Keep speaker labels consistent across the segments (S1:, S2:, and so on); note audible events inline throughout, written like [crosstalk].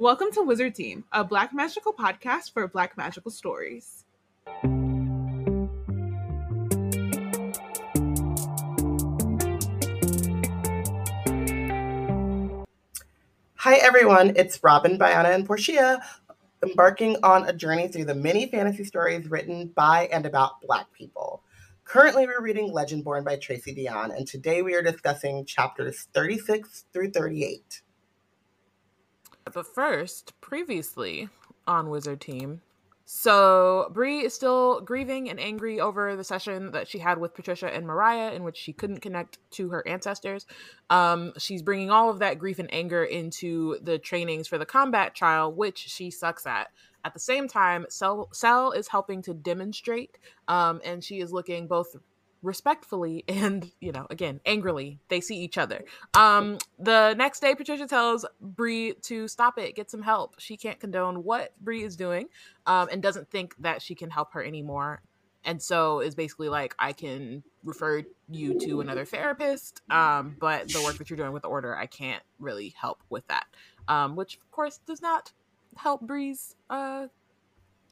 S1: Welcome to Wizard Team, a Black magical podcast for Black magical stories.
S2: Hi everyone, it's Robyn, Bayana, and Porshèa, embarking on a journey through the many fantasy stories written by and about Black people. Currently, we're reading Legendborn by Tracy Deonn, and today we are discussing chapters 36 through 38.
S3: But first, previously on Wizard Team, so Bree is still grieving and angry over the session that she had with Patricia and Mariah, in which she couldn't connect to her ancestors. Um, she's bringing all of that grief and anger into the trainings for the combat trial, which she sucks at. At the same time, Sel, Sel is helping to demonstrate, um, and she is looking both respectfully [laughs] and you know again angrily they see each other. Um the next day patricia tells Bree to stop it get some help. She can't condone what Bree is doing um and doesn't think that she can help her anymore. And so is basically like i can refer you to another therapist um but the work that you're doing with the order i can't really help with that. Um which of course does not help Bree's uh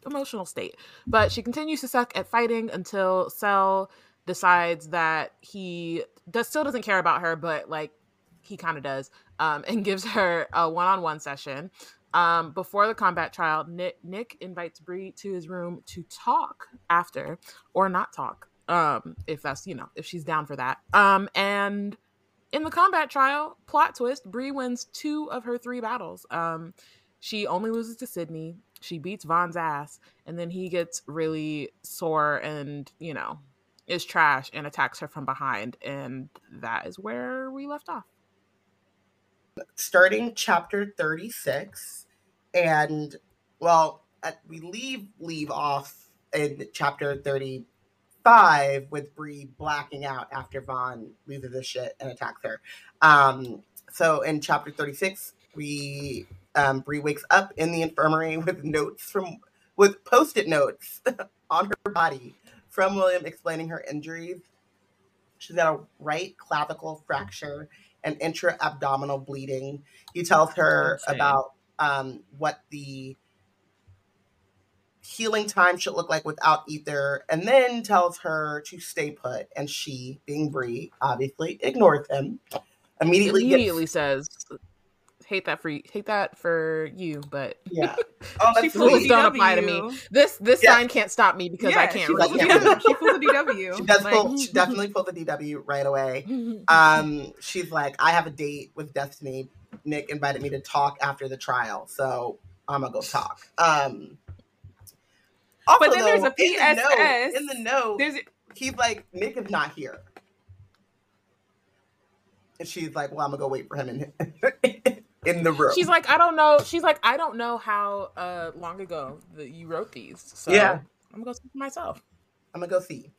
S3: emotional state. But she continues to suck at fighting until Sel decides that he does still doesn't care about her, but like he kind of does, um, [laughs] and gives her a one-on-one session. Um, before the combat trial, Nick, Nick invites Bree to his room to talk after, or not talk, um, if that's you know if she's down for that. Um, and in the combat trial, plot twist: Bree wins two of her three battles. Um, she only loses to Sydney. She beats Vaughn's ass, and then he gets really sore and you know is trash and attacks her from behind. And that is where we left off.
S2: Starting chapter 36, and well, at, we leave leave off in chapter 35 with Bree blacking out after Vaughn loses his shit and attacks her. Um, so in chapter 36, we um, Bree wakes up in the infirmary [laughs] with notes from with post-it notes [laughs] on her body from William explaining her injuries. She's got a right clavicle fracture and intra abdominal bleeding. He tells her about um, what the healing time should look like without ether, and then tells her to stay put. And she, being Bree, obviously ignores him. Immediately,
S3: immediately
S2: gets,
S3: says, hate that for you, hate that for you, but
S2: yeah, [laughs] oh,
S3: that's rules don't apply to me. This this yeah. sign can't stop me because yeah, I can't.
S1: She,
S3: read. [laughs]
S1: Like, she pulls a DW.
S2: She does like, pull. She definitely pulls the DW right away. [laughs] Um, she's like, I have a date with Destiny. Nick invited me to talk after the trial, so I'm gonna go talk. Um,
S1: also, but then though, there's a PSS
S2: in the note. In the note there's he's like, Nick is not here. And she's like, well, I'm gonna go wait for him in in the room.
S3: She's like, I don't know. She's like, I don't know how uh long ago that you wrote these. So
S2: yeah,
S3: I'm gonna go see myself.
S2: I'm gonna go see.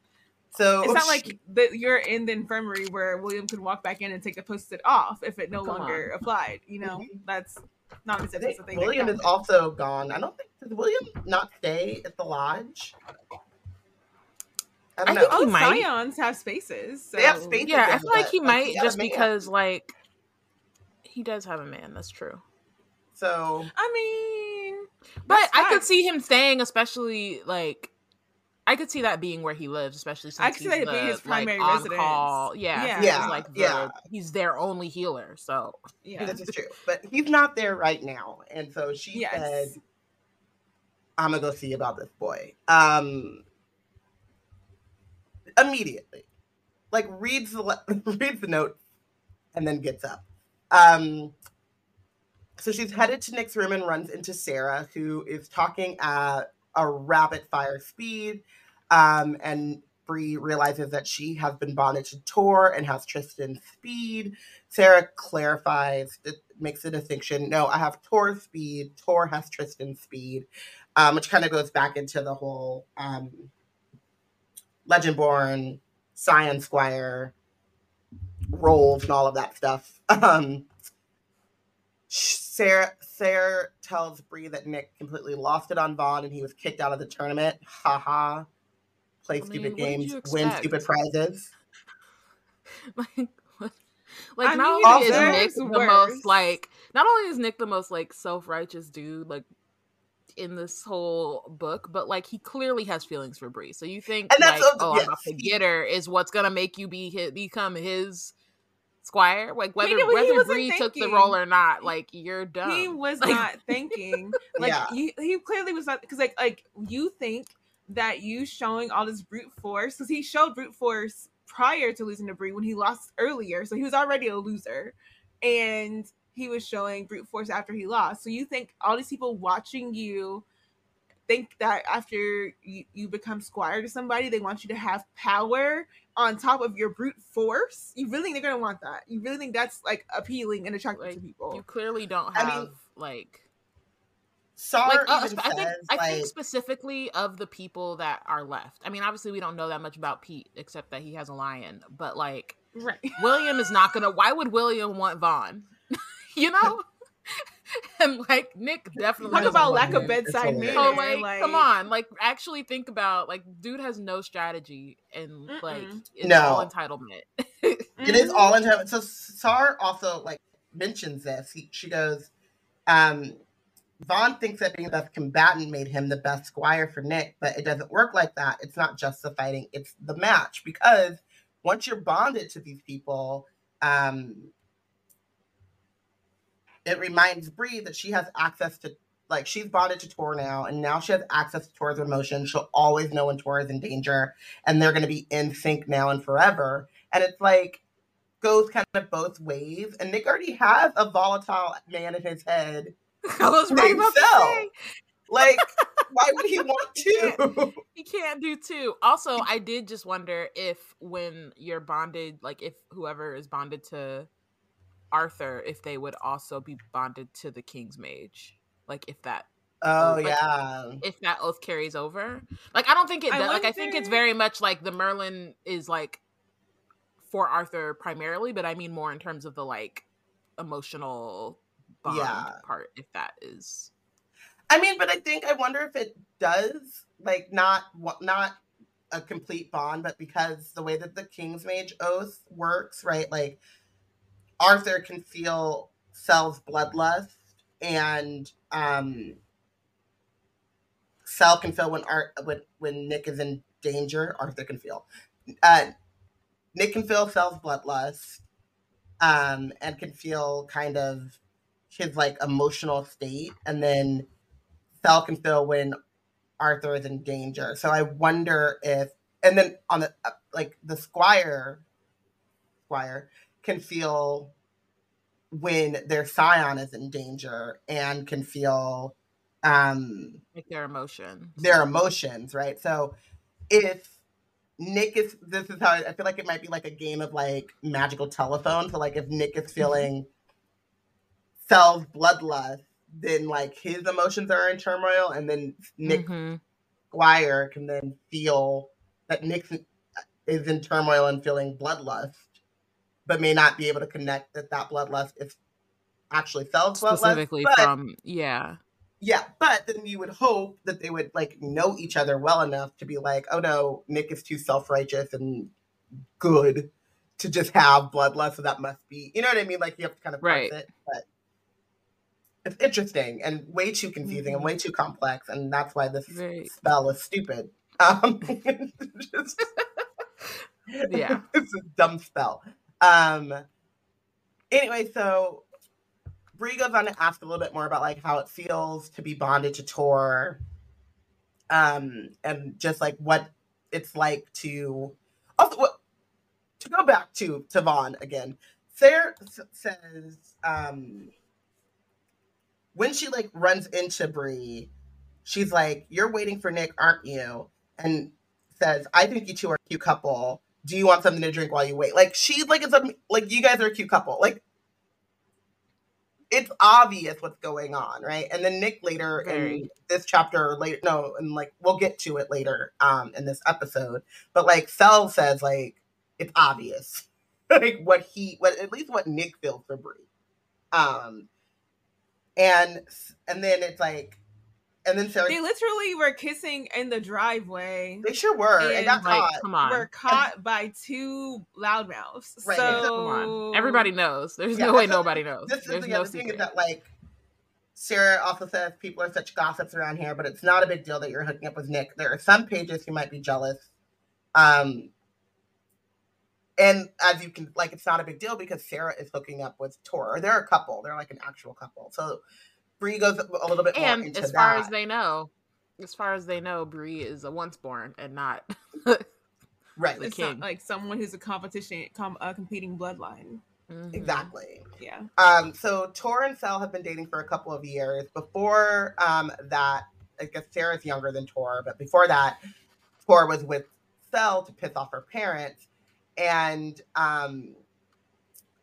S2: So
S1: it's not like that you're in the infirmary where William could walk back in and take the post-it off if it no Come longer on. applied. You know, mm-hmm. that's not necessarily
S2: thing. William is also gone. I don't think does William not stay at the lodge.
S1: I don't I know. Think he might. Scions have spaces. So.
S2: They have spaces.
S3: Yeah, I feel like he might just because like he does have a man. That's true.
S2: So
S1: I mean,
S3: but I could see him staying, especially like I could see that being where he lives, especially since I could see that being his primary like, residence. Call. Yeah,
S2: yeah, yeah.
S3: like
S2: the, yeah.
S3: he's their only healer. So
S2: yeah, [laughs] this is true. But he's not there right now, and so she yes. said, "I'm gonna go see about this boy." Um, immediately, like reads the [laughs] reads the note, and then gets up. Um, so she's headed to Nick's room and runs into Sarah, who is talking at a rapid fire speed. Um, and Bree realizes that she has been bonded to Tor and has Tristan's speed. Sarah clarifies, it makes a distinction. No, I have Tor's speed. Tor has Tristan's speed, um, which kind of goes back into the whole um, Legendborn, Scion Squire roles and all of that stuff. [laughs] Um, Sarah Sarah tells Bree that Nick completely lost it on Vaughn and he was kicked out of the tournament. Ha ha. Play I stupid mean, games, win stupid prizes. [laughs]
S3: like what? Like
S1: I
S3: not
S1: mean,
S3: only is
S2: there's
S3: Nick the most like not only is Nick the most like self-righteous dude like in this whole book, but like he clearly has feelings for Bree. So you think
S2: And that's
S3: like, oh,
S2: a-
S3: oh,
S2: yes.
S3: I'm about to get her is what's gonna make you be his, become his squire? Like whether
S1: know, he
S3: whether
S1: wasn't
S3: Bree took the role or not, like you're dumb.
S1: He was
S3: Like-
S1: not thinking. [laughs] Like
S2: Yeah.
S1: you, he clearly was not because like like you think that you showing all this brute force because he showed brute force prior to losing to Bree when he lost earlier, so he was already a loser, and he was showing brute force after he lost. So you think all these people watching you think that after you, you become squire to somebody, they want you to have power on top of your brute force? You really think they're gonna want that? You really think that's like appealing and attractive
S3: Like,
S1: to people?
S3: you clearly don't
S2: I
S3: have
S2: mean,
S3: like
S2: Sar
S3: like uh,
S2: even
S3: I think
S2: says,
S3: I
S2: like,
S3: think specifically of the people that are left. I mean, obviously we don't know that much about Pete except that he has a lion, but like
S1: right. [laughs]
S3: William is not gonna. Why would William want Vaughn? You know, [laughs] and like Nick definitely
S1: Talk about lack of bedside
S2: hilarious.
S1: manner.
S3: So like,
S1: like,
S3: come on, like actually think about like dude has no strategy and like
S1: Mm-mm.
S3: it's
S2: No.
S3: all entitlement.
S2: It is all in her. So Sar also like mentions this. He, she goes, um, Vaughn thinks that being the best combatant made him the best squire for Nick, but it doesn't work like that. It's not just the fighting; it's the match. Because once you're bonded to these people, um, it reminds Bree that she has access to. Like she's bonded to Tor now, and now she has access to Tor's emotions. She'll always know when Tor is in danger, and they're going to be in sync now and forever. And it's like goes kind of both ways. And Nick already has a volatile man in his head. [laughs]
S3: I was right about to
S2: Like, [laughs] why would he want to?
S3: he can't do two. Also, I did just wonder if when you're bonded, like if whoever is bonded to Arthur, if they would also be bonded to the King's Mage, like if that
S2: oh
S3: Like-
S2: yeah.
S3: if that oath carries over. Like I don't think it
S1: I
S3: does. Like I think it's very much like the Merlin is like for Arthur primarily, but I mean more in terms of the like emotional bond
S2: Yeah.
S3: part. If that is
S2: I mean, but I think I wonder if it does like not not a complete bond, but because the way that the King's Mage oath works, right? Like Arthur can feel Sel's bloodlust, and um, Sel can feel when Art when when Nick is in danger. Arthur can feel. Uh, Nick can feel Sel's bloodlust, um, and can feel kind of his like emotional state, and then Sel can feel when Arthur is in danger. So I wonder if, and then on the uh, like the Squire, Squire can feel when their scion is in danger and can feel um
S3: like their emotion.
S2: their emotions, right? So if Nick is this is how I feel like it might be like a game of like magical telephone. So like if Nick is feeling self bloodlust, then like his emotions are in turmoil, and then Nick
S3: Mhm.
S2: Squire can then feel that Nick is in turmoil and feeling bloodlust, but may not be able to connect that that bloodlust if actually Sel's bloodlust.
S3: specifically
S2: but-
S3: from yeah.
S2: yeah, but then you would hope that they would like know each other well enough to be like, oh no, Nick is too self righteous and good to just have bloodlust, so that must be, you know what I mean? Like you have to kind of
S3: Right.
S2: it, but it's interesting and way too confusing and way too complex, and that's why this
S3: Very-
S2: spell is stupid. Um, [laughs] just, [laughs]
S3: Yeah. [laughs]
S2: it's a dumb spell. Um, anyway, so Bree goes on to ask a little bit more about like how it feels to be bonded to Tor, um, and just like what it's like to also what to go back to to Vaughn again. Sarah says um, when she like runs into Bree, she's like, "You're waiting for Nick, aren't you?" And says, "I think you two are a cute couple. Do you want something to drink while you wait?" Like she's like it's a, like you guys are a cute couple. Like it's obvious what's going on, right? And then Nick later in this chapter, later no, and like we'll get to it later um in this episode. But like Sel says, like it's obvious, [laughs] like what he, what at least what Nick feels for Bree. Um, and and then it's like And then Sarah,
S1: They literally were kissing in the driveway.
S2: they sure were. And,
S1: And,
S2: got
S3: Like,
S2: caught.
S3: come on.
S1: Were caught by two loudmouths.
S2: Right,
S1: So
S3: Come on. Everybody knows. There's
S2: Yeah,
S3: no way nobody knows.
S2: This is
S3: There's
S2: the
S3: no
S2: other thing is
S3: secret.
S2: that like Sarah also says people are such gossips around here, but it's not a big deal that you're hooking up with Nick. There are some pages who might be jealous. Um and as you can like it's not a big deal because Sarah is hooking up with Tor. They're a couple. They're like an actual couple. So Bree goes a little bit more
S3: and
S2: into
S3: as far
S2: that.
S3: as they know, as far as they know, Bree is a once born and not. [laughs]
S2: right.
S3: the
S1: it's not
S3: king.
S1: like someone who's a competition, com- a competing bloodline.
S3: Mhm.
S2: Exactly.
S1: Yeah.
S2: Um, so Tor and Sel have been dating for a couple of years. Before um, that, I guess Sarah's younger than Tor, but before that, Tor was with Sel to piss off her parents. And um,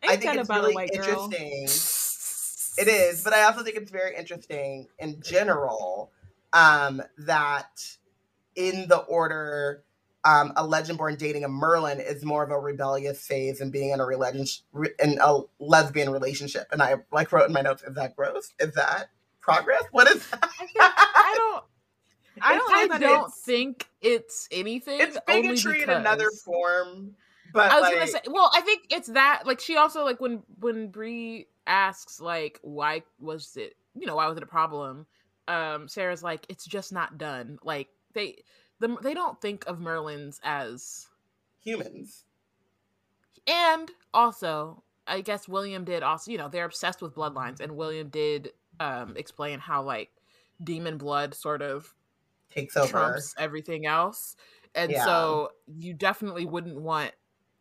S2: I
S1: Ain't
S2: think
S1: that
S2: it's
S1: about a
S2: really
S1: white girl?
S2: interesting. It is, but I also think it's very interesting in general um, that in the order, um, a Legendborn dating a Merlin is more of a rebellious phase than being in a religion in a lesbian relationship. And I like wrote in my notes, is that gross? Is that progress? What is that?
S3: I don't. [laughs]
S1: I don't
S3: I
S1: know that
S3: don't think it's anything.
S2: it's
S3: only
S2: bigotry in another form. But
S3: I was
S2: like,
S3: gonna say, well, I think it's that. Like, she also like when when Bree asks like, why was it, you know, why was it a problem? Um, Sarah's like, it's just not done. Like they, the they don't think of Merlins as,
S2: humans.
S3: and also, I guess William did also, you know, they're obsessed with bloodlines, and William did um explain how like demon blood sort of
S2: Takes over.
S3: trumps everything else. And
S2: Yeah.
S3: so you definitely wouldn't want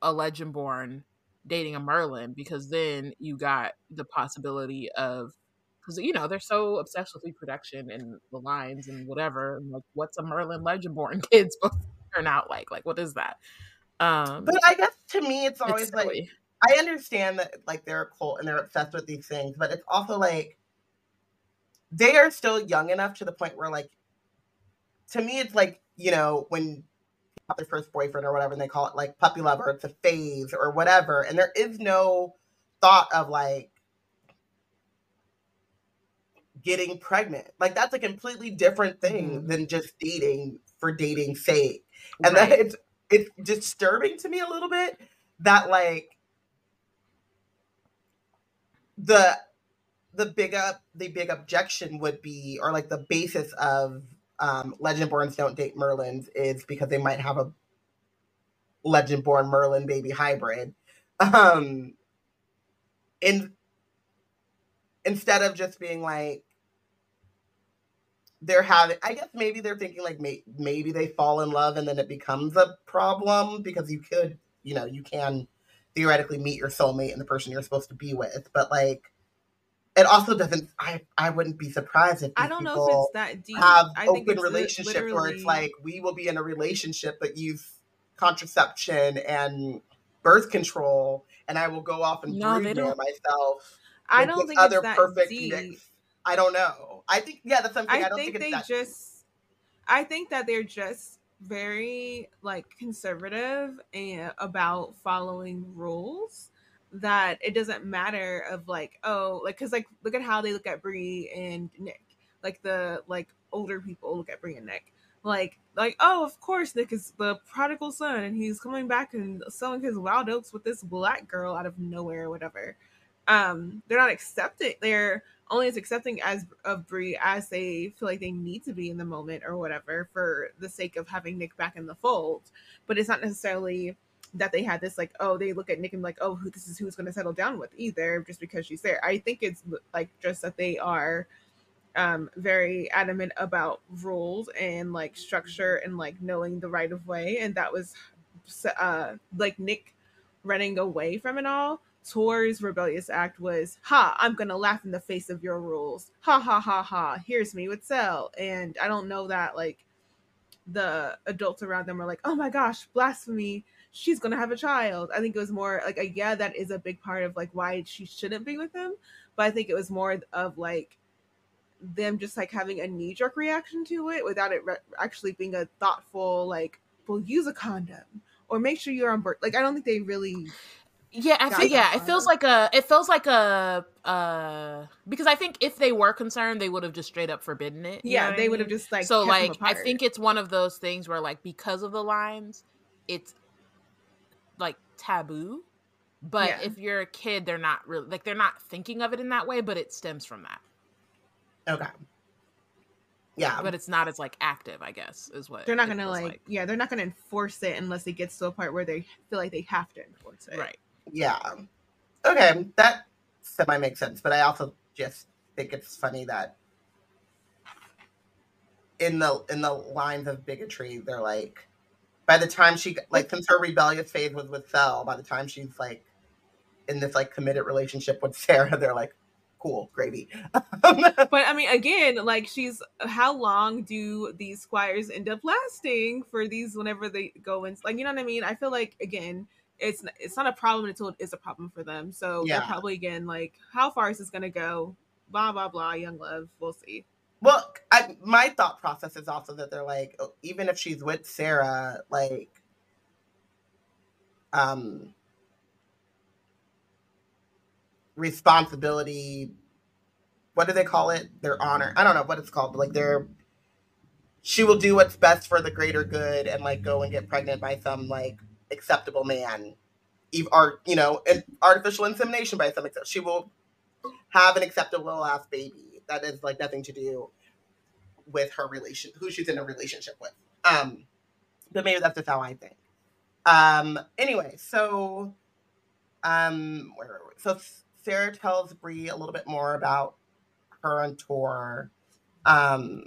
S3: a legend born dating a Merlin because then you got the possibility of because you know they're so obsessed with reproduction and the lines and whatever. And like, what's a Merlin legendborn [laughs] kid supposed to turn out like? Like, what is that? Um,
S2: But I guess to me, it's always
S3: it's
S2: like. I understand that like they're a cult and they're obsessed with these things, but it's also like they are still young enough to the point where like to me it's like, you know, when their first boyfriend or whatever and they call it like puppy love or it's a phase or whatever. And there is no thought of like getting pregnant. Like that's a completely different thing
S3: Mhm.
S2: than just dating for dating's sake. And
S3: Right.
S2: then it's it's disturbing to me a little bit that like the the big up the big objection would be or like the basis of um legendborns don't date merlins is because they might have a legendborn merlin baby hybrid. Um in instead of just being like they're having i guess maybe they're thinking like may, maybe they fall in love and then it becomes a problem because you could you know you can theoretically meet your soulmate and the person you're supposed to be with. But like it also doesn't i i wouldn't be surprised if
S1: I don't know
S2: people
S1: if it's that deep.
S2: have
S1: I
S2: open
S1: it's li-
S2: relationships where it's like we will be in a relationship but use contraception and birth control and i will go off and
S3: No,
S2: brood myself
S1: I don't think
S2: other
S1: it's that
S2: perfect
S1: deep.
S2: mix. I don't know. I think yeah, that's something. I,
S1: I
S2: don't
S1: think
S2: think,
S1: they
S2: it's that
S1: just I think that they're just very like conservative and about following rules that it doesn't matter of like oh like cuz like look at how they look at Bree and Nick. Like the like older people look at Bree and Nick. Like like oh of course Nick is the prodigal son and he's coming back and selling his wild oats with this black girl out of nowhere or whatever. Um they're not accepting they're only as accepting as of Bree as they feel like they need to be in the moment or whatever for the sake of having Nick back in the fold. But it's not necessarily that they had this like, oh, they look at Nick and like, oh, who this is who's going to settle down with either, just because she's there. I think it's like just that they are um very adamant about rules and like structure and like knowing the right of way and that was uh like Nick running away from it all Tor's rebellious act was, ha, I'm gonna laugh in the face of your rules. Ha ha ha ha. Here's me with Sel. And I don't know that like the adults around them are like, oh my gosh, blasphemy. She's gonna have a child. I think it was more like, a, yeah, that is a big part of like why she shouldn't be with him. But I think it was more of like them just like having a knee jerk reaction to it without it re- actually being a thoughtful like, well, use a condom or make sure you're on birth. Like I don't think they really
S3: Yeah, I think yeah, it feels like a it feels like a uh because I think if they were concerned, they would have just straight up forbidden it.
S1: Yeah, they would have just like
S3: so like I think it's one of those things where like because of the lines, it's like taboo. But
S1: Yeah.
S3: if you're a kid, they're not really like they're not thinking of it in that way, but it stems from that.
S2: Okay. Yeah.
S3: But it's not as like active, I guess, is what
S1: they're not gonna
S3: feels
S1: like, yeah, they're not gonna enforce it unless it gets to a part where they feel like they have to enforce it.
S3: right.
S2: Yeah. Okay, that semi makes sense, but I also just think it's funny that in the in the lines of bigotry, they're like, by the time she like since her rebellious phase was with Sel, by the time she's like in this like committed relationship with Sarah, they're like, cool, gravy. [laughs]
S1: But I mean, again, like she's how long do these squires end up lasting for these whenever they go in? Like, you know what I mean? I feel like again, it's it's not a problem until it is a problem for them. So
S2: Yeah.
S1: probably again like, how far is this gonna go? Blah blah blah. Young love, we'll see.
S2: Well, I, my thought process is also that they're like, oh, even if she's with Sarah, like, um, responsibility. What do they call it? Their honor. I don't know what it's called, but like, their she will do what's best for the greater good and like go and get pregnant by some like acceptable man, or you know, an artificial insemination by some. accept- She will have an acceptable ass baby that is like nothing to do with her relation who she's in a relationship with. Um but maybe that's just how i think. Um anyway so um where so sarah tells Bree a little bit more about her and tor um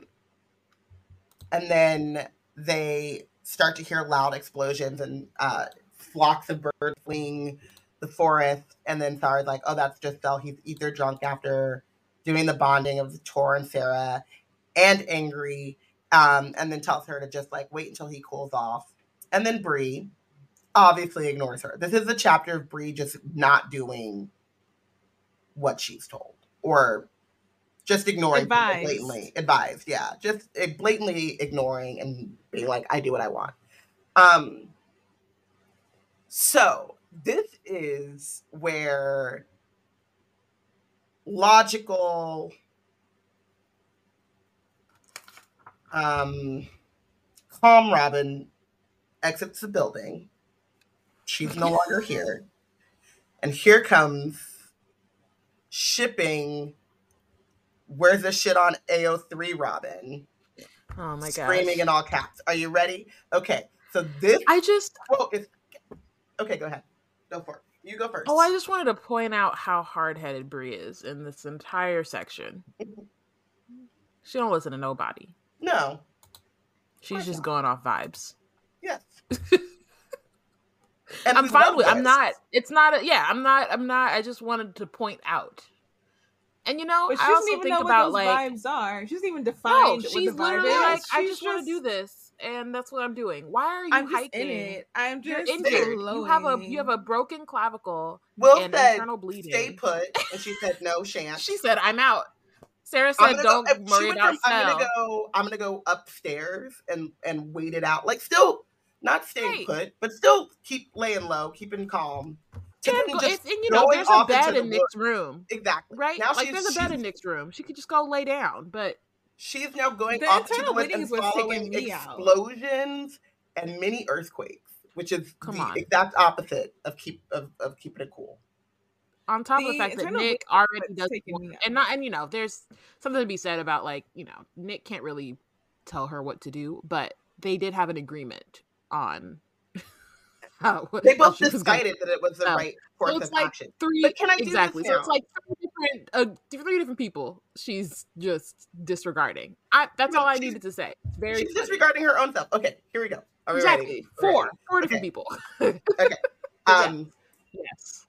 S2: and then they start to hear loud explosions and uh flocks of birds fleeing the forest. And then Sarah's like oh that's just Bell he's either drunk after doing the bonding of Tor and Sarah and angry, um, and then tells her to just like wait until he cools off. And then Bree obviously ignores her. This is a chapter of Bree just not doing what she's told or just ignoring
S1: Advised.
S2: blatantly. Advised, yeah. Just eh, blatantly ignoring and being like, I do what I want. Um so this is where logical um calm Robyn exits the building. She's no longer [laughs] here. And here comes shipping. Where's the shit on ao3 Robyn?
S3: Oh my god.
S2: screaming in all caps. Are you ready? Okay so this
S3: I just
S2: quote is okay go ahead. Go for it you go first
S3: Oh, I just wanted to point out how hard headed Bree is in this entire section. Mm-hmm. She don't listen to nobody.
S2: no
S3: She's
S2: course
S3: just
S2: not.
S3: going off vibes.
S2: yes [laughs] And
S3: I'm fine
S2: well
S3: with I'm not it's not a yeah, I'm not I'm not I just wanted to point out. And you know,
S1: But she
S3: I
S1: doesn't even
S3: think
S1: know what
S3: about
S1: those
S3: like
S1: vibes are. She doesn't even define
S3: no,
S1: what
S3: she's
S1: the vibe
S3: literally
S1: is.
S3: like, I
S1: She's
S3: just want to do this, and that's what I'm doing. Why are you
S1: I'm
S3: hiking?
S1: in it. I'm
S3: You're
S1: just
S3: injured. You have a you have a broken clavicle
S2: will
S3: and
S2: said
S3: internal bleeding.
S2: stay put and she said no [laughs] chance
S3: She said, "I'm out." Sarah said, "Don't
S2: go,
S3: worry about
S2: I'm gonna go i'm gonna go upstairs and and wait it out like still not staying
S3: Right.
S2: put but still keep laying low keeping calm
S3: Yeah,
S2: And then
S3: go-
S2: just
S3: it's- and you know, there's a bed
S2: the
S3: in Nick's room,
S2: exactly
S3: right?
S2: Now
S3: like
S2: she's-
S3: there's a bed in Nick's room. She could just go lay down, but
S2: she's now going
S1: The
S2: off to the
S1: internal
S2: woods
S1: bleeding
S2: and
S1: is what's taking
S2: following
S1: me out.
S2: explosions and mini earthquakes which is
S3: Come
S2: the
S3: on.
S2: exact opposite of keep of, of keeping it cool
S3: on top of the
S1: The
S3: fact that Nick already does and not and you know, there's something to be said about like you know, Nick can't really tell her what to do, but they did have an agreement on how
S2: they both
S3: she was gonna-
S2: decided that it was the
S3: Oh.
S2: right course
S3: it's
S2: of
S3: like
S2: action
S3: three
S2: But can I do this
S3: exactly. So it's like three different, uh, three different people. She's just disregarding. I, that's
S2: No,
S3: all I needed to say. It's very
S2: she's
S3: funny.
S2: disregarding her own self okay here we go Are
S3: exactly
S2: we
S3: four,
S2: ready?
S3: four different
S2: Okay.
S3: people. Okay. [laughs]
S2: Um
S3: yes.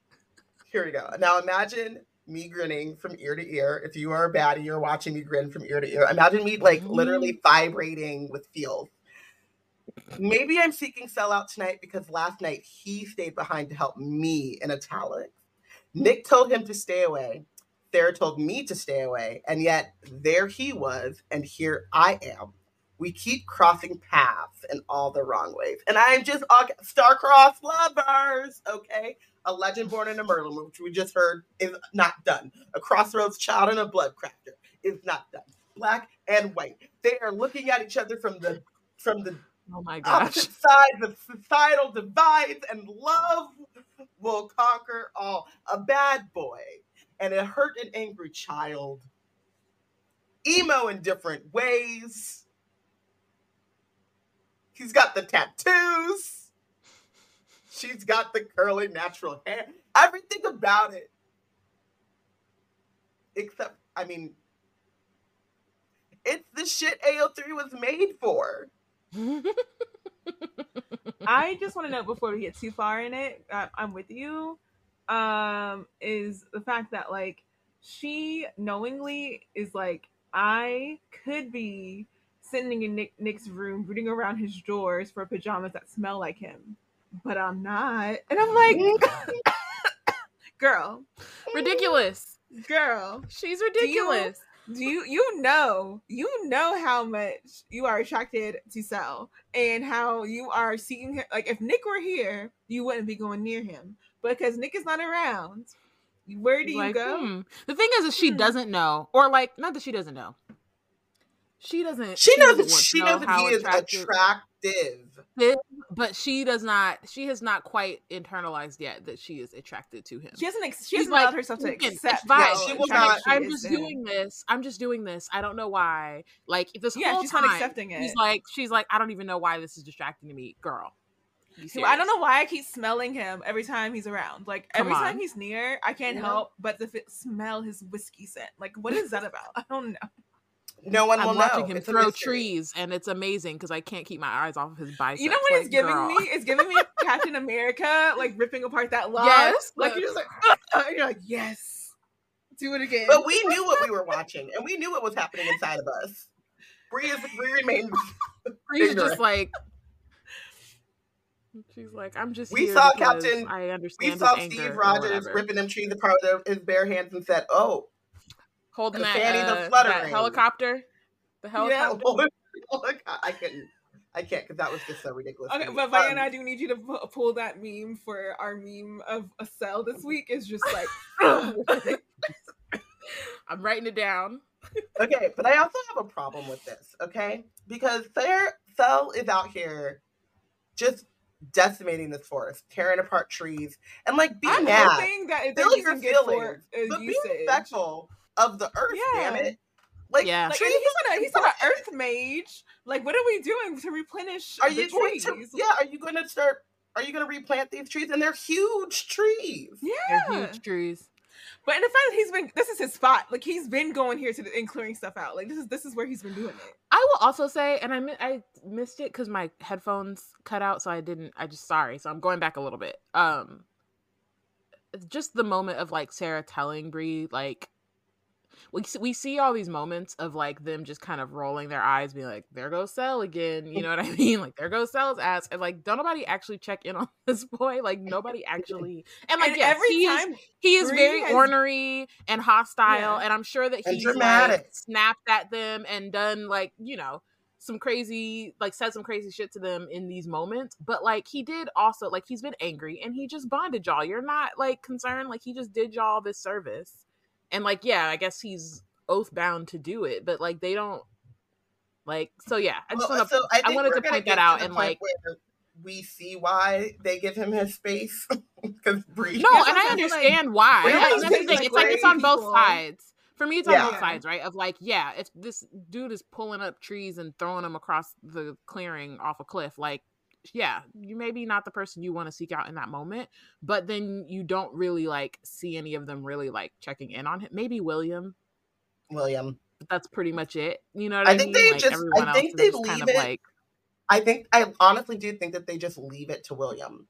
S2: Here we go. Now imagine me grinning from ear to ear. If you are a baddie, you're watching me grin from ear to ear. Imagine me like literally vibrating with feels. Maybe I'm seeking sellout tonight because last night he stayed behind to help me in italics. Nick told him to stay away. Sarah told me to stay away. And yet there he was, and here I am. we keep crossing paths in all the wrong ways. And I'm just star-crossed lovers, okay? A legend born in a Merlin, which we just heard is not done. A crossroads child and a bloodcrafter is not done. Black and white. They are looking at each other from the from the
S3: Oh my gosh.
S2: opposite sides of societal divides, and love will conquer all. A bad boy and a hurt and angry child. Emo in different ways. He's got the tattoos. She's got the curly natural hair. Everything about it. Except, I mean, it's the shit AO3 was made for.
S1: I just want to know before we get too far in it, I, I'm with you. Um, is the fact that like she knowingly is like I could be sitting in Nick, Nick's room, rooting around his drawers for pajamas that smell like him, but I'm not, and I'm like, [laughs] girl, [laughs]
S3: ridiculous.
S1: girl,
S3: She's ridiculous.
S1: Do you you know you know how much you are attracted to Sel and how you are seeking him like if Nick were here you wouldn't be going near him because Nick is not around where do you
S3: Like,
S1: go
S3: hmm. The thing is, is she
S1: Hmm.
S3: doesn't know, or like, not that she doesn't know. She doesn't.
S2: She knows
S3: doesn't
S2: that she
S3: know
S2: knows that he is
S3: attractive- But she does not. She has not quite internalized yet that she is attracted to him.
S1: she hasn't ex- she
S3: She's
S1: hasn't
S3: like,
S1: allowed herself to accept
S3: fine.
S2: she will not-
S3: I'm just doing this. I'm just doing this. I don't know why. Like this
S1: yeah
S3: whole
S1: she's
S3: time,
S1: not accepting it
S3: she's like, she's like, I don't even know why this is distracting to me, girl.
S1: So I don't know why I keep smelling him every time he's around. Like
S3: Come
S1: every time he's near, I can't
S2: Yeah.
S1: help but to fi- smell his whiskey scent. Like what is that about? [laughs] I don't know.
S2: No one
S3: I'm
S2: will
S3: watching
S2: know.
S3: him
S2: It's
S3: throw trees, and it's amazing because I can't keep my eyes off of his biceps.
S1: You know what
S3: like,
S1: it's giving
S3: girl.
S1: me? It's giving me [laughs] Captain America, like ripping apart that log.
S3: Yes,
S1: like you're just like, and you're like, yes, do it again.
S2: But we knew what we were watching, and we knew what was happening inside of us. Bree, is, Bree remained. [laughs]
S3: She's
S2: ignorant.
S3: just like, she's like, I'm just.
S2: We saw Captain-
S3: I understand.
S2: We
S3: saw
S2: Steve Rogers ripping them trees apart with his bare hands and said, "Oh,
S3: holding
S2: the
S3: that,
S2: are
S3: uh, that
S2: fluttering.
S3: helicopter. The
S2: yeah."
S3: helicopter. [laughs]
S2: Oh I couldn't. I can't because that was just so ridiculous.
S1: okay, but Bayana, I
S2: Um,
S1: do need you to pu- pull that meme for our meme of a Sel this week. Is just like, [laughs]
S3: I'm writing it down.
S2: okay, but I also have a problem with this. Okay, because Claire Sel is out here just decimating this forest, tearing apart trees, and like being
S1: I'm
S2: mad.
S1: hoping that if they're
S2: Feel
S1: it
S2: feelings,
S1: for uh,
S2: but be
S1: usage,
S2: respectful of the earth. Damn it! Like,
S3: Yeah.
S1: like
S2: trees
S1: he's not a he's not an earth mage. Like, what are we doing to replenish
S2: Are you going
S1: trees?
S2: to? Yeah. Are you going to start? Are you going to replant these trees? And they're huge trees.
S1: Yeah.
S3: They're huge trees.
S1: But in the fact that he's been this is his spot. Like he's been going here to the, and clearing stuff out. Like this is this is where he's been doing it.
S3: I will also say, and I mi- I missed it because my headphones cut out, so I didn't. I just sorry. So I'm going back a little bit. Um, just the moment of like Sarah telling Bree like. We, we see all these moments of like them just kind of rolling their eyes, being like, "There goes Sel again," you know what I [laughs] mean? Like, "There goes Sel's ass," and like, don't nobody actually check in on [laughs] this boy. Like, [laughs] nobody actually, and like,
S1: and
S3: yes,
S1: every
S3: he is
S1: time
S3: he is very
S1: has-
S3: ornery and hostile
S1: Yeah.
S3: and i'm sure that he's like snapped at them and done like you know some crazy like said some crazy shit to them in these moments but like he did also like he's been angry and he just bonded y'all you're not like concerned like he just did y'all this service and like yeah i guess he's oath bound to do it but like they don't like so yeah i just
S2: Well,
S3: want to
S2: so I, think
S3: wanted to point that out and, like-
S2: we see why they give him his space [laughs] because Bree.
S3: No, and I
S1: I'm like,
S3: understand why.
S2: Really?
S3: That's the
S2: Like,
S3: thing. It's like it's on both
S1: people.
S3: sides. For me, it's on
S2: Yeah.
S3: both sides, right? Of like, yeah, if this dude is pulling up trees and throwing them across the clearing off a cliff, like, yeah, you may be not the person you want to seek out in that moment, but then you don't really like see any of them really like checking in on him. Maybe William,
S2: William.
S3: but that's pretty much it. You know what I,
S2: I think
S3: mean?
S2: they
S3: like
S2: just- I think
S3: else
S2: they
S3: is just kind
S2: leave
S3: of
S2: it-
S3: like,
S2: I think I honestly do think that they just leave it to William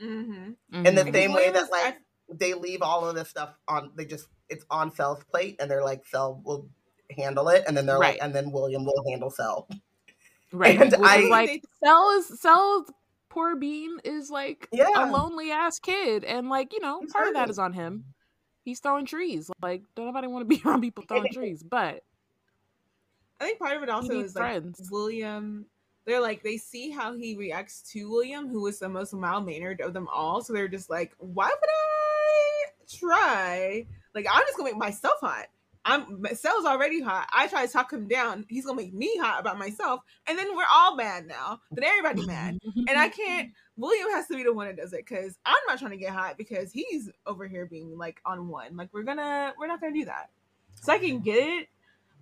S1: mm-hmm.
S2: in the
S3: mhm.
S2: same way
S1: that
S2: that
S1: is-
S2: like they leave all of this stuff on. They just it's on Sel's plate, and they're like Sel will handle it, and then they're
S3: Right.
S2: like, and then William will handle Sel.
S3: Right.
S2: and I-
S3: like Sel is Sel's poor Bean is like a lonely ass kid, and like you know,
S2: He's
S3: part of that is on him. He's throwing trees. Like, don't nobody want to be [laughs] around people throwing [laughs] trees, but
S1: I think part of it also is like
S3: friends.
S1: William. They're like they see how he reacts to William, who is the most mild mannered of them all. So they're just like, why would I try? Like I'm just gonna make myself hot. I'm Sel's already hot. I try to talk him down. He's gonna make me hot about myself, and then we're all mad now. Then everybody mad, and I can't. William has to be the one that does it because I'm not trying to get hot because he's over here being like on one. Like we're gonna, we're not gonna do that. So I can get it,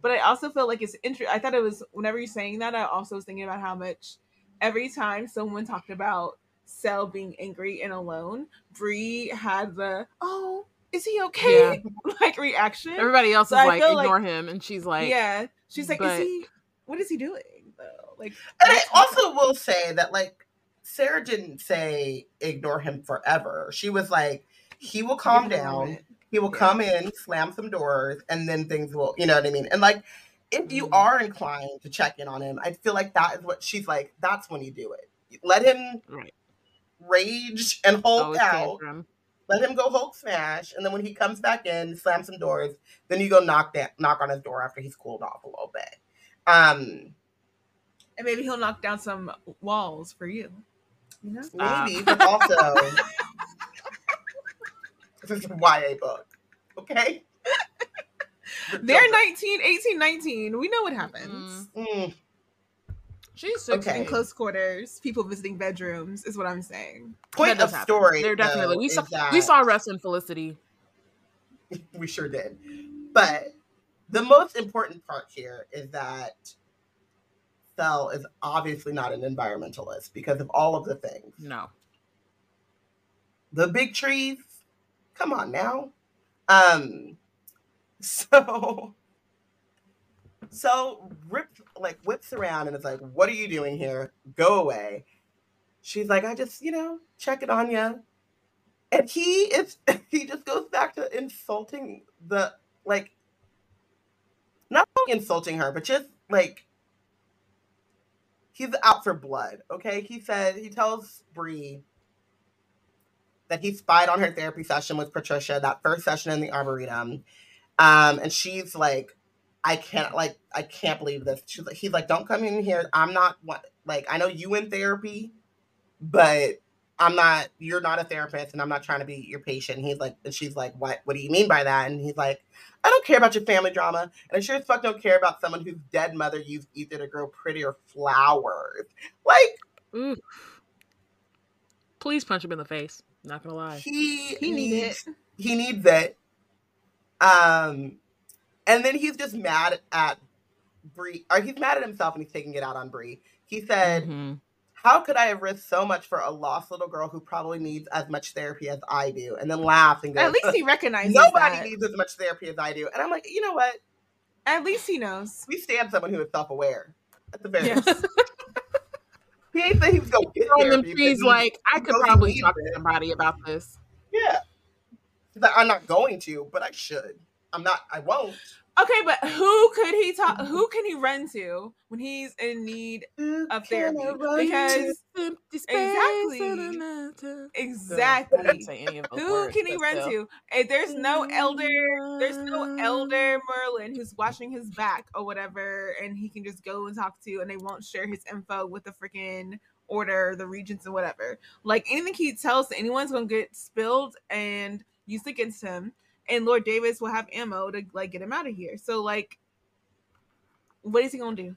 S1: but I also feel like it's interesting. I thought it was whenever you're saying that, I also was thinking about how much every time someone talked about Sel being angry and alone, Bree had the oh, is he okay? [laughs] like reaction.
S3: Everybody else
S1: So
S3: is
S1: I
S3: like
S1: feel like-
S3: ignore him, and she's like,
S1: yeah, she's like,
S3: but-
S1: is he? What is he doing though? Like,
S2: And I
S1: what's-
S2: also will say that like Sarah didn't say ignore him forever. She was like, he will calm
S1: give him a
S2: down. He will
S1: Yeah.
S2: come in, slam some doors, and then things will, you know what I mean? And like, if you
S3: Mhm.
S2: are inclined to check in on him, I feel like that is what she's like, that's when you do it. Let him
S3: Right.
S2: rage and hold
S3: always
S2: out.
S3: Tantrum.
S2: Let him go Hulk smash, and then when he comes back in, slam some doors. Then you go knock that knock on his door after he's cooled off a little bit. Um,
S1: and maybe he'll knock down some walls for you. You know,
S3: Stop.
S2: maybe, but also [laughs] this is a YA book, okay?
S1: they're 19, 18, 19. We know what happens.
S2: Mm,
S3: She's
S2: Okay.
S3: sixteen.
S1: In close quarters, people visiting bedrooms is what I'm saying.
S2: point of
S3: happen.
S2: story.
S3: They're definitely
S2: though,
S3: we saw
S2: that-
S3: we saw Russ and Felicity. [laughs]
S2: we sure did. But the most important part here is that Sel is obviously not an environmentalist because of all of the things.
S3: No.
S2: The big trees, come on now. Um, [laughs] so so Rip like whips around and is like, "What are you doing here? Go away." She's like, "I just, you know, check it on you." And he is [laughs] he just goes back to insulting the like not insulting her, but just like he's out for blood. Okay, he said he tells Bree that he spied on her therapy session with Patricia, that first session in the arboretum, um, and she's like, "I can't like I can't believe this." She's like, he's like, "Don't come in here. I'm not what like I know you in therapy, but." I'm not. You're not a therapist, and I'm not trying to be your patient. And he's like, and she's like, "What? What do you mean by that?" And he's like, "I don't care about your family drama, and I sure as fuck don't care about someone whose dead mother used ether to grow prettier flowers." Like
S3: Ooh. Please punch him in the face. Not gonna lie.
S2: he
S1: He
S2: needs
S1: it.
S2: he needs it. Um, and then he's just mad at Bree, or he's mad at himself, and he's taking it out on Bree. He said,
S3: Mhm.
S2: "How could I have risked so much for a lost little girl who probably needs as much therapy as I do?" And then laughs and goes,
S1: At least he recognizes
S2: "Nobody
S1: that.
S2: needs as much therapy as I do." And I'm like, you know what?
S1: At least he knows.
S2: We stand someone who is self-aware. At the very
S1: Yes.
S2: least. He ain't saying he was gonna get
S3: Throwing them
S2: therapy, but
S3: trees
S2: he-
S3: like I could probably
S2: needs
S3: talk to somebody about this.
S2: Yeah. He's like, I'm not going to, but I should. I'm not. I won't.
S1: Okay, but who could he talk? Who can he run to when he's in need
S2: Who
S1: of
S2: can
S1: therapy? Because? Exactly. exactly.
S3: I didn't say any of those
S1: Who
S3: words,
S1: can he run
S3: still.
S1: to? And there's no elder. There's no elder Merlin who's watching his back or whatever, and he can just go and talk to, and they won't share his info with the freaking order, the regents, and whatever. Like anything he tells to anyone's gonna get spilled and used against him, and Lord Davis will have ammo to like get him out of here. So like, what is he gonna do?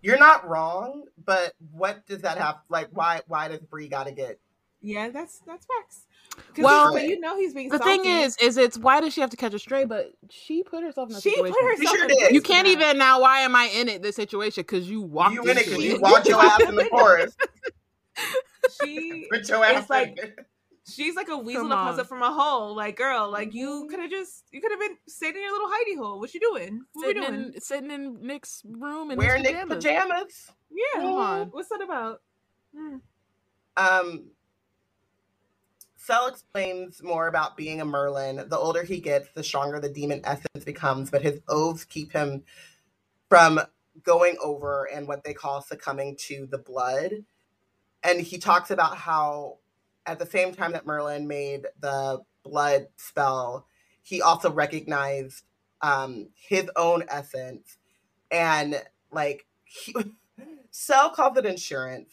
S2: You're not wrong, but what does that have? Like, why? Why does Bree got to get?
S1: Yeah, that's that's facts. 'Cause
S3: Well,
S1: but you know he's being
S3: The
S1: salty.
S3: thing is, is it's why does she have to catch a stray? But she put herself in a
S1: she
S3: situation.
S1: put herself.
S2: sure
S1: in
S2: did.
S3: you can't
S1: that.
S3: even now. Why am I in it? This situation because you walked
S2: You in it because
S1: you
S2: you walked your [laughs] ass in the forest.
S1: She [laughs]
S2: Put your ass
S1: It's like-
S2: in it.
S1: She's like a weasel that comes
S3: on.
S1: up from a hole. Like, girl, like
S2: Mm-hmm.
S1: you could have just you could have been sitting in your little hidey hole. What you doing? What we
S3: sitting
S1: doing?
S3: in sitting in Nick's room and
S2: wearing
S3: his
S2: Nick's
S3: pajamas.
S2: pajamas.
S1: Yeah,
S3: Come on.
S1: What's that about? Hmm.
S2: Um, Sel explains more about being a Merlin. The older he gets, the stronger the demon essence becomes, but his oaths keep him from going over and what they call succumbing to the blood. And he talks about how, at the same time that Merlin made the blood spell, he also recognized um, his own essence and like he, [laughs] Sel calls it insurance.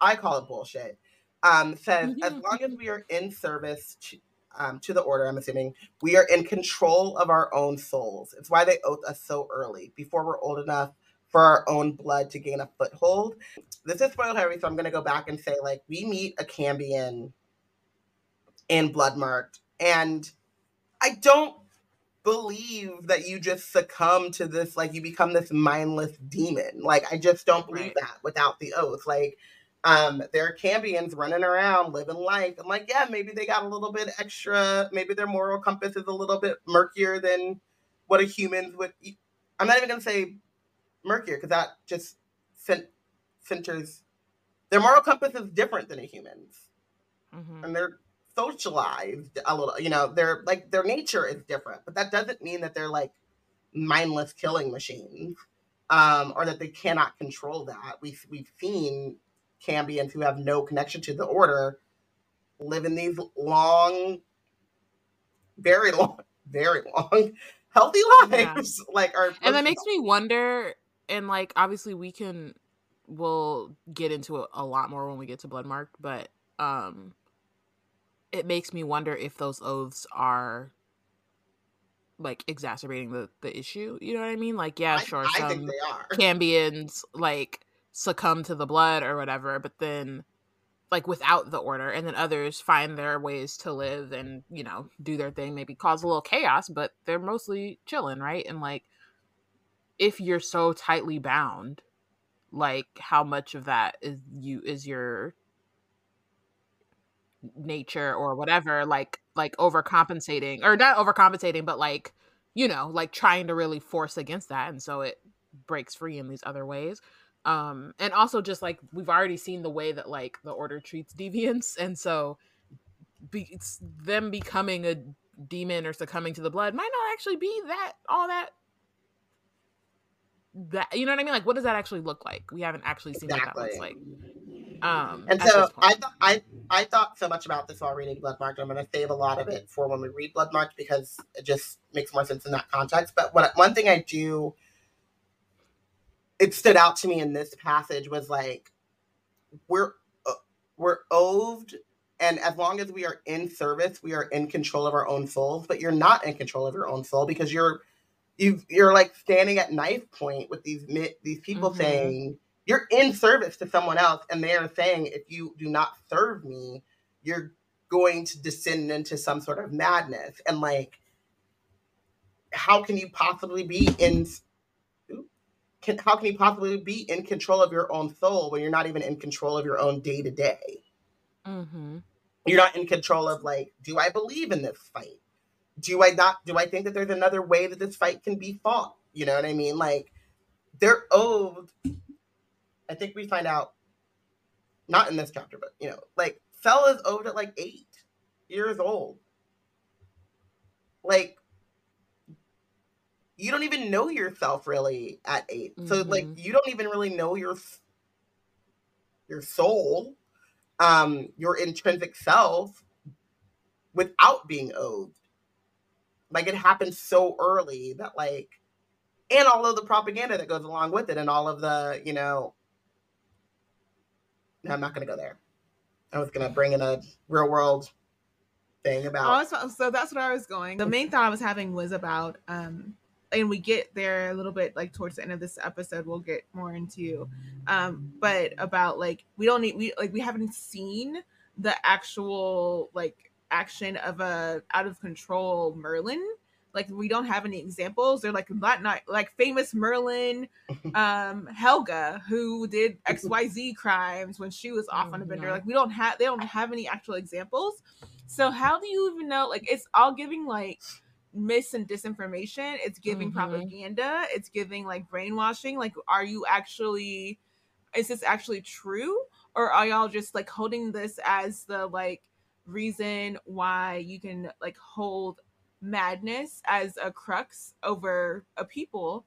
S2: I call it bullshit. Um, says as long as we are in service to, um, to the order, I'm assuming we are in control of our own souls. It's why they oath us so early, before we're old enough for our own blood to gain a foothold. This is spoiled heavy, so I'm gonna go back and say like we meet a Cambion in Bloodmarked, and I don't believe that you just succumb to this like you become this mindless demon like i just don't believe right. that without the oath like um there are cambions running around living life i'm like yeah maybe they got a little bit extra maybe their moral compass is a little bit murkier than what a human would i'm not even gonna say murkier because that just centers their moral compass is different than a human's mm-hmm. and they're socialized a little you know they're like their nature is different but that doesn't mean that they're like mindless killing machines um or that they cannot control that we've we've seen Cambions who have no connection to the order live in these long very long [laughs] very long healthy lives yeah. [laughs] like our
S3: and that makes me wonder and like obviously we can we'll get into it a lot more when we get to bloodmark but um it makes me wonder if those oaths are like exacerbating the the issue. You know what I mean? Like, yeah, sure,
S2: I,
S3: I some Cambions like succumb to the blood or whatever, but then like without the order, and then others find their ways to live and you know do their thing, maybe cause a little chaos, but they're mostly chilling, right? And like, if you're so tightly bound, like how much of that is you is your nature or whatever like like overcompensating or not overcompensating but like you know like trying to really force against that and so it breaks free in these other ways. Um and also just like we've already seen the way that like the order treats deviants and so be, them becoming a demon or succumbing to the blood might not actually be that all that that you know what I mean? Like, what does that actually look like? We haven't actually seen exactly. what that looks like. Um,
S2: and so I th- I I thought so much about this while reading Bloodmarked. I'm going to save a lot of it for when we read Bloodmarked because it just makes more sense in that context. But what one thing I do, it stood out to me in this passage was like we're uh, we're oathed and as long as we are in service we are in control of our own souls but you're not in control of your own soul because you're you you're like standing at knife point with these these people mm-hmm. saying you're in service to someone else and they are saying if you do not serve me you're going to descend into some sort of madness. And like how can you possibly be in can, how can you possibly be in control of your own soul when you're not even in control of your own day to day you're not in control of like do i believe in this fight do I not do I think that there's another way that this fight can be fought? You know what I mean? Like they're oathed I think we find out not in this chapter, but you know, like Sel is oathed at like eight years old. Like you don't even know yourself really at 8 mm-hmm. So like you don't even really know your your soul, um, your intrinsic self without being oathed. Like it happens so early that like and all of the propaganda that goes along with it and all of the, you know no, I'm not gonna go there. I was gonna bring in a real world thing about
S1: oh, so that's what I was going. The main thought I was having was about um and we get there a little bit like towards the end of this episode we'll get more into um but about like we don't need we like we haven't seen the actual like action of a out of control Merlin. Like we don't have any examples. They're like not not like famous Merlin, [laughs] um, Helga, who did [laughs] XYZ crimes when she was off on a bender. Like we don't have they don't have any actual examples. So how do you even know? Like it's all giving like mis and disinformation. It's giving mm-hmm. propaganda. It's giving like brainwashing. Like, are you actually? Is this actually true, or are y'all just like holding this as the like reason why you can like hold madness as a crux over a people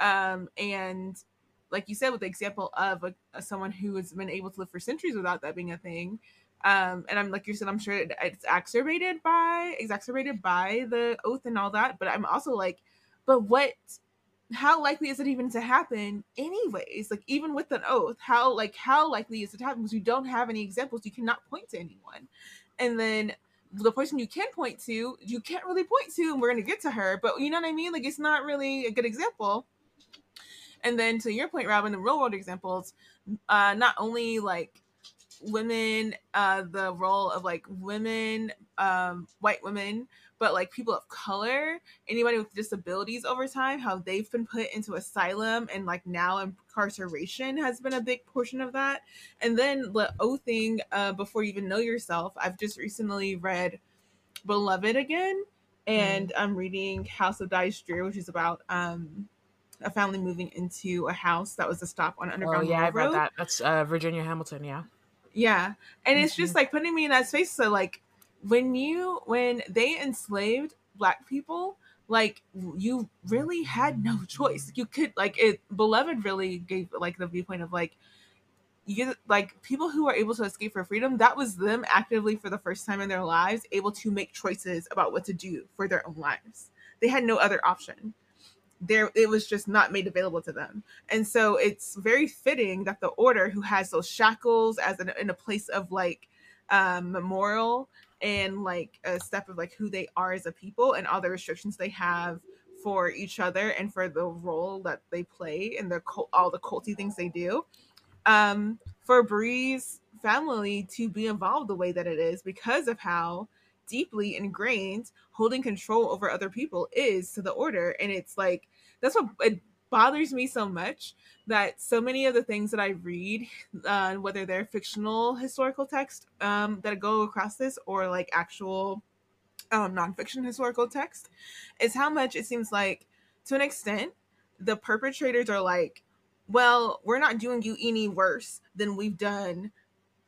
S1: um and like you said with the example of a, a, someone who has been able to live for centuries without that being a thing um and i'm like you said i'm sure it, it's exacerbated by exacerbated by the oath and all that but i'm also like but what how likely is it even to happen anyways? Like even with an oath how like how likely is it to happen? Because you don't have any examples. You cannot point to anyone and then the person you can point to you can't really point to and we're to get to her but you know what i mean? Like it's not really a good example. And then to your point robin the real world examples uh not only like women uh the role of like women um white women but like people of color anybody with disabilities over time how they've been put into asylum and like now incarceration has been a big portion of that and then the oathing uh before you even know yourself i've just recently read beloved again and mm. i'm reading house of Dies Drear which is about um a family moving into a house that was a stop on underground
S3: oh, yeah, Railroad. I read that. That's uh, Virginia Hamilton, yeah.
S1: Yeah. And mm-hmm. it's just mm-hmm. like putting me in that space. So like when you when they enslaved black people, like you really had no [laughs] choice. You could like it beloved really gave like the viewpoint of like you like people who are able to escape for freedom that was them actively for the first time in their lives able to make choices about what to do for their own lives. They had no other option. There it was just not made available to them. And so it's very fitting that the order who has those shackles as an, in a place of like um memorial and like a step of like who they are as a people and all the restrictions they have for each other and for the role that they play and the all the culty things they do. Um for Bree's family to be involved the way that it is because of how deeply ingrained holding control over other people is to the order. And it's like that's what it bothers me so much that so many of the things that i read uh, whether they're fictional historical text um, that go across this or like actual um, nonfiction historical text is how much it seems like to an extent the perpetrators are like well we're not doing you any worse than we've done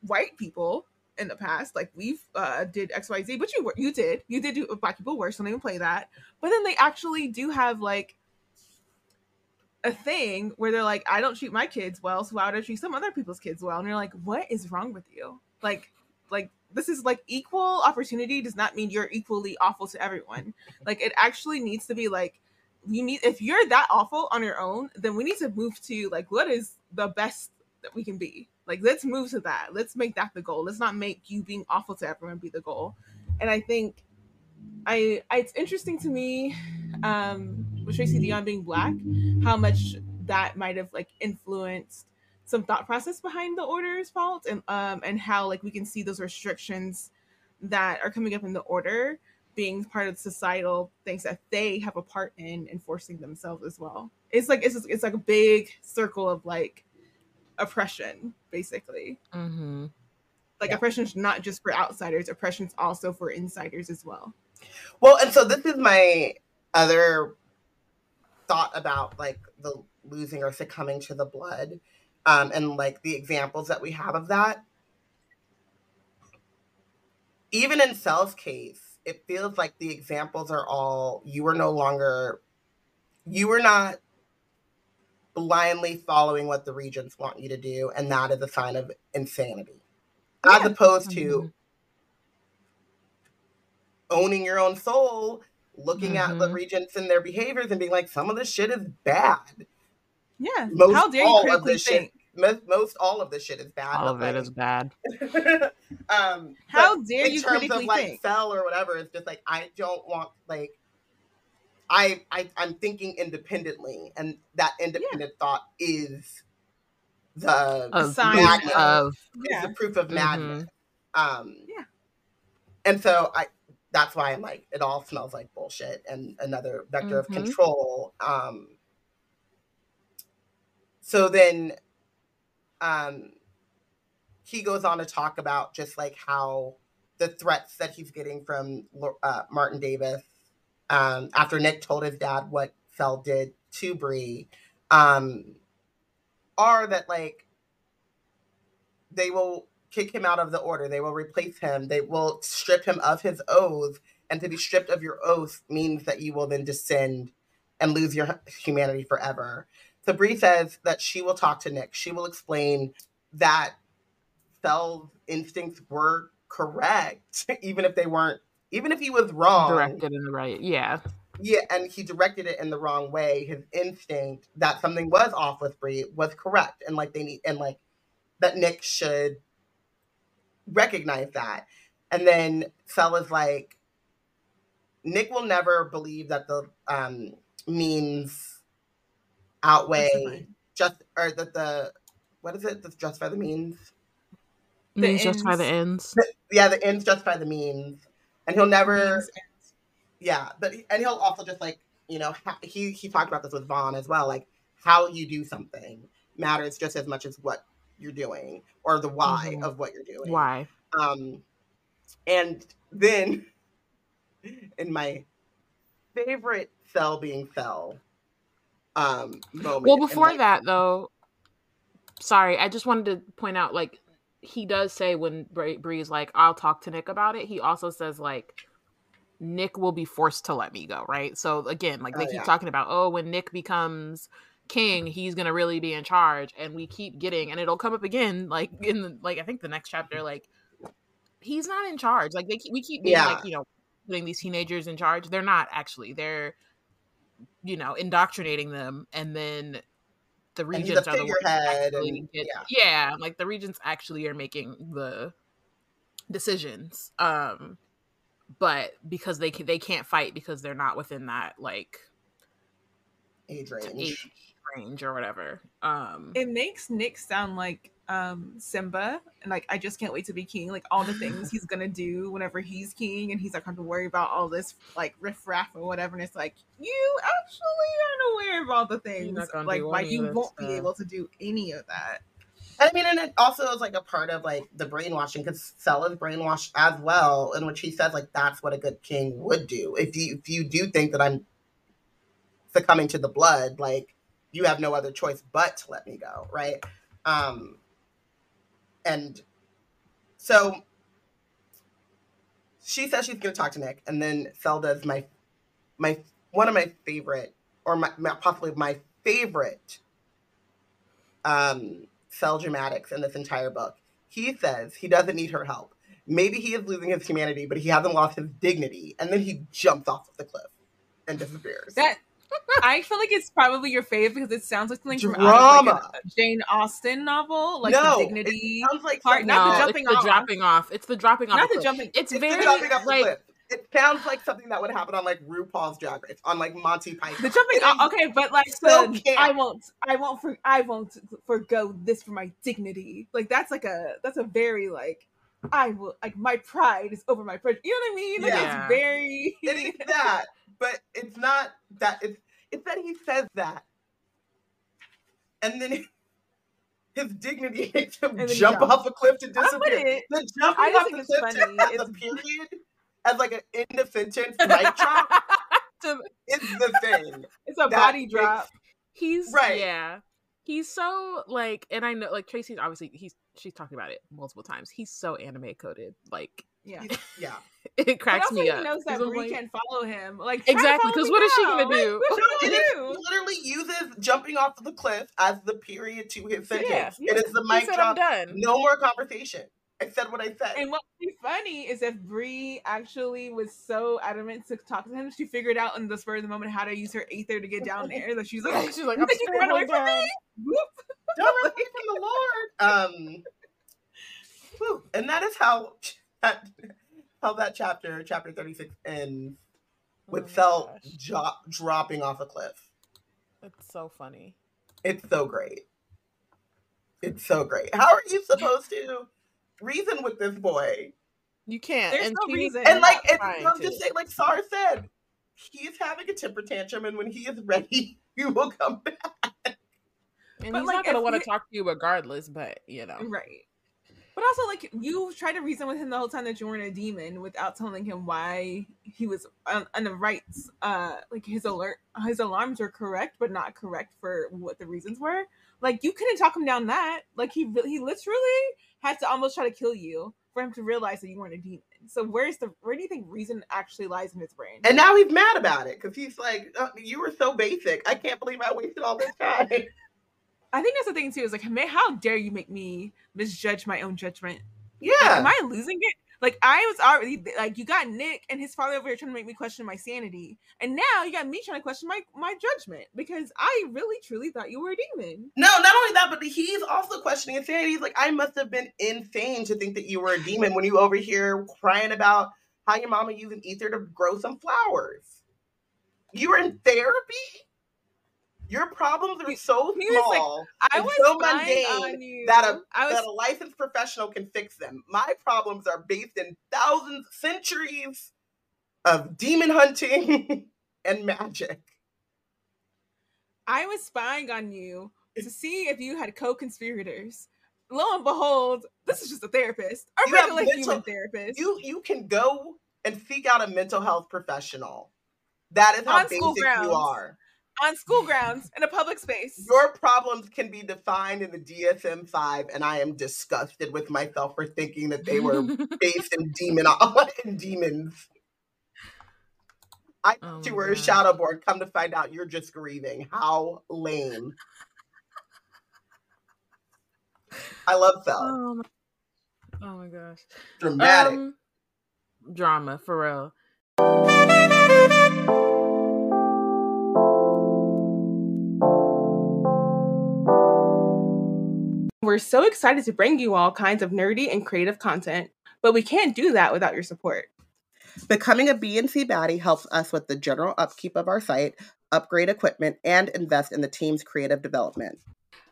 S1: white people in the past. Like we've uh, did X Y Z, but you you did you did do Black People Worse. Don't even play that. But then they actually do have like a thing where they're like, I don't treat my kids well, so why would I treat some other people's kids well? And you're like, what is wrong with you? Like, like this is like equal opportunity does not mean you're equally awful to everyone. Like it actually needs to be like you need if you're that awful on your own, then we need to move to like what is the best that we can be like, let's move to that. Let's make that the goal. Let's not make you being awful to everyone be the goal. And I think I, I it's interesting to me, um, with Tracy Deonn being black, how much that might have like influenced some thought process behind the order's fault and um and how like we can see those restrictions that are coming up in the order being part of societal things that they have a part in enforcing themselves as well. It's like it's it's like a big circle of like oppression, basically. Mm-hmm. Like yeah. oppression is not just for outsiders; oppression is also for insiders as well.
S2: Well, and so this is my other thought about like the losing or succumbing to the blood, um, and like the examples that we have of that. Even in Sel's case, it feels like the examples are all you were no longer, you were not blindly following what the regents want you to do, and that is a sign of insanity. Yeah. As opposed to mm-hmm. owning your own soul, looking mm-hmm. at the mm-hmm. regents and their behaviors and being like, some of this shit is bad.
S1: Yeah. Most How dare you critically think?
S2: Shit, most, most, all of this shit is bad.
S3: All of it is bad. [laughs]
S2: um,
S1: How dare you
S2: critically
S1: of, like,
S2: think? Sel or whatever, it's just like I don't want like I, I I'm thinking independently, and that independent yeah. thought is the
S1: of, madness, of
S2: yeah. the proof of madness. Mm-hmm. Um, yeah, and so I that's why I'm like it all smells like bullshit and another vector mm-hmm. of control. Um, so then, um, he goes on to talk about just like how the threats that he's getting from uh, Martin Davis um, after Nick told his dad what Sel did to Bree, um, are that like they will kick him out of the order. They will replace him. They will strip him of his oath. And to be stripped of your oath means that you will then descend and lose your humanity forever. So Bree says that she will talk to Nick. She will explain that Sel's instincts were correct, [laughs] even if they weren't even if he was wrong,
S3: directed in the right, yeah.
S2: yeah, and he directed it in the wrong way. His instinct that something was off with Bree was correct, and like they need and like that Nick should recognize that. And then Fella's like, Nick will never believe that the um, means outweigh just or that the what is it? That's justify the means.
S3: The means justify the ends.
S2: yeah, the ends justify the means, and he'll never. Yeah, but and he'll also just like you know he he talked about this with Vaughn as well. Like how you do something matters just as much as what you're doing or the why mm-hmm. of what you're doing.
S3: Why?
S2: Um, and then [laughs] in my favorite Sel being Sel um moment.
S3: Well, before like, that though, sorry, I just wanted to point out like he does say when Bree's like, "I'll talk to Nick about it." He also says like. Nick will be forced to let me go, right? So again, like they oh, keep yeah. talking about, oh, when Nick becomes king, he's gonna really be in charge, and we keep getting, and it'll come up again, like in the like I think the next chapter, like he's not in charge. Like they keep, we keep being yeah. like you know putting these teenagers in charge. They're not actually. They're you know indoctrinating them, and then the regents are the ones actually get, yeah. yeah, like the regents actually are making the decisions. Um, but because they can, they can't fight because they're not within that like
S2: age range. Age
S3: range or whatever. Um
S1: it makes Nick sound like um Simba and like I just can't wait to be king. Like all the things he's gonna do whenever he's king and he's not going to worry about all this like riffraff or whatever. And it's like you actually aren't aware of all the things. Like why you won't stuff. be able to do any of that.
S2: I mean, and it also is like a part of like the brainwashing because is brainwashed as well, in which he says like that's what a good king would do. If you if you do think that I'm succumbing to the blood, like you have no other choice but to let me go, right? Um, and so she says she's going to talk to Nick, and then Felda's my my one of my favorite, or my, possibly my favorite, um, Sel dramatics in this entire book. He says he doesn't need her help. Maybe he is losing his humanity, but he hasn't lost his dignity. And then he jumps off of the cliff and disappears.
S1: That I feel like it's probably your fave because it sounds like something Drama. from like a Jane Austen novel, like
S2: no,
S1: the dignity It
S2: sounds like
S1: part,
S3: not no, the jumping it's the off. dropping off. It's the dropping off.
S1: Not the jumping.
S3: It's,
S2: it's
S3: very
S2: dropping off
S3: like.
S2: cliff. It sounds like something that would happen on like RuPaul's Drag Race, on like Monty Python.
S1: The jumping off, okay, but like so the, I won't, I won't, for, I won't forgo this for my dignity. Like that's like a, that's a very like I will like my pride is over my pride. You know what I mean? Like yeah. it's very
S2: it is that, but it's not that it's it's that he says that. And then [laughs] his dignity [laughs] makes him jump off a cliff to disappear. The jumping off the cliff funny. as a [laughs] period, as like an the sentence mic drop, is the thing.
S1: It's a body drop.
S3: He's right. Yeah. He's so like, and I know like Tracy's obviously he's she's talking about it multiple times. He's so anime coded. Like
S1: yeah, [laughs]
S2: yeah.
S3: it cracks me
S1: up. Knows that Bree like, can follow him. Like
S3: exactly, because what is she gonna do?
S1: Like, what
S2: do? [laughs] He literally uses jumping off of the cliff as the period to his sentence. Yeah, yeah. It is the mic drop. Done. No more conversation. I said what I said.
S1: And what would be funny is if Bree actually was so adamant to talk to him, she figured out in the spur of the moment how to use her aether to get down [laughs] there. That she's like, she's like, I'm you can run away from me.
S2: Don't run away from the Lord. Um, whew. and that is how that, how that chapter, chapter 36, ends oh with oh Sel jo- dropping off a cliff.
S3: It's so funny.
S2: It's so great. It's so great. How are you supposed to reason with this boy?
S3: You can't.
S1: There's and no reason.
S2: And like, it's, I'm just saying, like Sar said, he's having a temper tantrum, and when he is ready, [laughs] he will come back.
S3: And but he's like, not gonna want to talk to you regardless, but you know,
S1: right? But also, like you tried to reason with him the whole time that you weren't a demon without telling him why he was on, on the rights. Uh, like his alert, his alarms were correct, but not correct for what the reasons were. Like you couldn't talk him down that. Like he he literally had to almost try to kill you for him to realize that you weren't a demon. So where's the where do you think reason actually lies in his brain?
S2: And now he's mad about it because he's like, oh, "You were so basic. I can't believe I wasted all this time." [laughs]
S1: I think that's the thing too. Is like, man, how dare you make me misjudge my own judgment?
S2: Yeah.
S1: Like, am I losing it? Like I was already like you got Nick and his father over here trying to make me question my sanity, and now you got me trying to question my my judgment because I really truly thought you were a demon.
S2: No, not only that, but he's also questioning insanity. He's like, I must have been insane to think that you were a demon when you over here crying about how your mama using aether to grow some flowers. You were in therapy. Your problems are so
S1: He was like,
S2: small
S1: I
S2: and
S1: was
S2: so mundane that a
S1: was
S2: that a licensed professional can fix them. My problems are based in thousands, centuries of demon hunting [laughs] and magic.
S1: I was spying on you to see if you had co-conspirators. Lo and behold, this is just a therapist, a regular
S2: mental-
S1: human therapist.
S2: You you can go and seek out a mental health professional. That is how
S1: On
S2: basic you are.
S1: On school grounds in a public space.
S2: Your problems can be defined in the DSM five, and I am disgusted with myself for thinking that they were [laughs] based in demon [laughs] in demons. I
S3: Oh
S2: thought you
S3: my
S2: were a Shadowborn. Come to find out, you're just grieving. How lame. I love Sel.
S3: oh, my, oh my gosh.
S2: Dramatic.
S3: Um, drama for real.
S1: We're so excited to bring you all kinds of nerdy and creative content, but we can't do that without your support.
S2: Becoming a BNC baddie helps us with the general upkeep of our site, upgrade equipment, and invest in the team's creative development.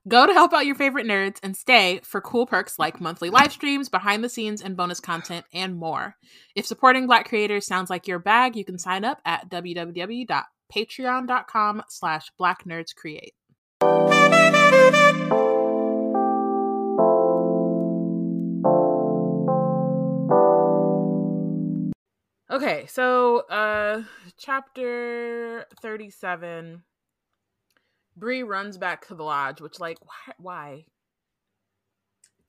S3: Go to help out your favorite nerds and stay for cool perks like monthly live streams, behind the scenes, and bonus content, and more. If supporting Black creators sounds like your bag, you can sign up at www.patreon.com slash blacknerdscreate. Okay, so uh chapter 37 Bree runs back to the lodge, which like why why?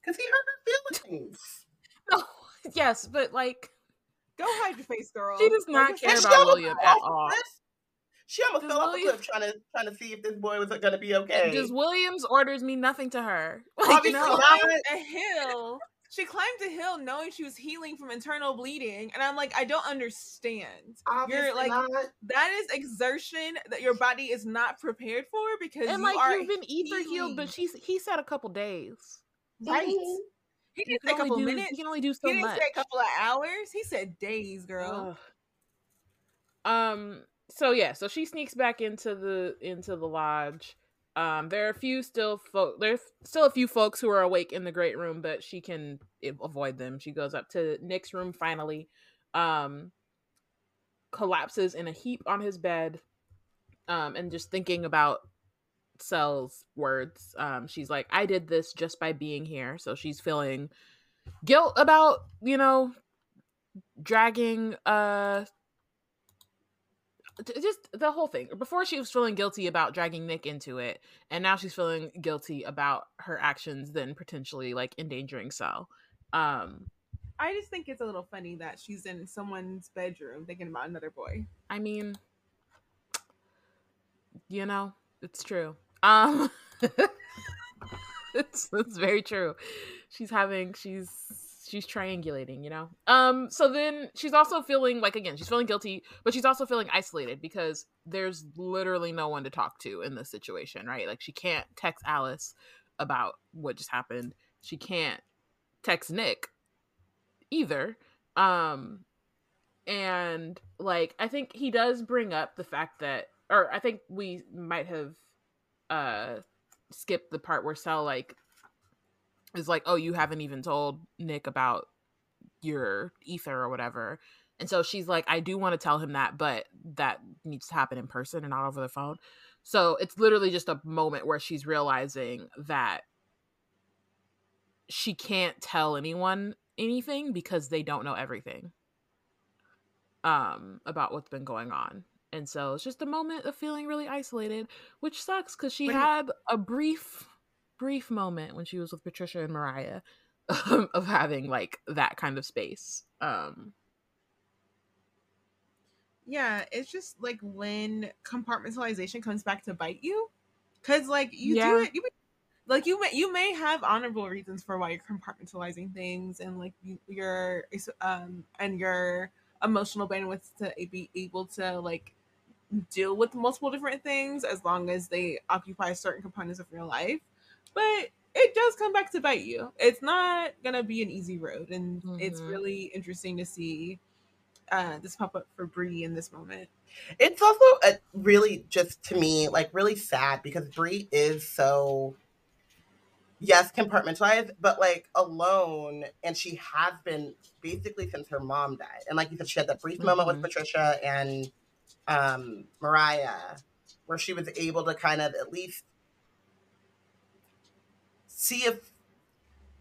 S2: Because he hurt her feelings. [laughs]
S3: No, yes, but like
S1: Go hide your face, girl.
S3: She does not
S1: your
S3: care
S2: she
S3: about
S2: almost
S3: William
S2: fell
S3: at
S2: off the
S3: all.
S2: cliff. She almost
S3: Does
S2: fell off
S3: William-
S2: the cliff trying to trying to see if this boy was going to be okay.
S3: Does Williams orders mean nothing to her? [laughs] Like,
S2: Obviously
S3: no.
S2: not.
S1: climbed a hill. She climbed a hill knowing she was healing from internal bleeding, and I'm like, I don't understand.
S2: Obviously
S1: You're like
S2: not.
S1: that is exertion that your body is not prepared for because
S3: And
S1: you
S3: like
S1: are
S3: you've been aether healed, but she's he said a couple days.
S1: right. He didn't say a couple
S3: do
S1: minutes.
S3: you can only do so
S1: he didn't
S3: much.
S1: say a couple of hours. He said days, girl.
S3: Ugh. Um. So yeah. So she sneaks back into the into the lodge. Um. There are a few still folk. There's still a few folks who are awake in the great room, but she can avoid them. She goes up to Nick's room finally. Um. Collapses in a heap on his bed. Um. And just thinking about Sel's words. Um. She's like, I did this just by being here. So she's feeling guilt about you know dragging uh just the whole thing. Before she was feeling guilty about dragging Nick into it, and now she's feeling guilty about her actions then potentially like endangering Sel. Um
S1: I just think it's a little funny that she's in someone's bedroom thinking about another boy.
S3: I mean you know, it's true. Um [laughs] it's it's very true. She's having she's she's triangulating, you know. Um so then she's also feeling like again, she's feeling guilty, but she's also feeling isolated because there's literally no one to talk to in this situation, right? Like she can't text Alice about what just happened. She can't text Nick either. Um and like I think he does bring up the fact that or I think we might have uh skipped the part where Sel like is like, "Oh, you haven't even told Nick about your aether or whatever." And so she's like, "I do want to tell him that, but that needs to happen in person and not over the phone." So it's literally just a moment where she's realizing that she can't tell anyone anything because they don't know everything um about what's been going on. And so it's just a moment of feeling really isolated, which sucks because she had a brief, brief moment when she was with Patricia and Mariah [laughs] um, of having like that kind of space. Um,
S1: Yeah, it's just like when compartmentalization comes back to bite you, because like you do it, you like you may you may have honorable reasons for why you're compartmentalizing things and like you, your um and your emotional bandwidth to be able to like deal with multiple different things as long as they occupy certain components of your life but it does come back to bite you it's not gonna be an easy road and mm-hmm. it's really interesting to see uh this pop up for Bree in this moment
S2: it's also a really just to me like really sad because Bree is so yes, compartmentalized, but like alone. And she has been basically since her mom died. And like you said, she had that brief mm-hmm. moment with mm-hmm. Patricia and um, Mariah where she was able to kind of at least see if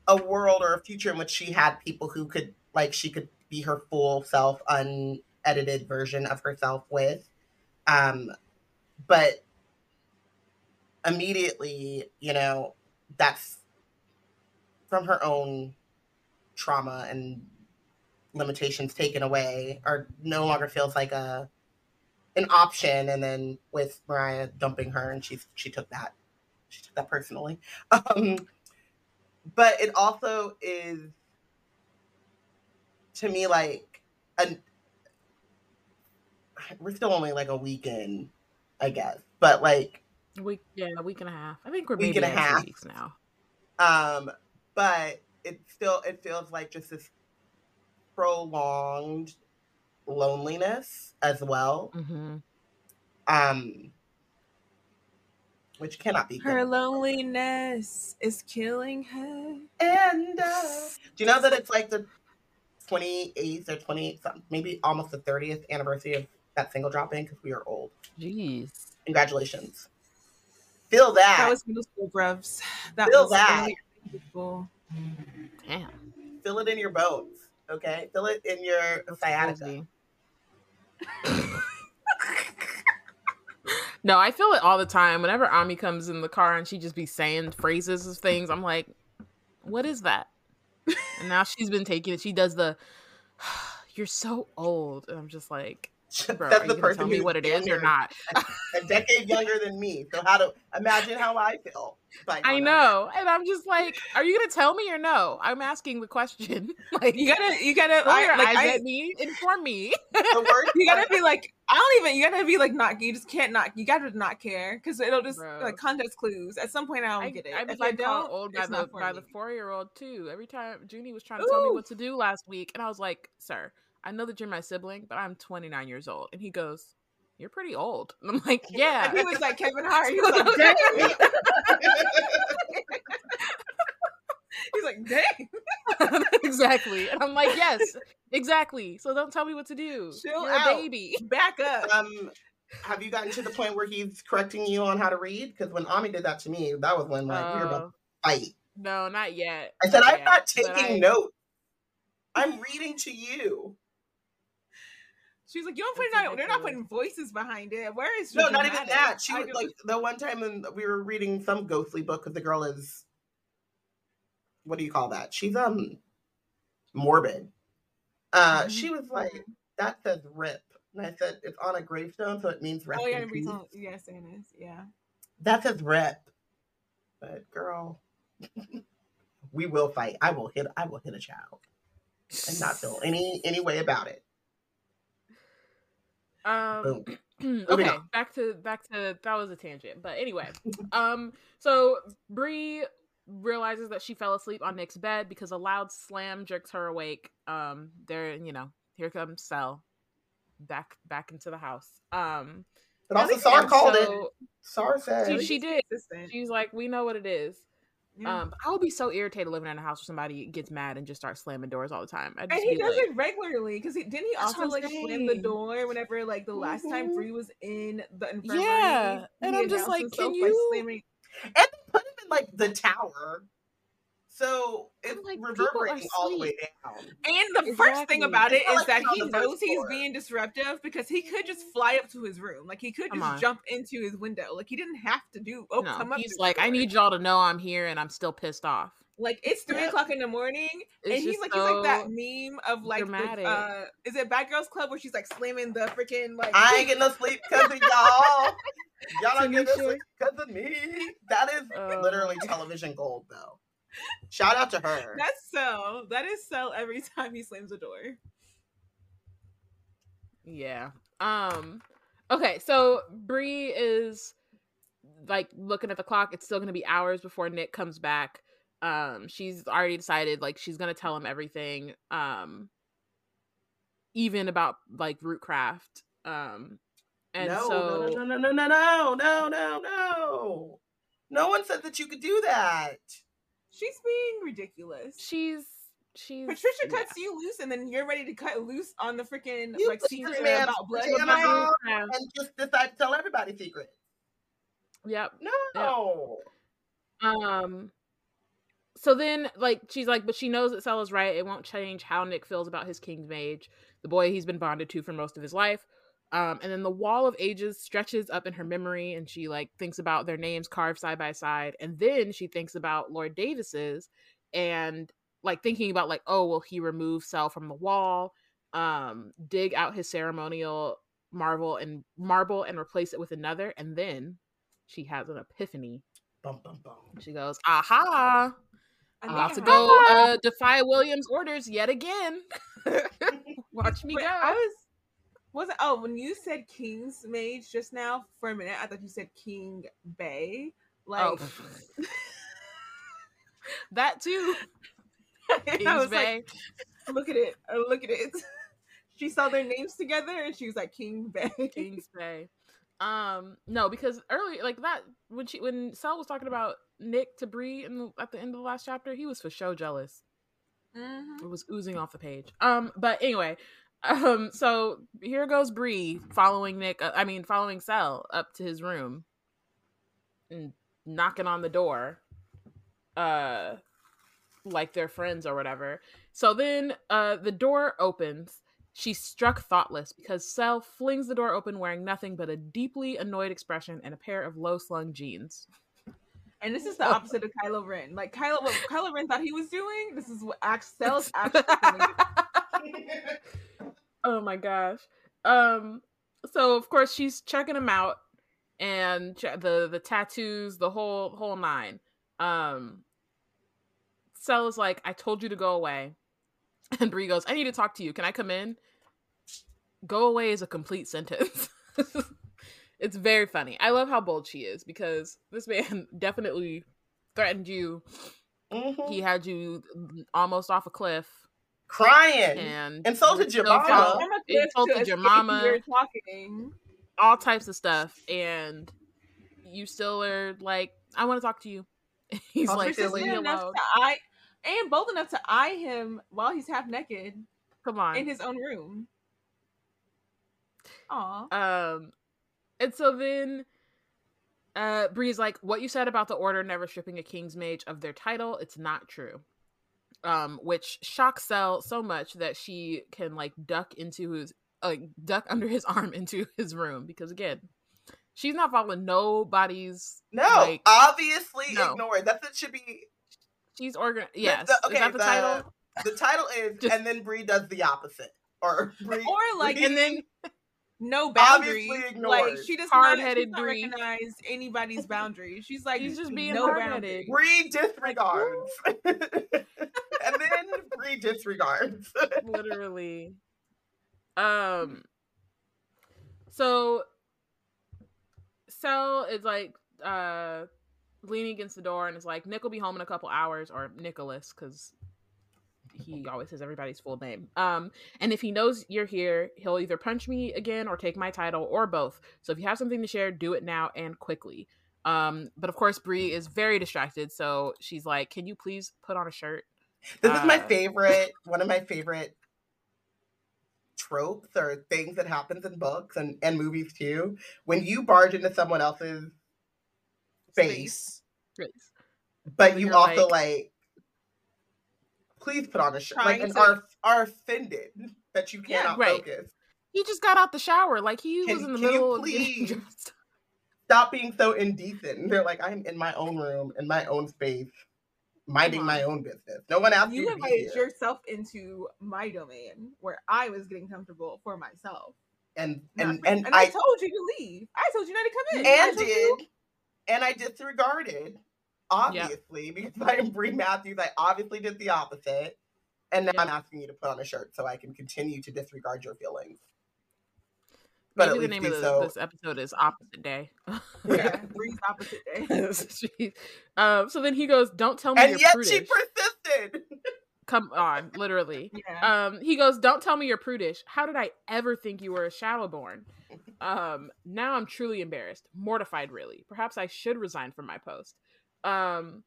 S2: a world or a future in which she had people who could like she could be her full self unedited version of herself with. Um but immediately you know that's from her own trauma and limitations taken away or no longer feels like a an option. And then with mariah dumping her and she she took that she [laughs] took that personally um but it also is to me like an we're still only like a weekend i guess but like
S3: week, yeah, a week and a half. I think we're week maybe and a half weeks now.
S2: Um, but it still it feels like just this prolonged loneliness as well. Mm-hmm. Um, which cannot be
S1: her good. loneliness is killing her.
S2: And uh, do you know that it's like the 28th or 28th, maybe almost the 30th anniversary of that single dropping because we are old.
S3: Jeez.
S2: Congratulations. Feel that.
S1: That was middle school brevs. That
S2: Feel was that.
S3: Really Damn.
S2: Feel it in your bones. Okay. Feel it in your sciatica. [laughs]
S3: no, I feel it all the time. Whenever Ami comes in the car and she just be saying phrases of things, I'm like, what is that? and now she's been taking it. She does the, [sighs] you're so old. And I'm just like, Bro, That's the person tell me what it is or not.
S2: a, a decade younger than me. So how to imagine how I feel.
S3: I know, and I'm just like, are you gonna tell me or no? I'm asking the question. [laughs]
S1: like you gotta, you gotta,
S3: I, your like, eyes I, at me, inform me. [laughs]
S1: You gotta be like, I don't even. You gotta be like, not. You just can't not. You gotta not care because it'll just Bro. like context clues. At some point, I don't I, get it.
S3: I if I don't, old by the by me. the four year old too. Every time Junie was trying to Ooh. tell me what to do last week, and I was like, sir I know that you're my sibling, but I'm 29 years old. And he goes, You're pretty old. And I'm like, [laughs] Yeah.
S1: And he was like, Kevin Hart. He was like, He's like, dang. [laughs]
S3: exactly. And I'm like, yes, exactly. So don't tell me what to do.
S1: Chill You're out. baby. Back up.
S2: Um, have you gotten to the point where he's correcting you on how to read? Because when Ami did that to me, that was when like uh, we were about to oh. fight.
S3: No, not yet.
S2: I said,
S3: not
S2: I'm yet, not taking I... notes. I'm reading to you.
S1: She's like, you don't put not, they're not putting voices behind it. Where is
S2: no, not even that. She was like the one time when we were reading some ghostly book because the girl is, what do you call that? She's um morbid. Uh, mm-hmm. she was like, that says rip, and I said it's on a gravestone, so it means rest. Oh
S1: yeah, yes, it is. Yeah,
S2: that says rip, but girl, [laughs] we will fight. I will hit. I will hit a child, and not feel any any way about it.
S3: Um, [clears throat] okay, back to back to that was a tangent, but anyway, um, so Bree realizes that she fell asleep on Nick's bed because a loud slam jerks her awake. Um, there, you know, here comes Sel back back into the house. Um,
S2: but also Sar called so, it. Sar said
S3: she, she did. She's like, we know what it is. Yeah. Um, I would be so irritated living in a house where somebody gets mad and just starts slamming doors all the time.
S1: and he does like, it regularly because he didn't he also like saying. slam the door whenever like the last mm-hmm. time Bree was in the infirmary.
S3: Yeah, and I'm just like, can you?
S2: Slamming... And they put him in like the tower so it's like, reverberating all the way down.
S1: And the exactly. first thing about it is like that he knows he's being disruptive because he could just fly up to his room. Like he could just jump into his window. Like he didn't have to do oh no, come up.
S3: He's like, I need y'all to know I'm here and I'm still pissed off.
S1: Like it's three yeah. o'clock in the morning, it's and he's like so he's like that meme of like the, uh, is it Bad Girls Club where she's like slamming the freaking like
S2: I ain't getting no sleep because of y'all. [laughs] Y'all don't get this because of me. That is uh, literally television gold, though. Shout out to her.
S1: That's so. That is so every time he slams a door.
S3: Yeah. Um okay, so Bree is like looking at the clock. It's still going to be hours before Nick comes back. Um she's already decided like she's going to tell him everything um even about like Rootcraft. Um and
S2: no,
S3: so
S2: no, no, no, no, no, no, no, no, no. No one said that you could do that.
S1: She's being ridiculous.
S3: she's she's
S1: Patricia
S3: yeah.
S1: cuts you loose, and then you're ready to cut loose on the freaking
S2: You
S1: like
S2: put
S1: secret
S2: your man's
S1: about blood.
S2: pajamas
S1: Like,
S2: on. And just decide to tell everybody secret.
S3: Yep.
S2: No.
S3: Um so then like she's like, but she knows that Stella's right. It won't change how Nick feels about his King's Mage, the boy he's been bonded to for most of his life. Um, and then the wall of ages stretches up in her memory, and she like thinks about their names carved side by side. And then she thinks about Lord Davis's and like thinking about like, oh, will he remove Sel from the wall, um, dig out his ceremonial marble and marble and replace it with another, and then she has an epiphany
S2: Bum, bum, bum.
S3: she goes, aha,
S1: I
S3: I'm about to go uh, defy Williams' orders yet again. [laughs] Watch me
S1: Wait,
S3: go.
S1: I was wasn't oh when you said King's Mage just now for a minute, I thought you said King Bay. Like
S3: Oh. [laughs] that too. [laughs]
S1: and
S3: Kings
S1: was
S3: Bay.
S1: like, look at it, look at it. [laughs] She saw their names together and she was like King Bay.
S3: Kings Bay. Um, no, because earlier, like that, when she when Sel was talking about Nick to Bree in the, at the end of the last chapter, he was for show jealous.
S1: Mhm.
S3: It was oozing off the page. Um, but anyway, um, so here goes Bree following Nick. Uh, I mean, following Sel up to his room and knocking on the door, uh, like they're friends or whatever. So then, uh, the door opens. She's struck thoughtless because Sel flings the door open wearing nothing but a deeply annoyed expression and a pair of low slung jeans.
S1: And this is the opposite of Kylo Ren. Like Kylo, what Kylo Ren thought he was doing. This is what Axel's [laughs] actually doing. [laughs]
S3: oh my gosh. Um so of course she's checking him out and the the tattoos, the whole whole nine. Um Sel is like, I told you to go away. [laughs] And Bree goes, I need to talk to you. Can I come in? Go away is a complete sentence. [laughs] it's very funny. I love how bold she is because this man [laughs] definitely threatened you.
S2: Mhm.
S3: He had you almost off a cliff
S2: Crying.
S3: and
S2: Insulted your mama.
S3: no.
S1: I'm a
S3: Insulted
S1: to
S3: your
S1: escape
S3: mama.
S1: You're talking.
S3: all types of stuff and you still are like i want to talk to you [laughs] he's
S2: I'll
S3: like
S2: take
S3: leave me
S1: enough
S3: alone
S1: to eye, and bold enough to eye him while he's half naked
S3: come on
S1: in his own room. Aw.
S3: um and so then uh bree's like what you said about the order never stripping a king's mage of their title it's not true um which shocks Sel so much that she can like duck into his like duck [laughs] under his arm into his room because again she's not following nobody's
S2: No,
S3: like,
S2: obviously
S3: no.
S2: ignored. That's it should be.
S3: she's organ
S2: the-
S3: yes
S2: the- okay,
S3: is that the, title
S2: The title is, [laughs]
S3: Just-
S2: and then Bree does the opposite, or [laughs] Bree,
S1: Or like,
S2: Bree-
S3: and then
S1: no boundaries. Like she does not,
S3: Hard-headed
S1: not
S3: Bree.
S1: recognize anybody's boundaries. She's like
S3: She's just being
S1: no
S3: hard-headed.
S1: boundaries.
S2: Bree disregards, Bree disregards. [laughs]
S3: literally. Um so Sel is like uh leaning against the door and is like nick will be home in a couple hours or nicholas because he always says everybody's full name. Um and if he knows you're here he'll either punch me again or take my title or both. So if you have something to share do it now and quickly. Um but of course Bree is very distracted so she's like can you please put on a shirt
S2: This is my
S3: Uh,
S2: favorite, one of my favorite tropes or things that happens in books and, and movies too. When you barge into someone else's space,
S1: Space.
S2: but you also
S3: like-
S2: like, please put on a shirt, like, and
S1: to-
S2: are are offended that you
S1: Yeah,
S2: cannot
S3: right.
S2: focus.
S3: he just got out the shower like he
S2: Can-
S3: was in the
S2: can you
S3: middle of [laughs]
S2: please?
S3: dressed.
S2: Stop being so indecent. And they're like, I'm in my own room, in my own space, minding
S3: uh-huh.
S2: my own business. No one asked you,
S1: You invited yourself into my domain where I was getting comfortable for myself.
S2: And and
S1: for-
S2: and,
S1: I,
S2: I
S1: told you to leave. I told you not to come in.
S2: And did
S1: you-
S2: and I disregarded obviously, because [laughs] I am Bree Matthews, I obviously did the opposite. And now I'm asking you to put on a shirt so I can continue to disregard your feelings.
S3: But Maybe the name of the, so. this episode is Opposite Day. [laughs]
S1: yeah, Bree's Opposite Day. [laughs] [laughs]
S3: um, so then he goes, "Don't tell me."
S2: And
S3: you're
S2: yet
S3: prudish.
S2: she persisted.
S3: Come on, literally. Yeah. Um, he goes, "Don't tell me you're prudish. How did I ever think you were a Shadowborn?" Um, now I'm truly embarrassed, mortified. Really, perhaps I should resign from my post. Um,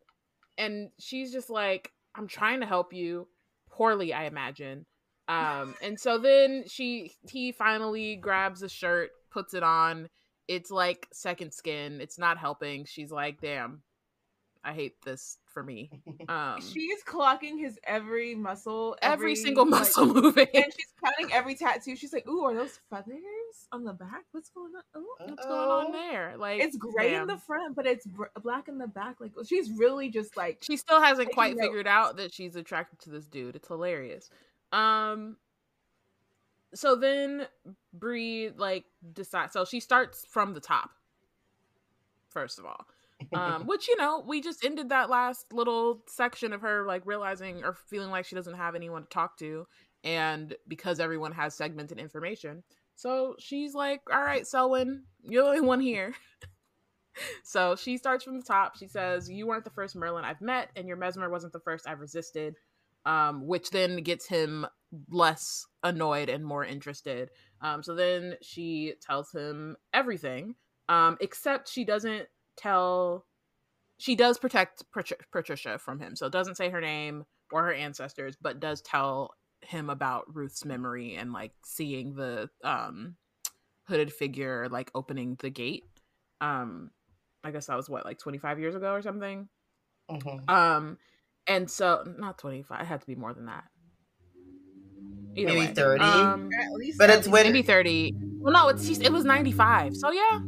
S3: and she's just like, "I'm trying to help you, poorly, I imagine." Um, and so then she he finally grabs a shirt, puts it on. It's like second skin. It's not helping. She's like, "Damn, I hate this for me." [laughs] Um,
S1: she's clocking his every muscle,
S3: every, every single muscle like, [laughs] moving,
S1: and she's counting every tattoo. She's like, "Ooh, are those feathers on the back? What's going on? Ooh,
S3: what's going on there? Like,
S1: it's gray damn. in the front, but it's br- black in the back. Like, she's really just like
S3: she still hasn't quite notes. figured out that she's attracted to this dude. It's hilarious. Um, so then Bree like decides. So she starts from the top. First of all, um, [laughs] which you know we just ended that last little section of her like realizing or feeling like she doesn't have anyone to talk to, and because everyone has segmented information, so she's like, "All right, Selwyn, you're the only one here." [laughs] so she starts from the top. She says, "You weren't the first Merlin I've met, and your mesmer wasn't the first I've resisted." Um, which then gets him less annoyed and more interested. Um, so then she tells him everything, um, except she doesn't tell. She does protect Patricia from him, so it doesn't say her name or her ancestors, but does tell him about Ruth's memory and like seeing the um, hooded figure like opening the gate. Um, I guess that was what like twenty five years ago or something. Mm-hmm. Um, and so not twenty five. It had to be more than that.
S2: Either maybe way. 30 um,
S3: but it's when maybe 30 well no it's it was 95 so yeah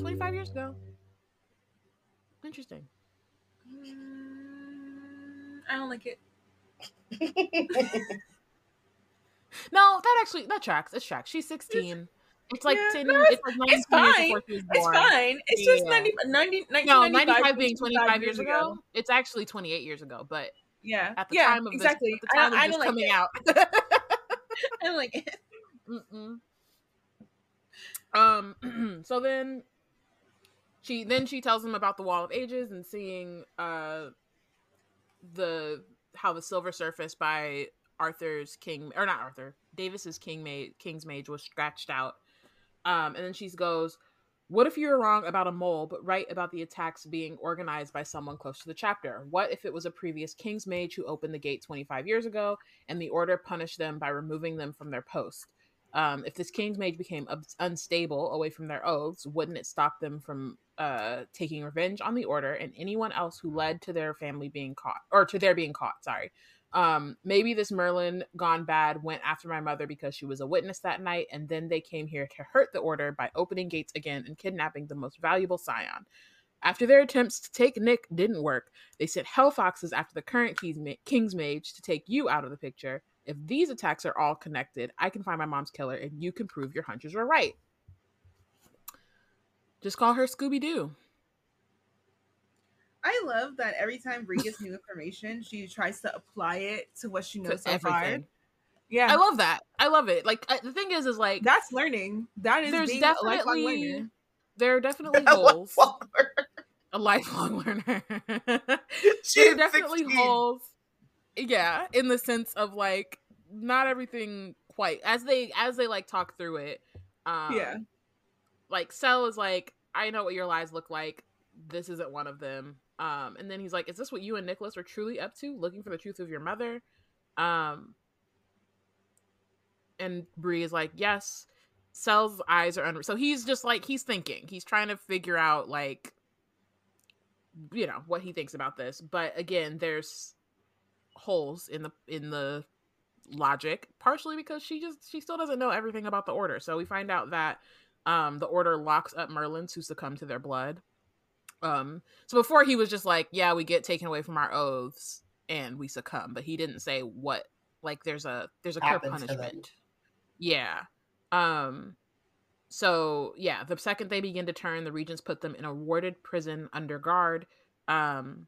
S3: 25 years ago interesting
S1: mm, i don't like it [laughs] [laughs]
S3: no that actually that tracks it tracks she's 16 it's like yeah, 10
S1: no,
S3: it's, like
S1: it's fine it's fine it's yeah. just 90, 90
S3: no 95 being 25 years ago. ago it's actually 28 years ago but
S1: yeah
S3: at the
S1: yeah,
S3: time of
S1: exactly
S3: this, at the time I, of this coming out [laughs]
S1: I'm like,
S3: Mm-mm. um. [clears throat] so then, she then she tells him about the Wall of Ages and seeing uh the how the Silver Surface by Arthur's King or not Arthur Davis's King Mage King's Mage was scratched out. Um, and then she goes, what if you were wrong about a mole, but right about the attacks being organized by someone close to the chapter? What if it was a previous King's Mage who opened the gate 25 years ago and the Order punished them by removing them from their post? Um, if this King's Mage became unstable away from their oaths, wouldn't it stop them from uh, taking revenge on the Order and anyone else who led to their family being caught, or to their being caught? Sorry. Um, maybe this Merlin gone bad went after my mother because she was a witness that night, and then they came here to hurt the order by opening gates again and kidnapping the most valuable scion. After their attempts to take Nick didn't work, they sent hell foxes after the current King's Mage to take you out of the picture. If these attacks are all connected, I can find my mom's killer and you can prove your hunches were right. Just call her Scooby Doo.
S1: I love that every time Bree gets new information, she tries to apply it to what she knows so
S3: everything. far. Yeah, I love that. I love it. Like I, the thing is, is like
S1: that's learning. That is there's definitely
S3: there are definitely holes. A lifelong learner. there are [laughs] [laughs] definitely 16. holes. Yeah, in the sense of like not everything quite as they as they like talk through it. Um,
S1: yeah,
S3: like Sel is like, I know what your lies look like. This isn't one of them. Um, and then he's like, "Is this what you and Nicholas are truly up to? Looking for the truth of your mother?" Um, and Bree is like, "Yes." Sel's eyes are under. So he's just like he's thinking. He's trying to figure out like, you know, what he thinks about this. But again, there's holes in the in the logic, partially because she just she still doesn't know everything about the order. So we find out that um, the order locks up Merlins who succumb to their blood. Um, so before he was just like, yeah, we get taken away from our oaths and we succumb, but he didn't say what like there's a there's a clear punishment. Yeah. Um so yeah, the second they begin to turn, the regents put them in a warded prison under guard. um,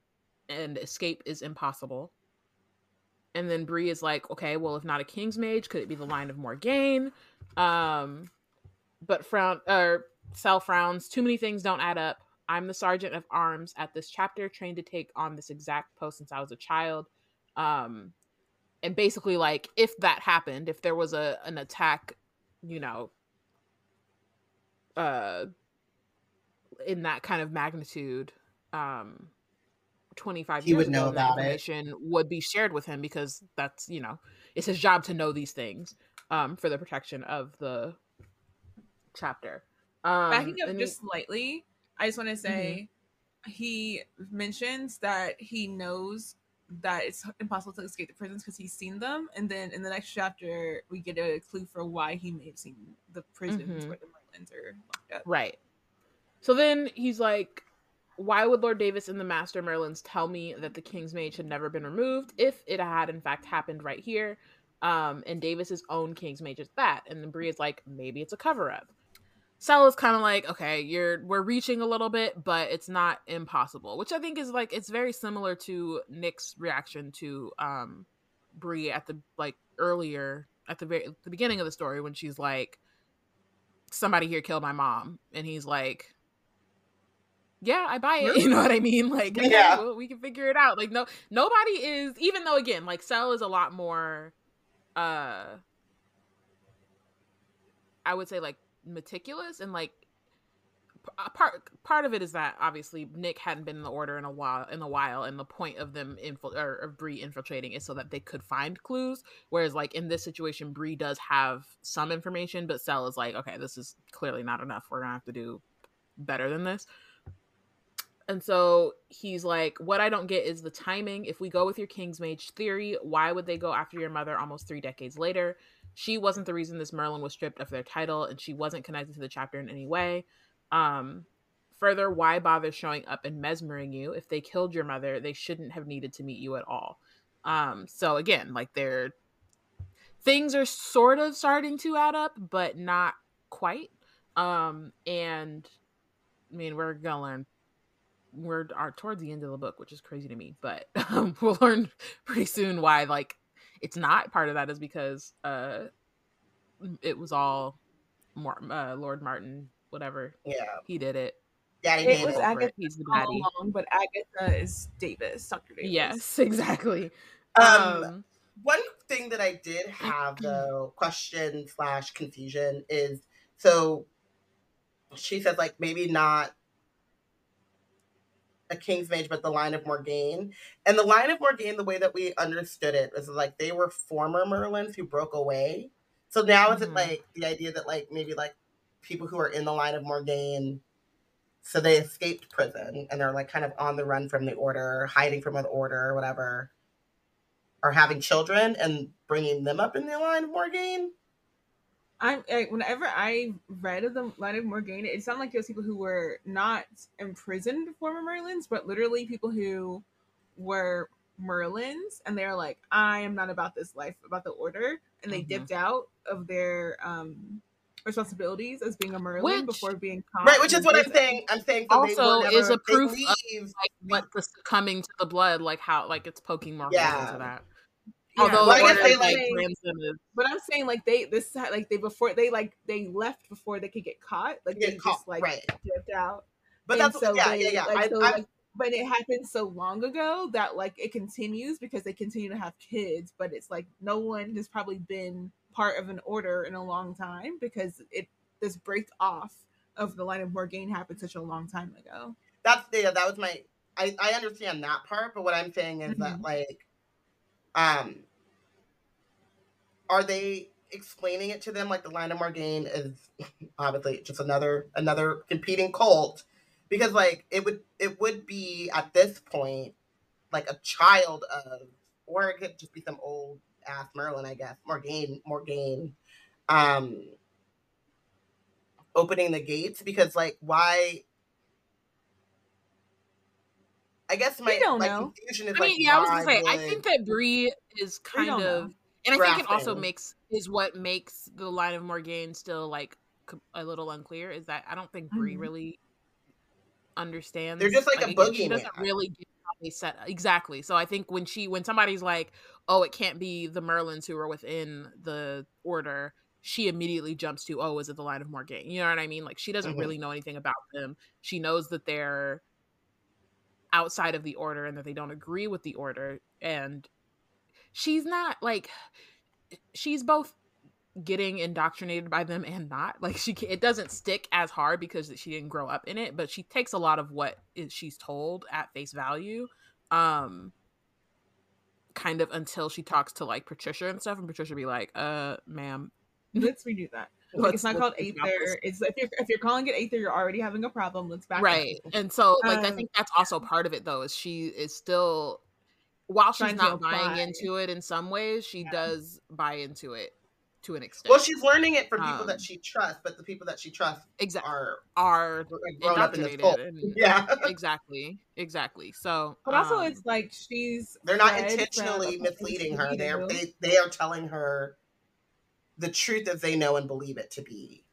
S3: and escape is impossible. And then Bree is like, okay, well, if not a King's Mage, could it be the line of Morgaine? Um, but frown or Sel frowns. Too many things don't add up. I'm the sergeant of arms at this chapter, trained to take on this exact post since I was a child. Um, and basically, like, if that happened, if there was a an attack, you know, uh, in that kind of magnitude, um, 25
S2: He
S3: years
S2: would
S3: ago,
S2: know
S3: and that
S2: about it.
S3: information would be shared with him because that's you know it's his job to know these things um, for the protection of the chapter. Um,
S1: Backing up
S3: and he-
S1: just slightly, I just want to say he mentions that he knows that it's impossible to escape the prisons because he's seen them, and then in the next chapter we get a clue for why he may have seen the prisons
S3: Mhm.
S1: where the Merlins are locked up.
S3: Right. So then he's like, why would Lord Davis and the Master Merlins tell me that the King's Mage had never been removed if it had in fact happened right here? Um, and Davis's own King's Mage is that. And then Bree is like, maybe it's a cover up. Sel is kind of like, okay, you're we're reaching a little bit, but it's not impossible. Which I think is like it's very similar to Nick's reaction to um Bree at the like earlier at the very the beginning of the story when she's like, somebody here killed my mom, and he's like, yeah, I buy it. [laughs] You know what I mean? Like, okay,
S2: Yeah.
S3: well, we can figure it out. Like, no, nobody is. Even though, again, like, Sel is a lot more. uh I would say like meticulous and like part part of it is that obviously Nick hadn't been in the order in a while in a while and the point of them infil- or of Bree infiltrating is so that they could find clues whereas like in this situation Bree does have some information but Sel is like okay this is clearly not enough. We're gonna have to do better than this. And so he's like what I don't get is the timing. If we go with your King's Mage theory why would they go after your mother almost 3 decades later she wasn't the reason this Merlin was stripped of their title, and she wasn't connected to the chapter in any way. Um, further, why bother showing up and mesmering you? If they killed your mother, they shouldn't have needed to meet you at all. Um, so again, like they're things are sort of starting to add up, but not quite. Um, and I mean, we're gonna learn. We're are towards the end of the book, which is crazy to me, but um, [laughs] we'll learn pretty soon why like it's not part of that is because uh it was all Mar- uh, Lord Martin, whatever
S2: Yeah.
S3: he did it.
S2: Daddy
S1: It
S2: made
S1: was Agatha
S2: it.
S3: He's the
S1: all
S3: daddy.
S1: along, but Agatha is Davis, Dr. Davis.
S3: Yes, [laughs] exactly.
S2: Um,
S3: Um,
S2: One thing that I did have [clears throat] though, question slash confusion is so she said like maybe not a King's Mage, but the line of Morgaine. And the line of Morgaine, the way that we understood it was like they were former Merlins who broke away. So now is it
S3: Mhm.
S2: like the idea that like maybe like people who are in the line of Morgaine, so they escaped prison and they're like kind of on the run from the order, hiding from the order or whatever, are having children and bringing them up in the line of Morgaine?
S1: I'm I, whenever I read of the line of Morgana, it sounded like those people who were not imprisoned former Merlins, but literally people who were Merlins, and they're like, I am not about this life, about the order, and they
S3: Mhm.
S1: dipped out of their um responsibilities as being a Merlin
S3: Which-
S1: before being caught
S2: Right, which is what I'm saying. I'm saying so they
S3: Also
S2: never,
S3: is a proof of- like what the succumbing to the blood, like how like it's poking more
S2: Yeah.
S3: into that.
S1: Yeah,
S3: Although
S2: Well, I guess they,
S3: like.
S1: But I'm saying like they this like they before they like they left before they could get caught. Like
S2: Get
S1: they
S2: caught,
S1: just like
S2: right.
S1: dipped out.
S2: But
S1: And
S2: that's yeah,
S1: they,
S2: yeah, yeah.
S1: like,
S2: I,
S1: so,
S2: I,
S1: like, but it happened so long ago that like it continues because they continue to have kids, but it's like no one has probably been part of an order in a long time because it this break off of the line of Morgaine happened such a long time ago.
S2: that's yeah, that was my I, I understand that part, but what I'm saying is that
S1: Mhm.
S2: like um are they explaining it to them like the line of Morgaine is [laughs] obviously just another another competing cult because like it would it would be at this point like a child of or it could just be some old ass Merlin, I guess. Morgaine Morgaine um opening the gates because like why I guess my,
S1: don't
S2: my
S1: know.
S2: confusion is
S3: I
S2: like
S3: mean, yeah, I was gonna
S2: why
S3: say, I think that Bree is kind of,
S1: know.
S3: and I think it also makes is what makes the line of Morgaine still like a little unclear. Is that I don't think Bree
S1: Mhm.
S3: really understands.
S2: They're just like a
S3: again, She doesn't really get how they set exactly. So I think when she when somebody's like, "Oh, it can't be the Merlins who are within the order," she immediately jumps to, "Oh, is it the line of Morgaine?" You know what I mean? Like she doesn't
S2: Mhm.
S3: really know anything about them. She knows that they're outside of the order and that they don't agree with the order. And she's not like she's both getting indoctrinated by them and not. Like she it doesn't stick as hard because she didn't grow up in it but she takes a lot of what is she's told at face value um kind of until she talks to like patricia and stuff and patricia be like uh ma'am.
S1: Let's redo that. Like, it's not called
S3: think
S1: Aether. It's if you're if you're calling it Aether, you're already having a problem. Let's back up.
S3: right and so like i
S1: Um,
S3: think that's also part of it though is she is still while she's not buying
S1: apply.
S3: into it in some ways she
S1: Yeah.
S3: does buy into it to an extent
S2: Well, she's learning it from people
S3: Um,
S2: that she trusts, but the people that she trusts
S3: exactly
S2: are
S3: are
S2: like, grown up in this
S3: indoctrinated
S2: cult.
S3: and [laughs]
S2: Yeah,
S3: exactly exactly so
S1: But also,
S3: um,
S1: it's like she's
S2: they're not intentionally misleading her. They're they, they are telling her the truth as they know and believe it to be.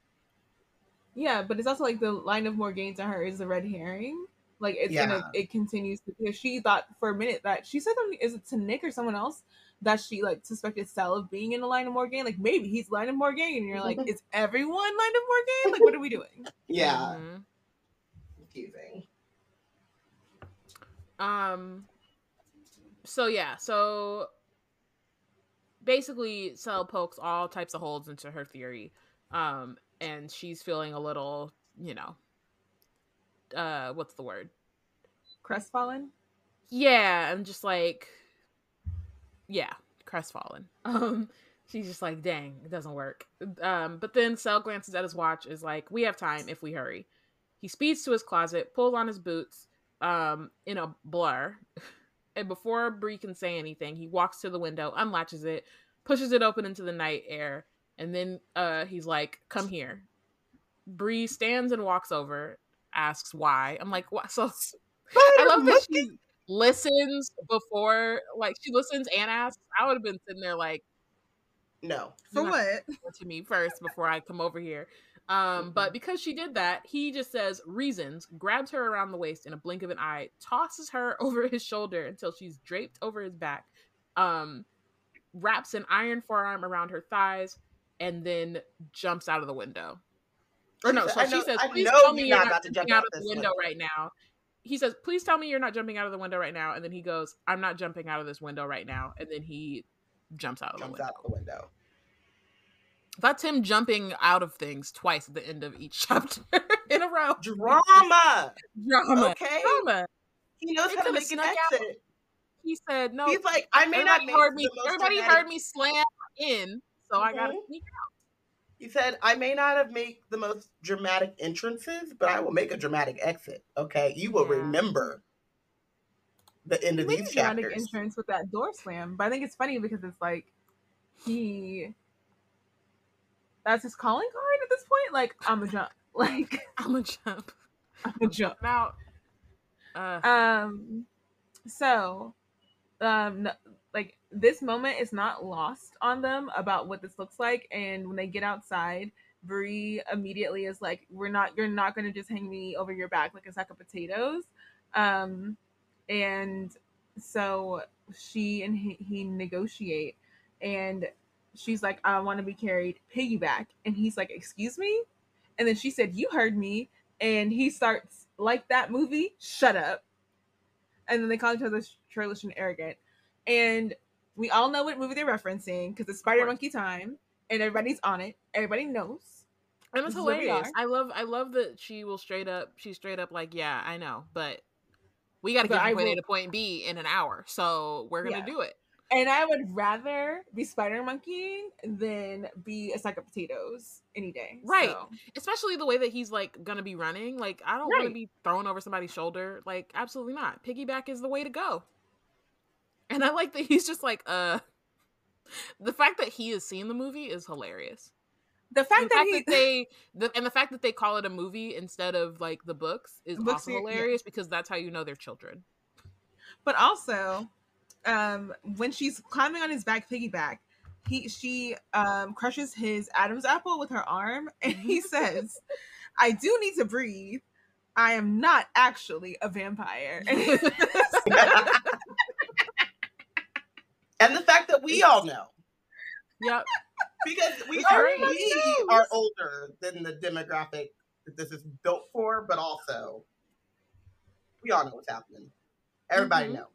S1: Yeah, but it's also like the line of Morgaine to her is the red herring. Like it's
S2: Yeah.
S1: gonna it continues to because she thought for a minute that she said something is it to Nick or someone else that she like suspected Sel of being in the line of Morgaine. Like maybe he's line of Morgaine, and you're like, [laughs] is everyone line of Morgaine? Like what are we doing? [laughs]
S2: Yeah,
S3: mhm.
S2: confusing.
S3: Um. So yeah, so basically, Sel pokes all types of holes into her theory, um, and she's feeling a little, you know, uh, what's the word?
S1: Crestfallen.
S3: Yeah, I'm just like, yeah, crestfallen. [laughs] Um, she's just like, dang, it doesn't work. Um, but then Sel glances at his watch, is like, we have time if we hurry. He speeds to his closet, pulls on his boots, um, in a blur, [laughs] and before Bree can say anything, he walks to the window, unlatches it, pushes it open into the night air, and then uh, he's like, "Come here." Bree stands and walks over, asks why. I'm like, "What?" [laughs] So I love that she listens before, like she listens and asks. I would have been sitting there like,
S2: No,
S1: For what?
S3: To me first before I come over here." Um, but because she did that, he just says reasons, grabs her around the waist in a blink of an eye, tosses her [laughs] over his shoulder until she's draped over his back, um, wraps an iron forearm around her thighs, and then jumps out of the window. Or no,
S2: She
S3: so she says, "Please tell me
S2: you're not
S3: not jumping out
S2: out
S3: of the window
S2: window."
S3: right now." He says, "Please tell me you're not jumping out of the window right now." And then he goes, "I'm not jumping out of this window right now." And then he jumps out of the window.
S2: out the window.
S3: That's him jumping out of things twice at the end of each [laughs] chapter in a row.
S2: Drama.
S3: Drama.
S2: Okay,
S3: Drama.
S2: he knows how to make an
S3: snuck out.
S2: exit.
S3: He said, "No."
S2: He's like, I may not
S3: heard me. Everybody
S2: dramatic-
S3: heard me slam in, so I gotta
S2: mm-hmm.
S3: sneak out.
S2: He said, I may not have made the most dramatic entrances, but I will make a dramatic exit. Okay, you will
S3: Yeah.
S2: remember the end
S1: He
S2: of these
S1: a dramatic entrance with that door slam, but I think it's funny because it's like he that's his calling card at this point. Like I'm a jump. [laughs] Like
S3: I'm gonna jump.
S1: I'm a jump.
S3: Now, uh,
S1: Um, so, um, no- like this moment is not lost on them about what this looks like, and when they get outside, Bree immediately is like, "We're not. You're not going to just hang me over your back like a sack of potatoes." Um, and so she and he, he negotiate, and she's like, "I want to be carried piggyback," and he's like, "Excuse me," and then she said, "You heard me." and he starts like that movie shut up and then they call each other churlish and arrogant and we all know what movie they're referencing because it's spider monkey time and everybody's on it everybody knows
S3: and it's
S1: this is where we
S3: hilarious. I love, I love that she will straight up, she's straight up like, "Yeah, I know, but we got to
S1: But
S3: get
S1: I
S3: from point A to point B in an hour, so we're gonna
S1: Yeah.
S3: do it."
S1: And i would rather be spider monkeying than be a sack of potatoes any day
S3: Right.
S1: So,
S3: Especially the way that he's like gonna be running. Like, I don't want to be thrown over somebody's shoulder. Like, absolutely not. Piggyback is the way to go. And I like that he's just like, uh, the fact that he has seen the movie is hilarious.
S1: the fact
S3: the
S1: that
S3: fact
S1: he
S3: that they the, and the fact that they call it a movie instead of like the books is
S1: Books
S3: also
S1: are- yeah.
S3: hilarious because that's how you know they're children.
S1: but also um when she's climbing on his back piggyback he she um crushes his adam's apple with her arm [laughs] and he [laughs] says i do need to breathe I am not actually a vampire. [laughs]
S2: and the fact that we all know.
S3: Yep.
S2: Because we are
S3: very
S2: we are older than the demographic that this is built for, but also we all know what's happening. Everybody
S3: Mhm.
S2: know.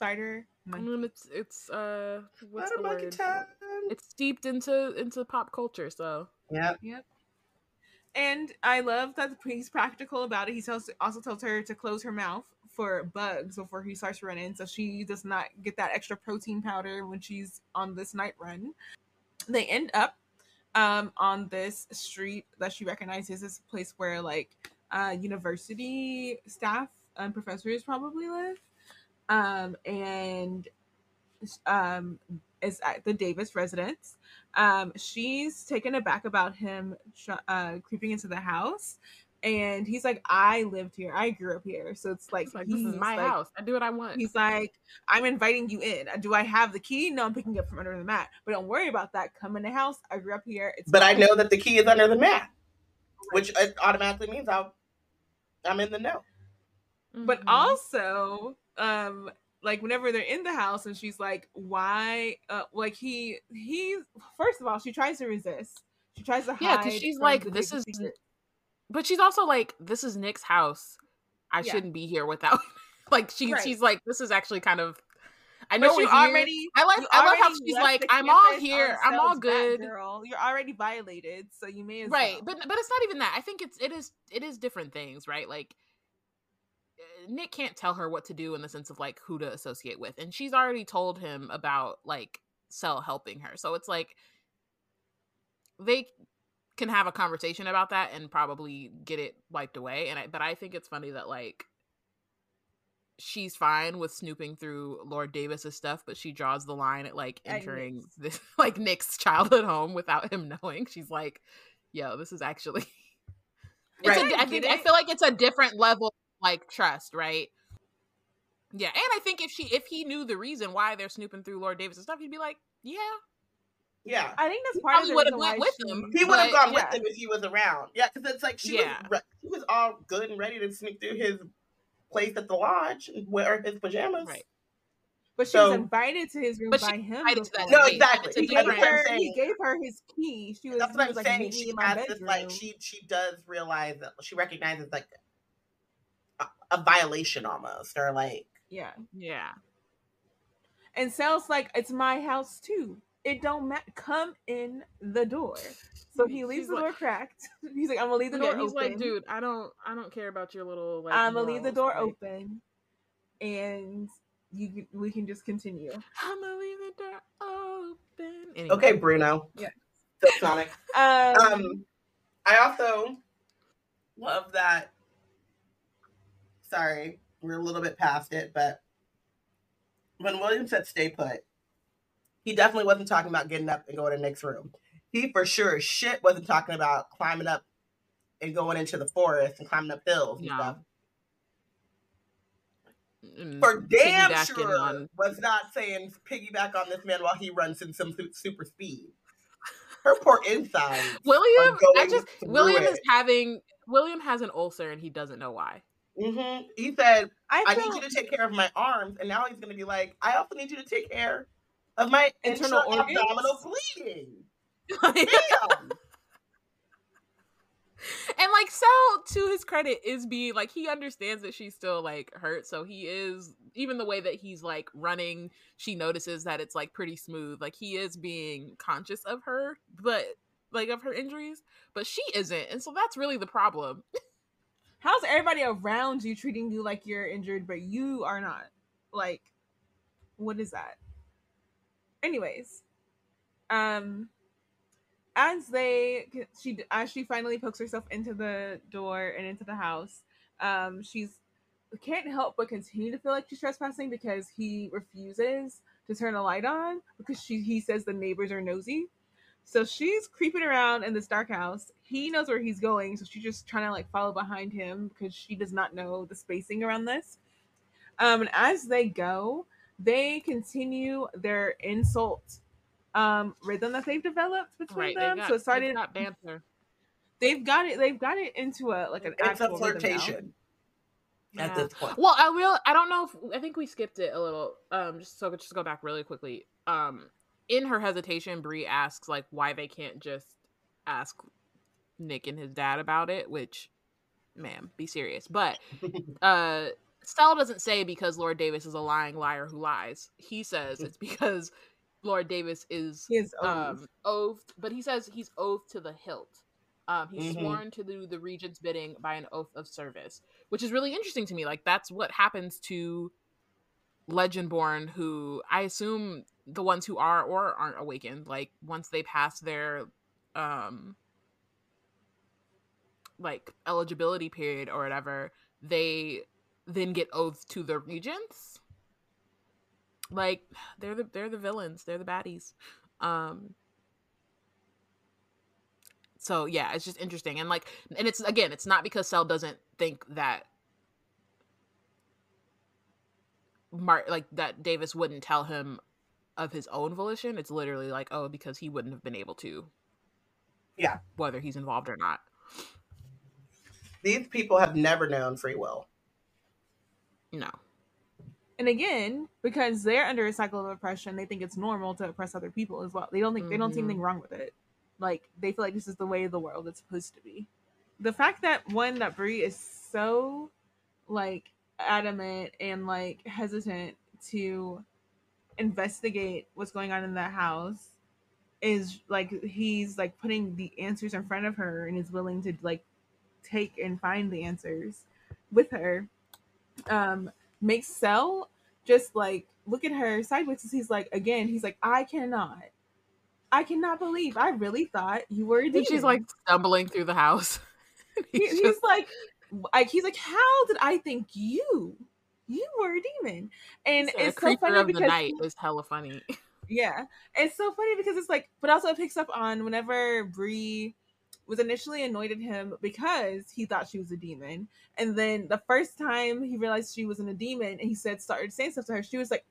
S1: Spider
S3: I mean, it's it's uh, what's
S2: Spider
S3: the word?
S2: time.
S3: It's steeped into into pop culture, so
S2: Yep.
S1: Yep. And I love that he's practical about it. He tells also tells her to close her mouth for bugs before he starts running, so she does not get that extra protein powder when she's on this night run. They end up um, on this street that she recognizes as a place where like uh, university staff and professors probably live, um, and um, is at the Davis residence. Um she's taken aback about him uh creeping into the house and he's like i lived here. I grew up here. So it's like,
S3: like this is my
S1: like-
S3: house. I do what I want.
S1: he's like i'm inviting you in. Do i have the key? No i'm picking it up from under the mat. But don't worry about that. Come in the house. I grew up here. It's
S2: But I know that the key is under the mat, which uh, automatically means I'll, I'm in the know.
S1: but
S3: Mhm.
S1: also um like whenever they're in the house and she's like why uh like he he first of all she tries to resist she tries to hide
S3: Yeah, 'cause she's like, this is-
S1: secret.
S3: but she's also like, this is Nick's house. I
S1: Yeah.
S3: shouldn't be here without. [laughs] like she
S1: Right.
S3: she's like, this is actually kind of. I know
S1: you
S3: we're here.
S1: already
S3: I like. I love how she's like, I'm all here. I'm all good.
S1: girl. You're already violated, so you may as
S3: right
S1: well.
S3: but but it's not even that i think it's it is it is different things right like nick can't tell her what to do in the sense of like who to associate with and she's already told him about like Sel helping her so it's like they can have a conversation about that and probably get it wiped away and I, but i think it's funny that like she's fine with snooping through lord davis's stuff but she draws the line at like entering this [laughs] like nick's childhood home without him knowing she's like yo this is actually [laughs] it's
S2: Right.
S3: a, I
S1: I
S3: think I feel like it's a different level like trust, right? Yeah, and I think if she if he knew the reason why they're snooping through Lord Davis and stuff, he'd be like, yeah,
S2: Yeah.
S1: I think that's
S3: He
S1: part of
S3: probably
S1: the
S3: would've
S1: reason
S3: went with
S1: she-
S3: him.
S2: He would have gone
S1: yeah.
S2: with him if he was around. Yeah, because it's like she
S3: Yeah.
S2: was re- she was all good and ready to sneak through his place at the lodge and wear his pajamas.
S3: Right.
S1: But she
S2: So-
S1: was invited to his room
S3: But
S1: by him.
S3: invited to that
S1: before.
S2: No, exactly.
S3: It's
S1: He gave her. He gave her his key. She was.
S2: That's what I'm
S1: was
S2: saying.
S1: "Meet me
S2: She has this like she she does realize that she recognizes like a, a violation almost, or like
S1: Yeah,
S3: Yeah.
S1: and Sel's like, "It's my house too. It don't matter. Come in the door." So he leaves
S3: He's
S1: the
S3: like-
S1: door cracked. [laughs] He's like, "I'm gonna leave the door
S3: Yeah, he's
S1: open.
S3: like, dude, I don't I don't care about your little like
S1: I'm gonna leave the door
S3: like,
S1: open, and you we can just continue."
S3: I'm gonna leave the door open. Anyway.
S2: okay, Bruno.
S1: Yeah.
S2: Sonic. [laughs]
S1: Um,
S2: Um, I also love that. Sorry, we're a little bit past it, but when William said "stay put," he definitely wasn't talking about getting up and going to Nick's room. He for sure as shit wasn't talking about climbing up and going into the forest and climbing up hills and
S3: No.
S2: stuff.
S3: Mm,
S2: For damn sure
S3: on-
S2: was not saying piggyback on this man while he runs in some super speed. Her poor inside.
S3: William, I just William is having William has an ulcer and he doesn't know why.
S2: Hmm He said,
S1: I,
S2: I need you to take care of my arms, and now he's going to be like, I also need you to take care of my
S1: Internal
S2: internal
S1: organs?
S2: abdominal bleeding. [laughs]
S3: and like Sel, to his credit, is being like he understands that she's still like hurt, so he is even the way that he's like running. She notices that it's like pretty smooth. Like he is being conscious of her, but like of her injuries, but she isn't, and so that's really the problem. [laughs]
S1: how's everybody around you treating you like you're injured, but you are not? Like, what is that? Anyways, um, as they she as she finally pokes herself into the door and into the house, um, she's can't help but continue to feel like she's trespassing because he refuses to turn a light on because she he says the neighbors are nosy. So she's creeping around in this dark house. He knows where he's going, so she's just trying to like follow behind him because she does not know the spacing around this. Um, and as they go, they continue their insult um rhythm that they've developed between
S3: Right?
S1: them.
S3: Got,
S1: so it started
S3: they've banter.
S1: they've got it. They've got it into a like an.
S2: It's a
S1: actual rhythm now.
S2: flirtation at
S3: Yeah.
S2: this point.
S3: Well, I will. I don't know. if I think we skipped it a little. Um, just so just to go back really quickly. Um, in her hesitation, Bree asks like why they can't just ask Nick and his dad about it. Which, ma'am, be serious. But [laughs] uh, Stella doesn't say because Lord Davis is a lying liar who lies. He says it's [laughs] because Lord Davis is
S1: He is
S3: um oathed, but he says he's oathed to the hilt. Um, he's
S2: Mhm.
S3: sworn to do the regent's bidding by an oath of service, which is really interesting to me. Like that's what happens to Legendborn, who I assume the ones who are or aren't awakened, like once they pass their um like eligibility period or whatever, they then get oaths to the regents. Like they're the they're the villains, they're the baddies. Um so yeah, it's just interesting. And like and it's again, it's not because Sel doesn't think that Mark like that Davis wouldn't tell him of his own volition. It's literally like, oh, because he wouldn't have been able to.
S2: Yeah.
S3: Whether he's involved or not.
S2: These people have never known free will.
S3: No.
S1: And again, because they're under a cycle of oppression, they think it's normal to oppress other people as well. They don't think they don't see
S3: Mhm.
S1: anything wrong with it. Like they feel like this is the way of the world it's supposed to be. The fact that one that Bree is so like adamant and like hesitant to investigate what's going on in that house is like he's like putting the answers in front of her and is willing to like take and find the answers with her um makes Sel just like look at her sideways as he's like again he's like I cannot I cannot believe I really thought you were a demon.
S3: And she's like stumbling through the house. [laughs]
S1: He-
S3: he's
S1: he's, like like he's like how did I think you you were a demon and
S3: a
S1: it's so funny
S3: of the
S1: because
S3: night is hella funny. [laughs]
S1: yeah, it's so funny because it's like, but also it picks up on whenever Bree was initially annoyed at him because he thought she was a demon, and then the first time he realized she wasn't a demon, and he said started saying stuff to her, she was like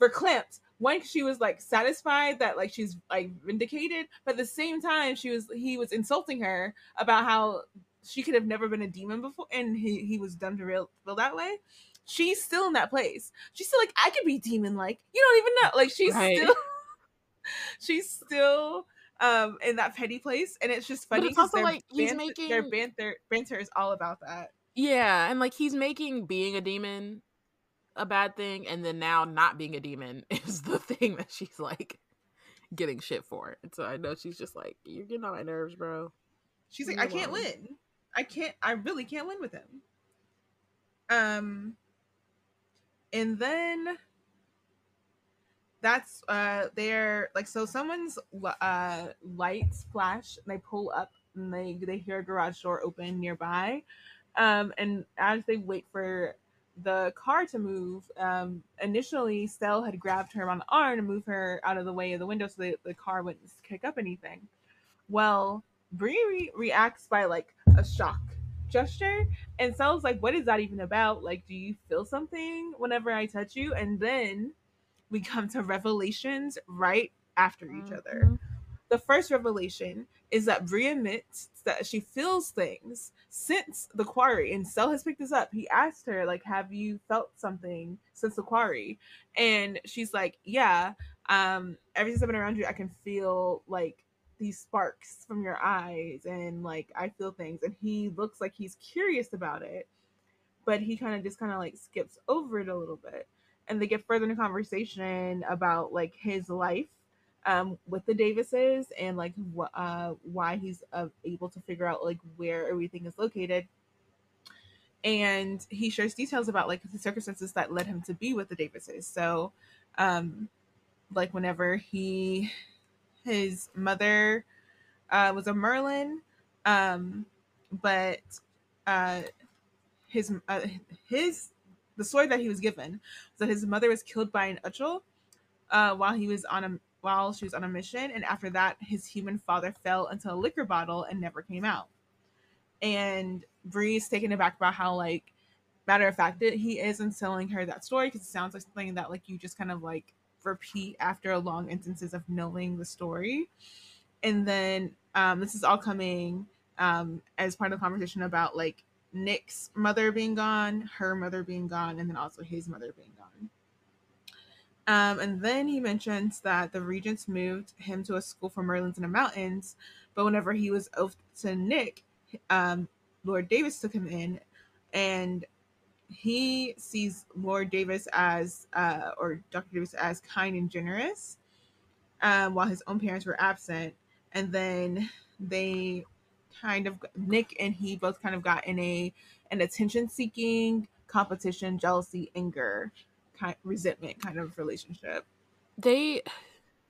S1: verklempt. One, she was like satisfied that like she's like vindicated, but at the same time, she was he was insulting her about how she could have never been a demon before, and he he was dumb to real feel that way. She's still in that place. She's still like, I could be demon like. You don't even know. Like she's
S3: Right.
S1: still [laughs] she's still um in that petty place. And it's just
S3: But
S1: funny.
S3: it's
S1: 'cause
S3: also, like, he's
S1: making their banter banter is all about that.
S3: Yeah, and like he's making being a demon a bad thing, and then now not being a demon [laughs] is the thing that she's like getting shit for. And so I know she's just like, You're getting on my nerves, bro.
S1: She's like, I can't win. I can't I really can't win with him. Um and then that's uh they're like so someone's uh lights flash and they pull up and they they hear a garage door open nearby. Um and as they wait for the car to move um initially Stell had grabbed her on the arm to move her out of the way of the window so the, the car wouldn't kick up anything. Well re- reacts by like a shock gesture and Stell's like what is that even about like do you feel something whenever I touch you and then we come to revelations right after each other.
S3: Mhm.
S1: The first revelation is that Bree admits that she feels things since the quarry, and Sel has picked this up. He asked her, like, have you felt something since the quarry? And she's like, Yeah. Um, ever since I've been around you, I can feel like these sparks from your eyes, and like I feel things. And he looks like he's curious about it, but he kind of just kind of like skips over it a little bit and they get further into conversation about like his life um with the davises and like wh- uh why he's uh, able to figure out like where everything is located and he shares details about like the circumstances that led him to be with the davises so um like whenever he his mother uh was a merlin um but uh his uh, his the story that he was given was that his mother was killed by an Uchel uh, while he was on a while she was on a mission, and after that, his human father fell into a liquor bottle and never came out. And Bree's taken aback about how like matter of fact that he is and telling her that story because it sounds like something that like you just kind of like repeat after long instances of knowing the story. And then um, this is all coming um, as part of the conversation about like Nick's mother being gone, her mother being gone, and then also his mother being gone. Um, and then he mentions that the regents moved him to a school for Merlins in the mountains, but whenever he was oath to Nick, um, Lord Davis took him in, and he sees Lord Davis as, uh, or Dr. Davis as kind and generous, um, while his own parents were absent. And then they kind of Nick and he both kind of got in a an attention seeking competition, jealousy, anger, kind resentment kind of relationship.
S3: They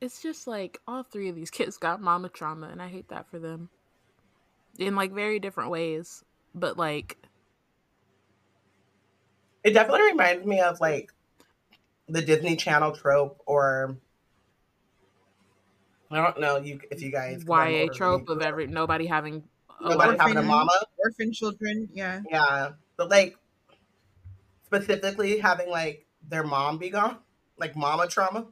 S3: it's just like all three of these kids got mama trauma and I hate that for them. In like very different ways. But like
S2: it definitely reminds me of like the Disney Channel trope or I don't know you if you guys
S3: YA trope of every nobody having
S2: nobody having a mama,
S1: orphan children, yeah,
S2: yeah, but like specifically having like their mom be gone, like mama trauma.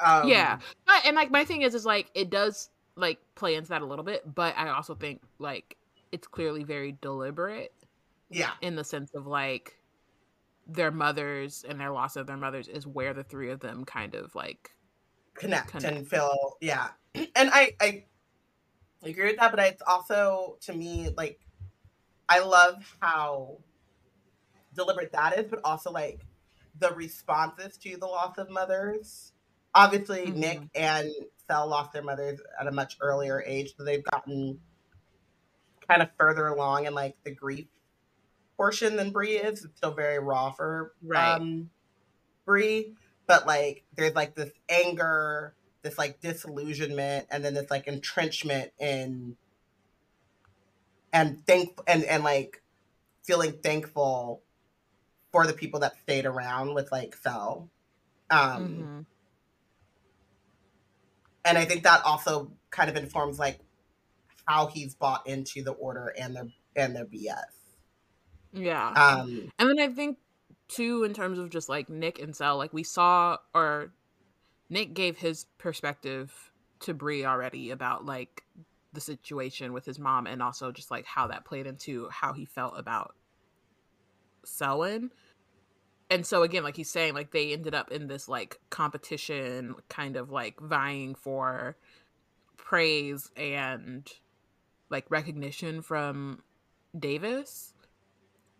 S3: Um, yeah, but, and like my thing is, is like it does like play into that a little bit, but I also think like it's clearly very deliberate.
S2: Yeah,
S3: in the sense of like their mothers and their loss of their mothers is where the three of them kind of like
S2: connect, connect. and feel yeah [clears throat] and i i agree with that, but it's also to me like I love how deliberate that is, but also like the responses to the loss of mothers. Obviously, mm-hmm. Nick and Sel lost their mothers at a much earlier age, so they've gotten kind of further along in like the grief portion than Bree is. It's still very raw for right. um, Bree, but like there's like this anger this like disillusionment and then this like entrenchment in and thank and and like feeling thankful for the people that stayed around with like Sel. Um mm-hmm. and I think that also kind of informs like how he's bought into the order and their and their BS.
S3: Yeah. Um and then I think too in terms of just like Nick and Sel, like we saw or Nick gave his perspective to Bree already about like the situation with his mom and also just like how that played into how he felt about Selwyn. And so again, like he's saying, like they ended up in this like competition, kind of like vying for praise and like recognition from Davis.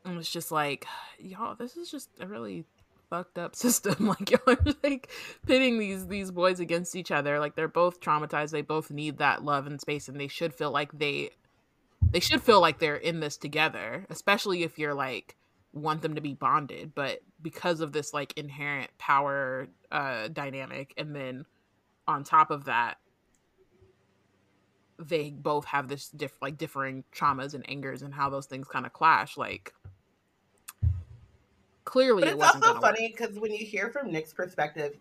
S3: And it's just like, y'all, this is just a really fucked up [laughs] system. [laughs] Like y'all are like pitting these these boys against each other. Like they're both traumatized. They both need that love and space, and they should feel like they they should feel like they're in this together. Especially if you're like want them to be bonded, but because of this like inherent power uh dynamic, and then on top of that, they both have this diff like differing traumas and angers and how those things kind of clash. Like clearly
S2: but it's also funny because when you hear from nick's perspective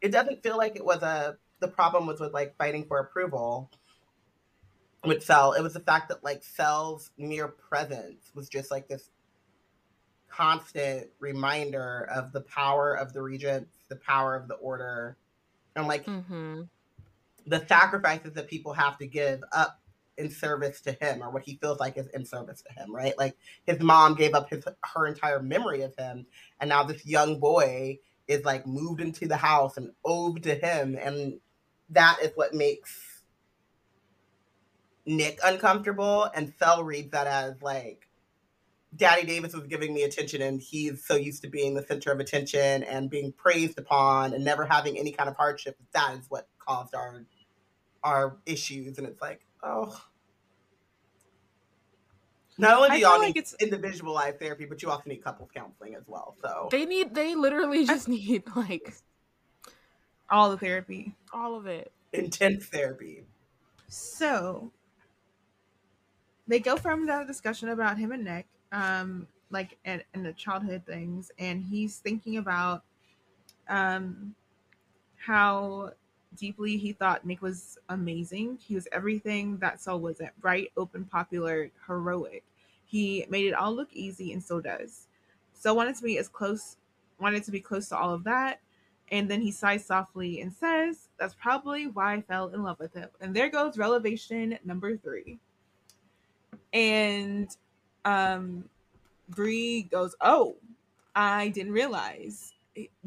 S2: it doesn't feel like it was a the problem was with like fighting for approval with Sel. It was the fact that like Sel's mere presence was just like this constant reminder of the power of the regents, the power of the order, and like mm-hmm. the sacrifices that people have to give up in service to him or what he feels like is in service to him, right? Like his mom gave up his her entire memory of him and now this young boy is like moved into the house and owed to him and that is what makes Nick uncomfortable and Sel reads that as like Daddy Davis was giving me attention and he's so used to being the center of attention and being praised upon and never having any kind of hardship. That is what caused our our issues and it's like Oh. Not only do y'all need like it's individualized therapy, but you also need couples counseling as well. So
S3: they need they literally just [laughs] need like
S1: all the therapy.
S3: All of it.
S2: Intense therapy.
S1: So they go from the discussion about him and Nick, um, like and, and the childhood things, and he's thinking about um how deeply. He thought Nick was amazing. He was everything that Sel wasn't bright, open, popular, heroic. He made it all look easy and still does. So wanted to be as close, wanted to be close to all of that. And then he sighs softly and says, That's probably why I fell in love with him. And there goes revelation number three. and um Bree goes, "Oh, I didn't realize."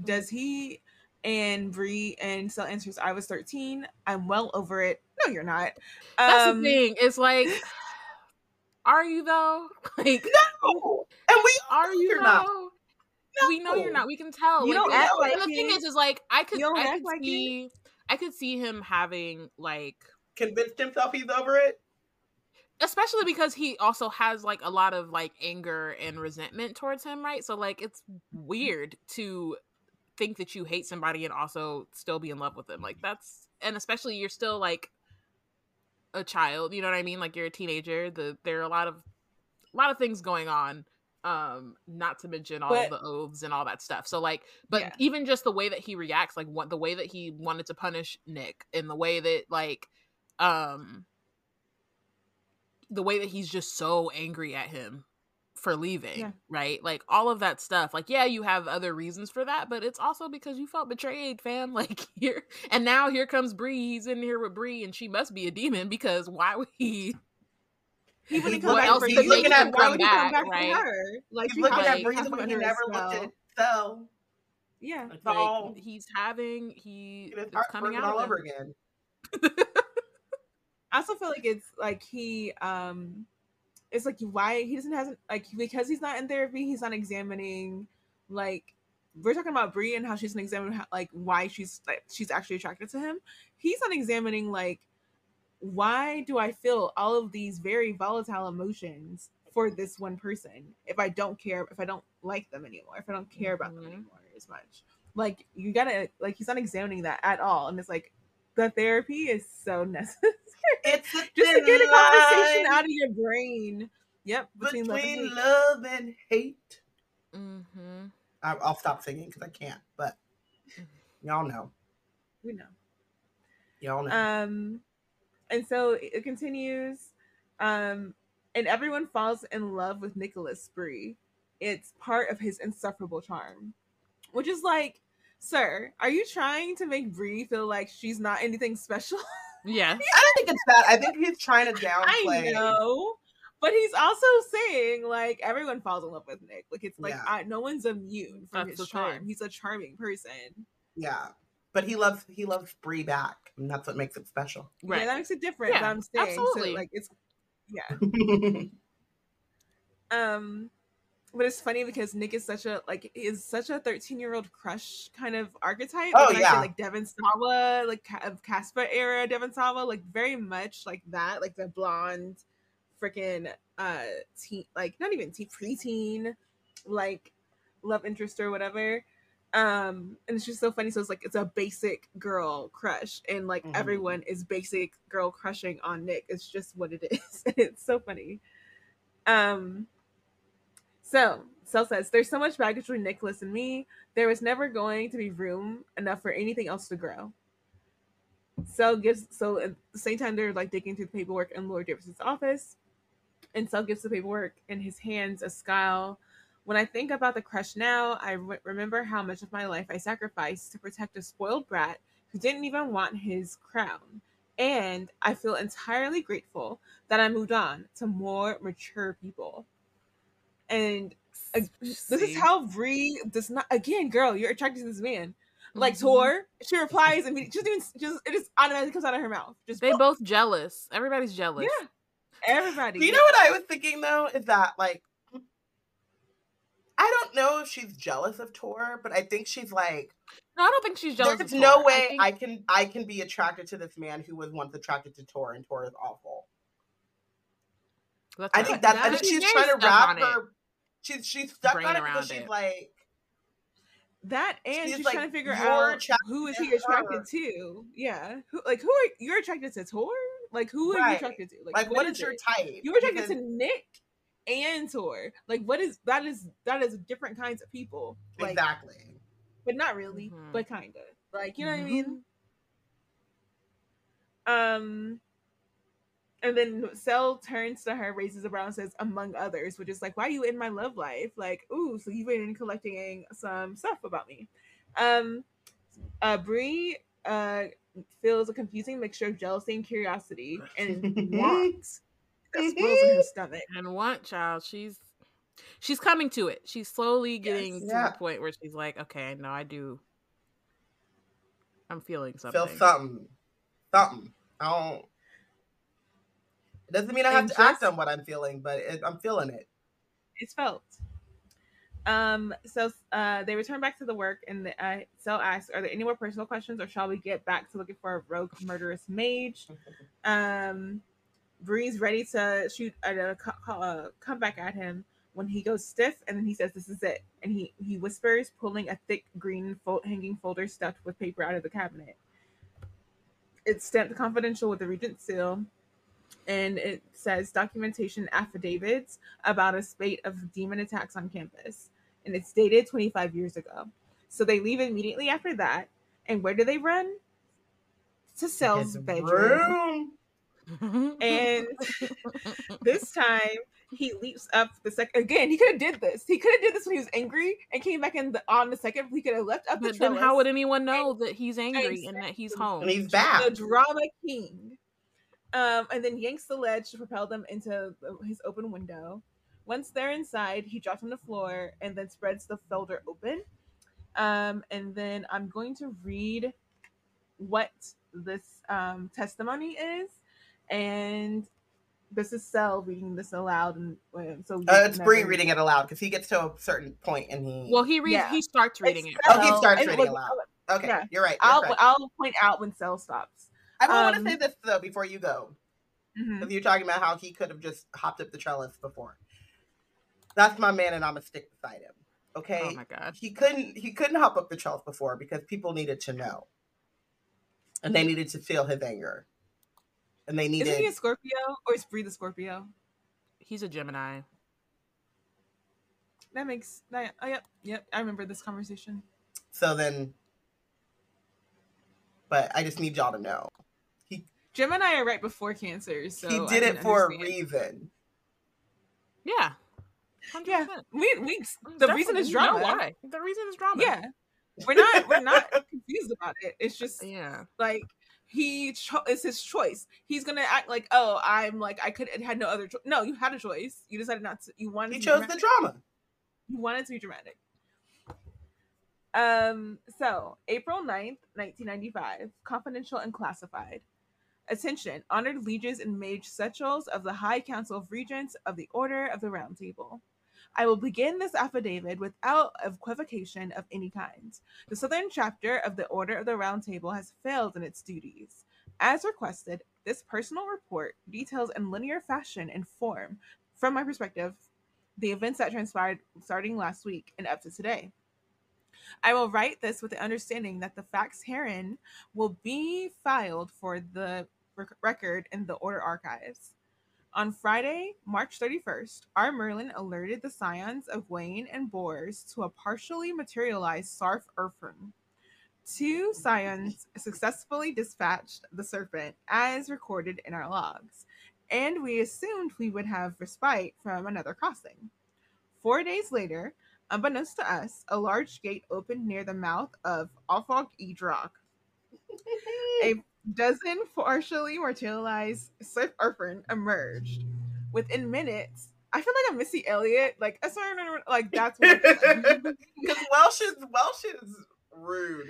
S1: Does he? And Bree and Sel answers, "I was 13. I'm well over it." No, you're not.
S3: That's
S1: Um,
S3: the thing. It's like, are you though? [laughs] Like,
S2: No, and we
S3: are you
S2: you're
S3: though?
S2: not.
S3: We know you're not. We can tell.
S1: You
S3: Like,
S1: don't
S3: and-
S1: act like
S3: and the thing is, is like I could,
S1: You don't
S3: I
S1: act
S3: could
S1: like it.
S3: I could see him having like
S2: convinced himself he's over it.
S3: especially because he also has like a lot of like anger and resentment towards him right so like it's weird to think that you hate somebody and also still be in love with them. Like that's and especially you're still like a child you know what i mean? Like you're a teenager the there are a lot of a lot of things going on um not to mention all
S1: But-
S3: the oaths and all that stuff. So like but
S1: Yeah.
S3: even just the way that he reacts like what the way that he wanted to punish nick and the way that like um the way that he's just so angry at him for leaving
S1: Yeah.
S3: right like all of that stuff like yeah you have other reasons for that but it's also because you felt betrayed fam [laughs] like here and now here comes Bree he's in here with Bree and she must be a demon because why would he [laughs]
S1: He wouldn't come
S3: what
S1: back
S3: else
S1: for
S3: did
S1: you.
S3: they
S1: Why would
S3: come
S1: he come
S3: back,
S1: back
S3: right?
S1: for her? Like
S2: He's looking
S1: have
S2: at
S1: to
S2: Bree
S1: have
S2: the way
S1: someone
S2: he never
S1: a
S2: looked
S1: spell.
S2: at so
S1: Yeah.
S2: It's
S3: like
S2: all
S3: he's having he
S2: his
S3: it's coming out
S2: all over again. [laughs]
S1: I also feel like it's like he um it's like why he doesn't hasn't like because he's not in therapy, he's not examining like we're talking about Bree and how she doesn't examine how, like why she's like she's actually attracted to him. He's not examining like why do I feel all of these very volatile emotions for this one person if I don't care if I don't like them anymore, if I don't care about them
S3: Mhm.
S1: anymore as much. Like you gotta like he's not examining that at all. And it's like the therapy is so [laughs] necessary
S2: It's a
S1: just to get a conversation out of your brain. Yep,
S2: between,
S1: between, love and hate.
S2: love and hate.
S3: mm-hmm.
S2: I, I'll stop singing because I can't, but y'all know.
S1: we know.
S2: Y'all know.
S1: Um, and so it continues, um, and everyone falls in love with Nicholas Spree. It's part of his insufferable charm, which is like, sir, are you trying to make Bree feel like she's not anything special? [laughs]
S3: yeah
S2: I don't think it's that. I think he's trying to downplay.
S1: I know. But he's also saying like everyone falls in love with Nick. Like it's like
S2: Yeah.
S1: I, no one's immune from
S3: That's
S1: his charm.
S3: thing.
S1: He's a charming person.
S2: Yeah, but he loves he loves Bree back, and that's what makes it special.
S3: right
S1: Yeah, that makes it different.
S3: Yeah,
S1: but I'm saying
S3: absolutely.
S1: So, like it's yeah. [laughs] Um, but it's funny because Nick is such a like is such a 13 year old crush kind of archetype.
S2: Oh,
S1: Like, say,
S2: yeah.
S1: like Devon Sawa, like of Casper era Devon Sawa, like very much like that, like the blonde, freaking uh teen, like not even teen, preteen, like love interest or whatever. Um, and it's just so funny. So it's like it's a basic girl crush, and like
S2: Mhm.
S1: everyone is basic girl crushing on Nick. It's just what it [laughs] is. it's so funny. Um, so Sel says there's so much baggage between Nicholas and me. There was never going to be room enough for anything else to grow. Sel gives so at the same time they're like digging through the paperwork in Lord Davis's office, and Sel gives the paperwork in his hands a scowl. When I think about the crush now, I re- remember how much of my life I sacrificed to protect a spoiled brat who didn't even want his crown. And I feel entirely grateful that I moved on to more mature people. And uh, this is how Bree does not. Again, girl, you're attracted to this man. Like
S3: Mhm.
S1: Tor, she replies and just even just it just automatically comes out of her mouth. Just
S3: they both jealous everybody's jealous
S1: yeah, everybody.
S2: you know what I was thinking though is that like I don't know if she's jealous of Tor, but I think she's like,
S3: no i don't think she's jealous
S2: there's
S3: of
S2: no way
S3: think-
S2: I can I can be attracted to this man who was once attracted to Tor, and Tor is awful.
S3: that's
S2: I think that I think she's trying to wrap her. She's she's stuck
S3: Brain
S2: on it
S3: around
S2: because she's
S3: it.
S2: like,
S1: that and
S2: She's
S1: she's,
S2: like,
S1: trying to figure out who is he attracted
S2: her."
S1: to. Yeah, who like who are you're attracted to Tor? Like who are
S2: Right.
S1: you attracted to?
S2: like what is
S1: it?
S2: your type?
S1: You were attracted
S2: Because-
S1: to Nick and Tor. Like what is that? Is that is different kinds of people? Like,
S2: exactly.
S1: but not really,
S3: Mhm.
S1: but kind of. Like you know what I
S3: Mhm.
S1: mean? Um, and then Sel turns to her, raises a brow, and says, "Among others," which is like, "Why are you in my love life?" Like, ooh, so you've been collecting some stuff about me. Um, uh, Bree uh feels a confusing mixture of jealousy and curiosity, and wants [laughs] that swirls in her stomach.
S3: And what child? She's she's coming to it. She's slowly getting
S1: Yes.
S3: to
S2: Yeah.
S3: the point where she's like, okay, no, I do. I'm feeling something.
S2: Feel something. Something. I don't. It doesn't mean I have to act on what I'm feeling, but it, I'm feeling it.
S1: It's felt. Um, so uh, they return back to the work, and the, uh, Sel asks, "Are there any more personal questions, or shall we get back to looking for a rogue murderous mage?" Um, Bree's ready to shoot a co- co- uh, come back at him when he goes stiff, and then he says, "This is it." And he he whispers, pulling a thick green fol- hanging folder stuffed with paper out of the cabinet. It's stamped confidential with the regent seal, and it says documentation affidavits about a spate of demon attacks on campus, and it's dated 25 years ago. So they leave immediately after that, and where do they run? To
S2: Sel's
S1: bedroom.
S2: room. [laughs]
S1: And this time he leaps up the second again. He could have did this. He could have did this when he was angry and came back in the on the second. He could have left up the
S3: but then how would anyone know that he's angry and that he's home?
S2: And he's back.
S1: the drama king. Um, and then yanks the ledge to propel them into his open window. Once they're inside, he drops on the floor and then spreads the folder open. Um, and then I'm going to read what this um, testimony is, and this is Sel reading this aloud, and uh, so
S2: Uh, it's Bree
S1: never-
S2: reading it aloud because he gets to a certain point and he.
S3: well, he reads.
S1: Yeah.
S3: He starts reading it.
S1: It's
S2: Oh, he starts reading
S1: look,
S2: aloud. okay,
S1: yeah.
S2: you're right. You're
S1: I'll
S2: right.
S1: I'll point out when Sel stops.
S2: I want
S1: um,
S2: to say this though before you go.
S1: Mhm.
S2: If you're talking about how he could have just hopped up the trellis before, that's my man, and I'm gonna stick beside him. Okay,
S3: Oh my god.
S2: he couldn't he couldn't hop up the trellis before because people needed to know, and they needed to feel his anger, and they needed.
S1: Isn't he a Scorpio or is Bree the Scorpio?
S3: He's a Gemini.
S1: That makes that. Oh, yep, yep. I remember this conversation.
S2: so then, but I just need y'all to know
S1: Gemini are right before Cancer, so
S2: he did it for a reason.
S3: Yeah. 100%.
S1: Yeah, we we the reason is
S3: you know
S1: drama.
S3: why. The reason is drama.
S1: Yeah, we're not we're not [laughs] confused about it. It's just
S3: Yeah.
S1: like he cho- it's his choice. He's gonna act like oh I'm like I could it had no other choice. No, you had a choice. You decided not to. You wanted
S2: He
S1: to be
S2: chose the drama.
S1: You wanted to be dramatic. Um, so April 9th, 1995, confidential and classified. Attention, honored lieges and mage setrals of the High Council of Regents of the Order of the Round Table. I will begin this affidavit without equivocation of any kind. The Southern chapter of the Order of the Round Table has failed in its duties. As requested, this personal report details in linear fashion and form, from my perspective, the events that transpired starting last week and up to today. I will write this with the understanding that the facts herein will be filed for the record in the Order archives. On Friday, March 31st, our Merlin alerted the scions of Wayne and Bors to a partially materialized Sarf Urfern. Two scions successfully dispatched the serpent as recorded in our logs, and we assumed we would have respite from another crossing. Four days later, unbeknownst to us, a large gate opened near the mouth of Alfog Edrock. [laughs] A dozen partially marginalized Sif Urfern emerged. Within minutes, I feel like I'm Missy Elliott. Like, I swear, like that's what.
S2: Because [laughs] Welsh is Welsh is rude.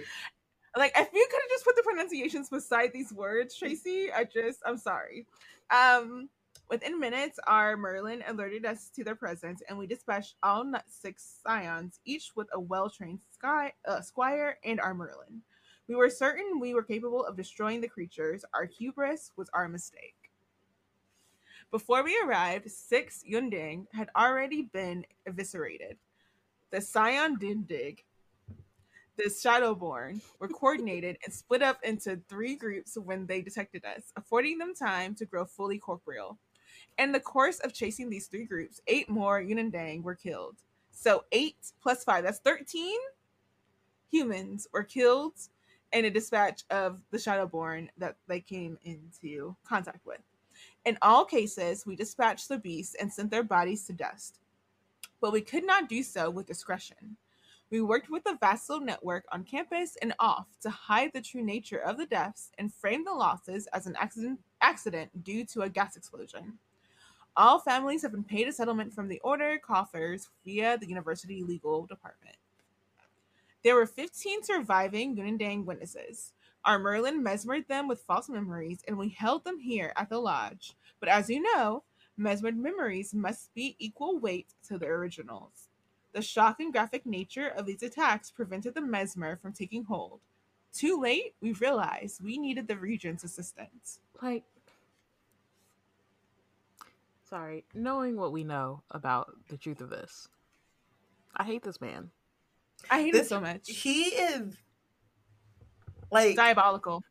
S1: like if you could have just put the pronunciations beside these words tracy i just i'm sorry um within minutes our merlin alerted us to their presence and we dispatched all six scions each with a well-trained sky uh, squire and our merlin we were certain we were capable of destroying the creatures our hubris was our mistake before we arrived six yunding had already been eviscerated the scion dindig the Shadowborn were coordinated and split up into three groups when they detected us, affording them time to grow fully corporeal. In the course of chasing these three groups, eight more Yunandang were killed. So eight plus five, that's 13 humans were killed in a dispatch of the Shadowborn that they came into contact with. In all cases, we dispatched the beasts and sent their bodies to dust. But we could not do so with discretion. We worked with the vassal network on campus and off to hide the true nature of the deaths and frame the losses as an accident, accident due to a gas explosion. All families have been paid a settlement from the order coffers via the university legal department. There were 15 surviving Gunandang witnesses. Our Merlin mesmered them with false memories, and we held them here at the lodge. But as you know, mesmered memories must be equal weight to the originals. The shock and graphic nature of these attacks prevented the mesmer from taking hold. Too late, we realized we needed the regent's assistance.
S3: Like, sorry, knowing what we know about the truth of this, I hate this man.
S1: I hate
S2: This-
S1: him so much.
S2: He is like
S1: Diabolical.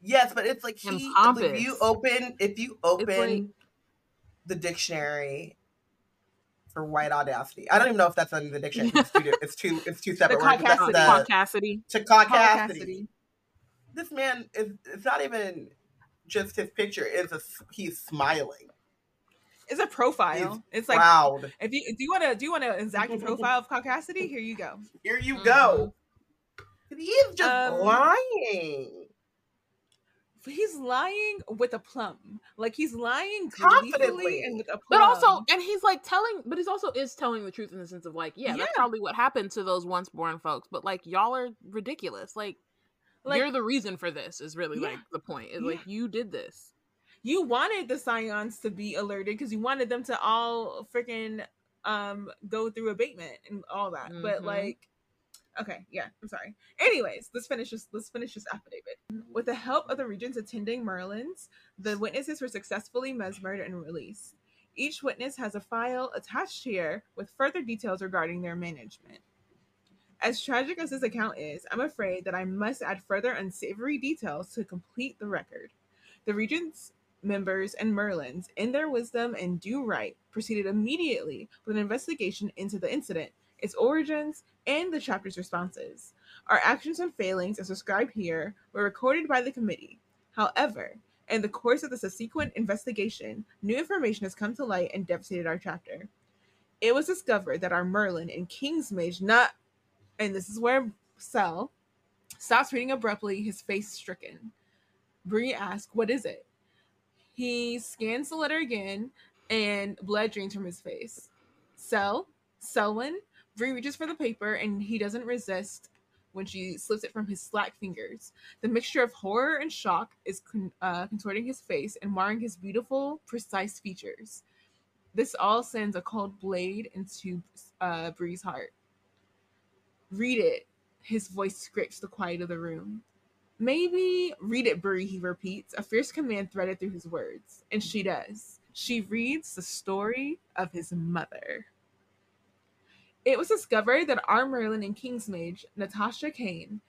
S2: yes, but it's like he. If you open, if you open
S3: like-
S2: the dictionary for white audacity, I don't even know if that's in the dictionary. It's two. It's two. [laughs] It's separate words.
S1: caucasity.
S2: the-
S3: Cassidy.
S2: to
S1: Paul
S2: caucasity. This man is. It's not even just his picture. Is a. He's smiling.
S1: It's a profile.
S2: He's
S1: it's like
S2: proud.
S1: if you do you want to do you want to exact a [laughs] profile of Caucasity? Here you go.
S2: Here you go. He is just
S1: Um,
S2: lying.
S1: He's lying with a plum. Like he's lying
S2: Confidently.
S1: confidently and with a plum.
S3: But also, and he's like telling, but he's also is telling the truth in the sense of like, yeah,
S1: Yeah.
S3: that's probably what happened to those once born folks. But like, y'all are ridiculous. Like,
S1: like
S3: you're the reason for this. Is really
S1: Yeah.
S3: like the point. Is
S1: Yeah.
S3: like you did this.
S1: You wanted the scions to be alerted because you wanted them to all freaking um go through abatement and all that. But
S3: Mhm.
S1: like okay, yeah, I'm sorry. Anyways, let's finish this let's finish this affidavit. With the help of the regents attending Merlin's, the witnesses were successfully mesmered and released. Each witness has a file attached here with further details regarding their management. As tragic as this account is, I'm afraid that I must add further unsavory details to complete the record. The regents members and Merlins, in their wisdom and due right, proceeded immediately with an investigation into the incident, its origins, and the chapter's responses. Our actions and failings, as described here, were recorded by the committee. However, in the course of the subsequent investigation, new information has come to light and devastated our chapter. It was discovered that our Merlin and King's Mage not, and this is where Sel stops reading abruptly, his face stricken. Bree asks, What is it? He scans the letter again, and blood drains from his face. Sel, Selwyn, Bree reaches for the paper, and he doesn't resist when she slips it from his slack fingers. The mixture of horror and shock is con- uh, contorting his face and marring his beautiful, precise features. This all sends a cold blade into uh, Bree's heart. Read it. His voice scrapes the quiet of the room. Maybe read it, Bree, he repeats, a fierce command threaded through his words. And she does. She reads the story of his mother. It was discovered that our Merlin and King's Mage, Natasha Kane,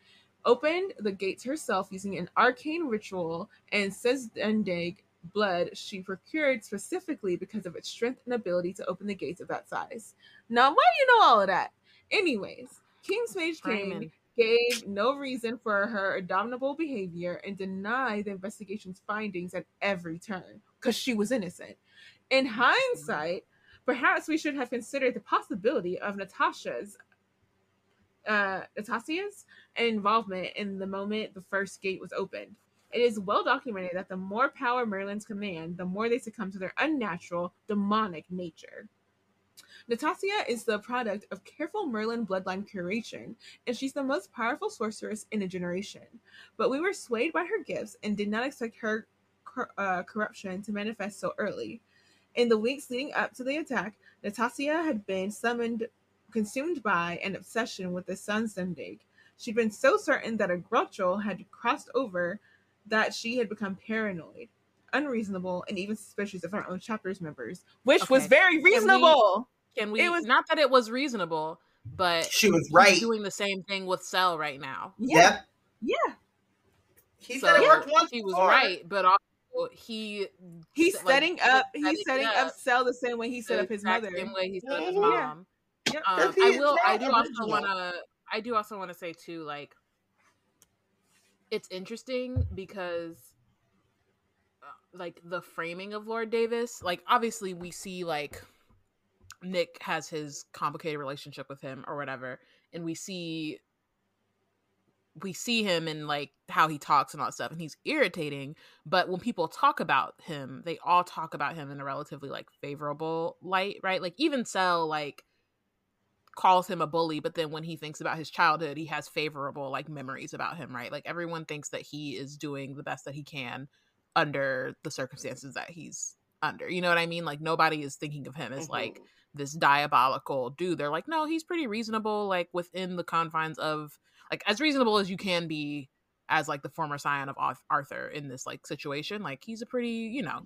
S1: opened the gates herself using an arcane ritual and Sezdendig blood she procured specifically because of its strength and ability to open the gates of that size. Now, why do you know all of that? Anyways, King's Mage Kane. Gave no reason for her abominable behavior and denied the investigation's findings at every turn because she was innocent. In hindsight, perhaps we should have considered the possibility of Natasha's uh Natasia's involvement in the moment the first gate was opened. It is well documented that the more power Merlin's command, the more they succumb to their unnatural, demonic nature. Natasia is the product of careful Merlin bloodline curation, and she's the most powerful sorceress in a generation. But we were swayed by her gifts and did not expect her uh, corruption to manifest so early. In the weeks leading up to the attack, Natasia had been summoned, consumed by an obsession with the sun Zendig. She'd been so certain that a Grotchel had crossed over that she had become paranoid, unreasonable, and even suspicious of her own chapter's members, which was very reasonable.
S3: Can we?
S1: It was-
S3: not that it was reasonable, but
S2: She was right.
S3: doing the same thing with Sel right now.
S1: Yeah,
S2: Yep.
S1: yeah.
S2: He
S3: So
S2: said it worked once.
S3: he was
S2: before.
S3: right, but also he
S1: He's
S3: like,
S1: setting up. He's
S3: setting
S1: setting
S3: up
S1: up Sel the same way he set up his
S3: exact
S1: mother.
S3: Same way he set up his
S2: Mhm.
S3: mom.
S1: Yep.
S3: Um, I will. I
S2: not
S3: do also want to. I do also want to say too, like, it's interesting because, like, the framing of Lord Davis. Like, obviously, we see like Nick has his complicated relationship with him or whatever, and we see we see him and like how he talks and all that stuff and he's irritating but when people talk about him they all talk about him in a relatively like favorable light right like even Sel like calls him a bully but then when he thinks about his childhood he has favorable like memories about him right like everyone thinks that he is doing the best that he can under the circumstances that he's under you know what i mean like nobody is thinking of him as mm-hmm. like this diabolical dude they're like no he's pretty reasonable like within the confines of like as reasonable as you can be as like the former scion of Arthur in this like situation. Like he's a pretty, you know,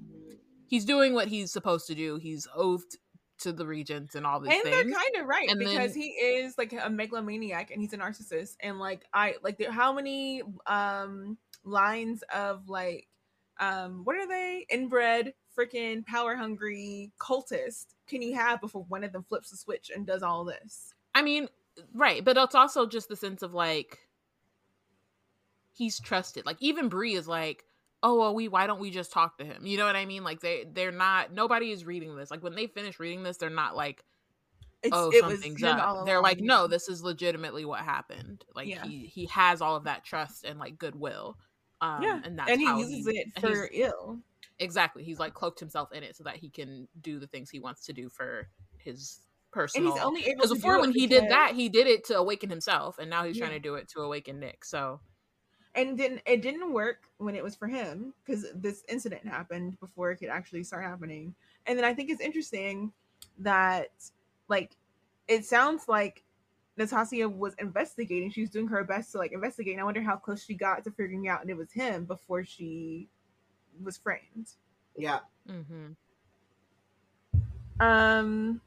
S3: he's doing what he's supposed to do. He's oathed to the regents and all these
S1: and
S3: things.
S1: they're kind of right and because then, he is like a megalomaniac and he's a narcissist. And like I like there, how many um lines of like um what are they? Inbred freaking power hungry cultist. Can you have before one of them flips the switch and does all this?
S3: I mean, right but it's also just the sense of like he's trusted. Like even Bree is like oh well we why don't we just talk to him? You know what i mean? Like they they're not nobody is reading this. Like when they finish reading this they're not like it's, oh something's up. they're like no this is legitimately what happened. Like yeah. he he has all of that trust and like goodwill
S1: um yeah and that's and he uses he, it for ill
S3: exactly he's like cloaked himself in it so that he can do the things he wants to do for his personal. And he's only able because before when he because... did that, he did it to awaken himself, and now he's yeah. trying to do it to awaken Nick. So,
S1: and didn't it didn't work when it was for him because this incident happened before it could actually start happening. And then I think it's interesting that like it sounds like Nastasia was investigating. She was doing her best to like investigate. And I wonder how close she got to figuring out and it was him before she was framed.
S2: Yeah.
S3: Mm-hmm.
S1: Um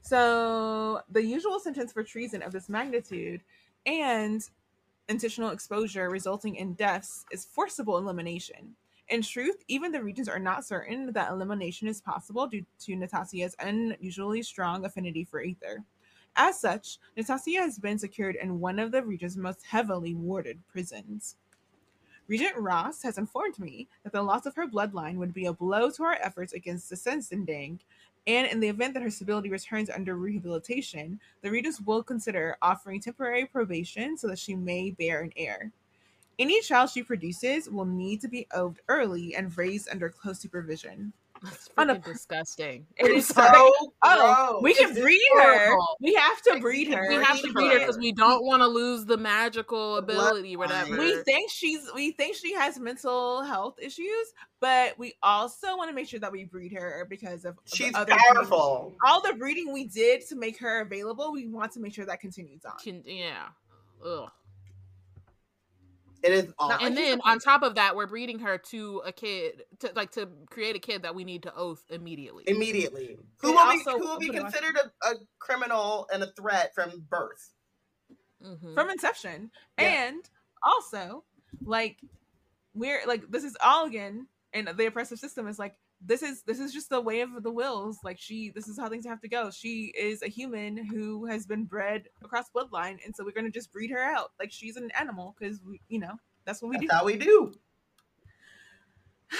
S1: so the usual sentence for treason of this magnitude and intentional exposure resulting in deaths is forcible elimination. In truth, even the regents are not certain that elimination is possible due to Natasia's unusually strong affinity for aether. As such, Natasia has been secured in one of the region's most heavily warded prisons. Regent Ross has informed me that the loss of her bloodline would be a blow to our efforts against the Sensendang and in the event that her stability returns under rehabilitation, the Regents will consider offering temporary probation so that she may bear an heir. Any child she produces will need to be oathed early and raised under close supervision.
S3: That's freaking a, disgusting. [laughs]
S1: It is so oh, we can breed her. We have to breed her.
S3: We have to breed her because we don't want to lose the magical ability, whatever.
S1: We think she's we think she has mental health issues, but we also want to make sure that we breed her because of
S2: she's powerful.
S1: Breeding. All the breeding we did to make her available, we want to make sure that continues on.
S3: Can, yeah. Ugh.
S2: It is
S3: And then on top of that, we're breeding her to a kid, to like to create a kid that we need to oath immediately.
S2: Immediately. Who will be who will be considered a, a, criminal and a threat from birth,
S1: mm-hmm. from inception, yeah. and also like we're like this is all again, and the oppressive system is like this is this is just the way of the wills like she this is how things have to go. She is a human who has been bred across bloodline and so we're going to just breed her out. Like she's an animal because we you know that's what we
S2: that's
S1: do.
S2: how we do. [sighs]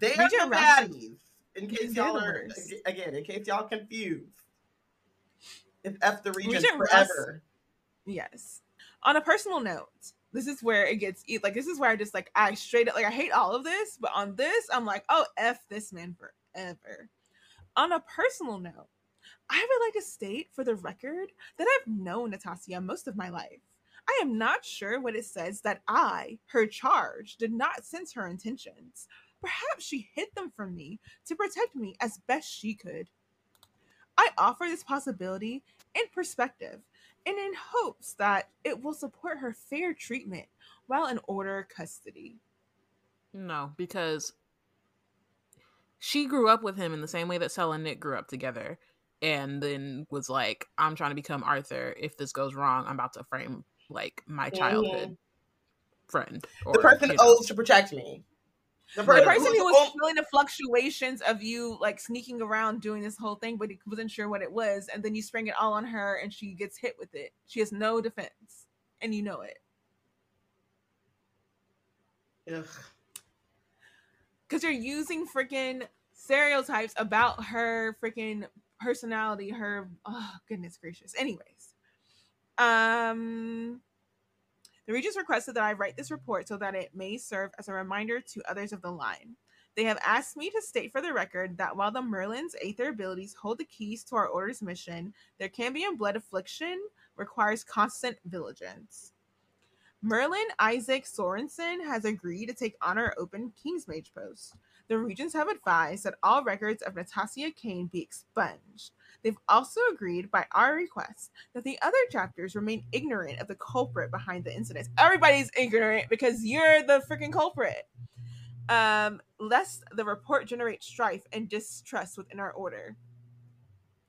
S2: They are the baddies in case y'all are again in case y'all confused. If f the region forever.
S1: Yes. On a personal note this is where it gets eat. like this is where I just like I straight up like I hate all of this, but on this I'm like, oh f this man forever. On a personal note, I would like to state for the record that I've known Natasha most of my life. I am not sure what it says that I, her charge, did not sense her intentions. Perhaps she hid them from me to protect me as best she could. I offer this possibility in perspective and in hopes that it will support her fair treatment while in order custody.
S3: No, because she grew up with him in the same way that Sel and Nick grew up together, and then was like, "I'm trying to become Arthur. If this goes wrong, I'm about to frame like my childhood mm-hmm. friend."
S2: Or, the person you know. owes to protect me.
S1: The person, the person who was feeling the fluctuations of you like sneaking around doing this whole thing, but he wasn't sure what it was, and then you spring it all on her, and she gets hit with it. She has no defense, and you know it. Ugh. Because you're using freaking stereotypes about her freaking personality, her oh goodness gracious. Anyways, Um, the Regents requested that I write this report so that it may serve as a reminder to others of the line. They have asked me to state for the record that while the Merlins Aether abilities hold the keys to our Order's mission, their Cambion blood affliction requires constant vigilance. Merlin Isaac Sorensen has agreed to take on our open King's Mage post. The Regents have advised that all records of Natasia Kane be expunged. They've also agreed, by our request, that the other chapters remain ignorant of the culprit behind the incidents. Everybody's ignorant because you're the freaking culprit. Um, lest the report generate strife and distrust within our order.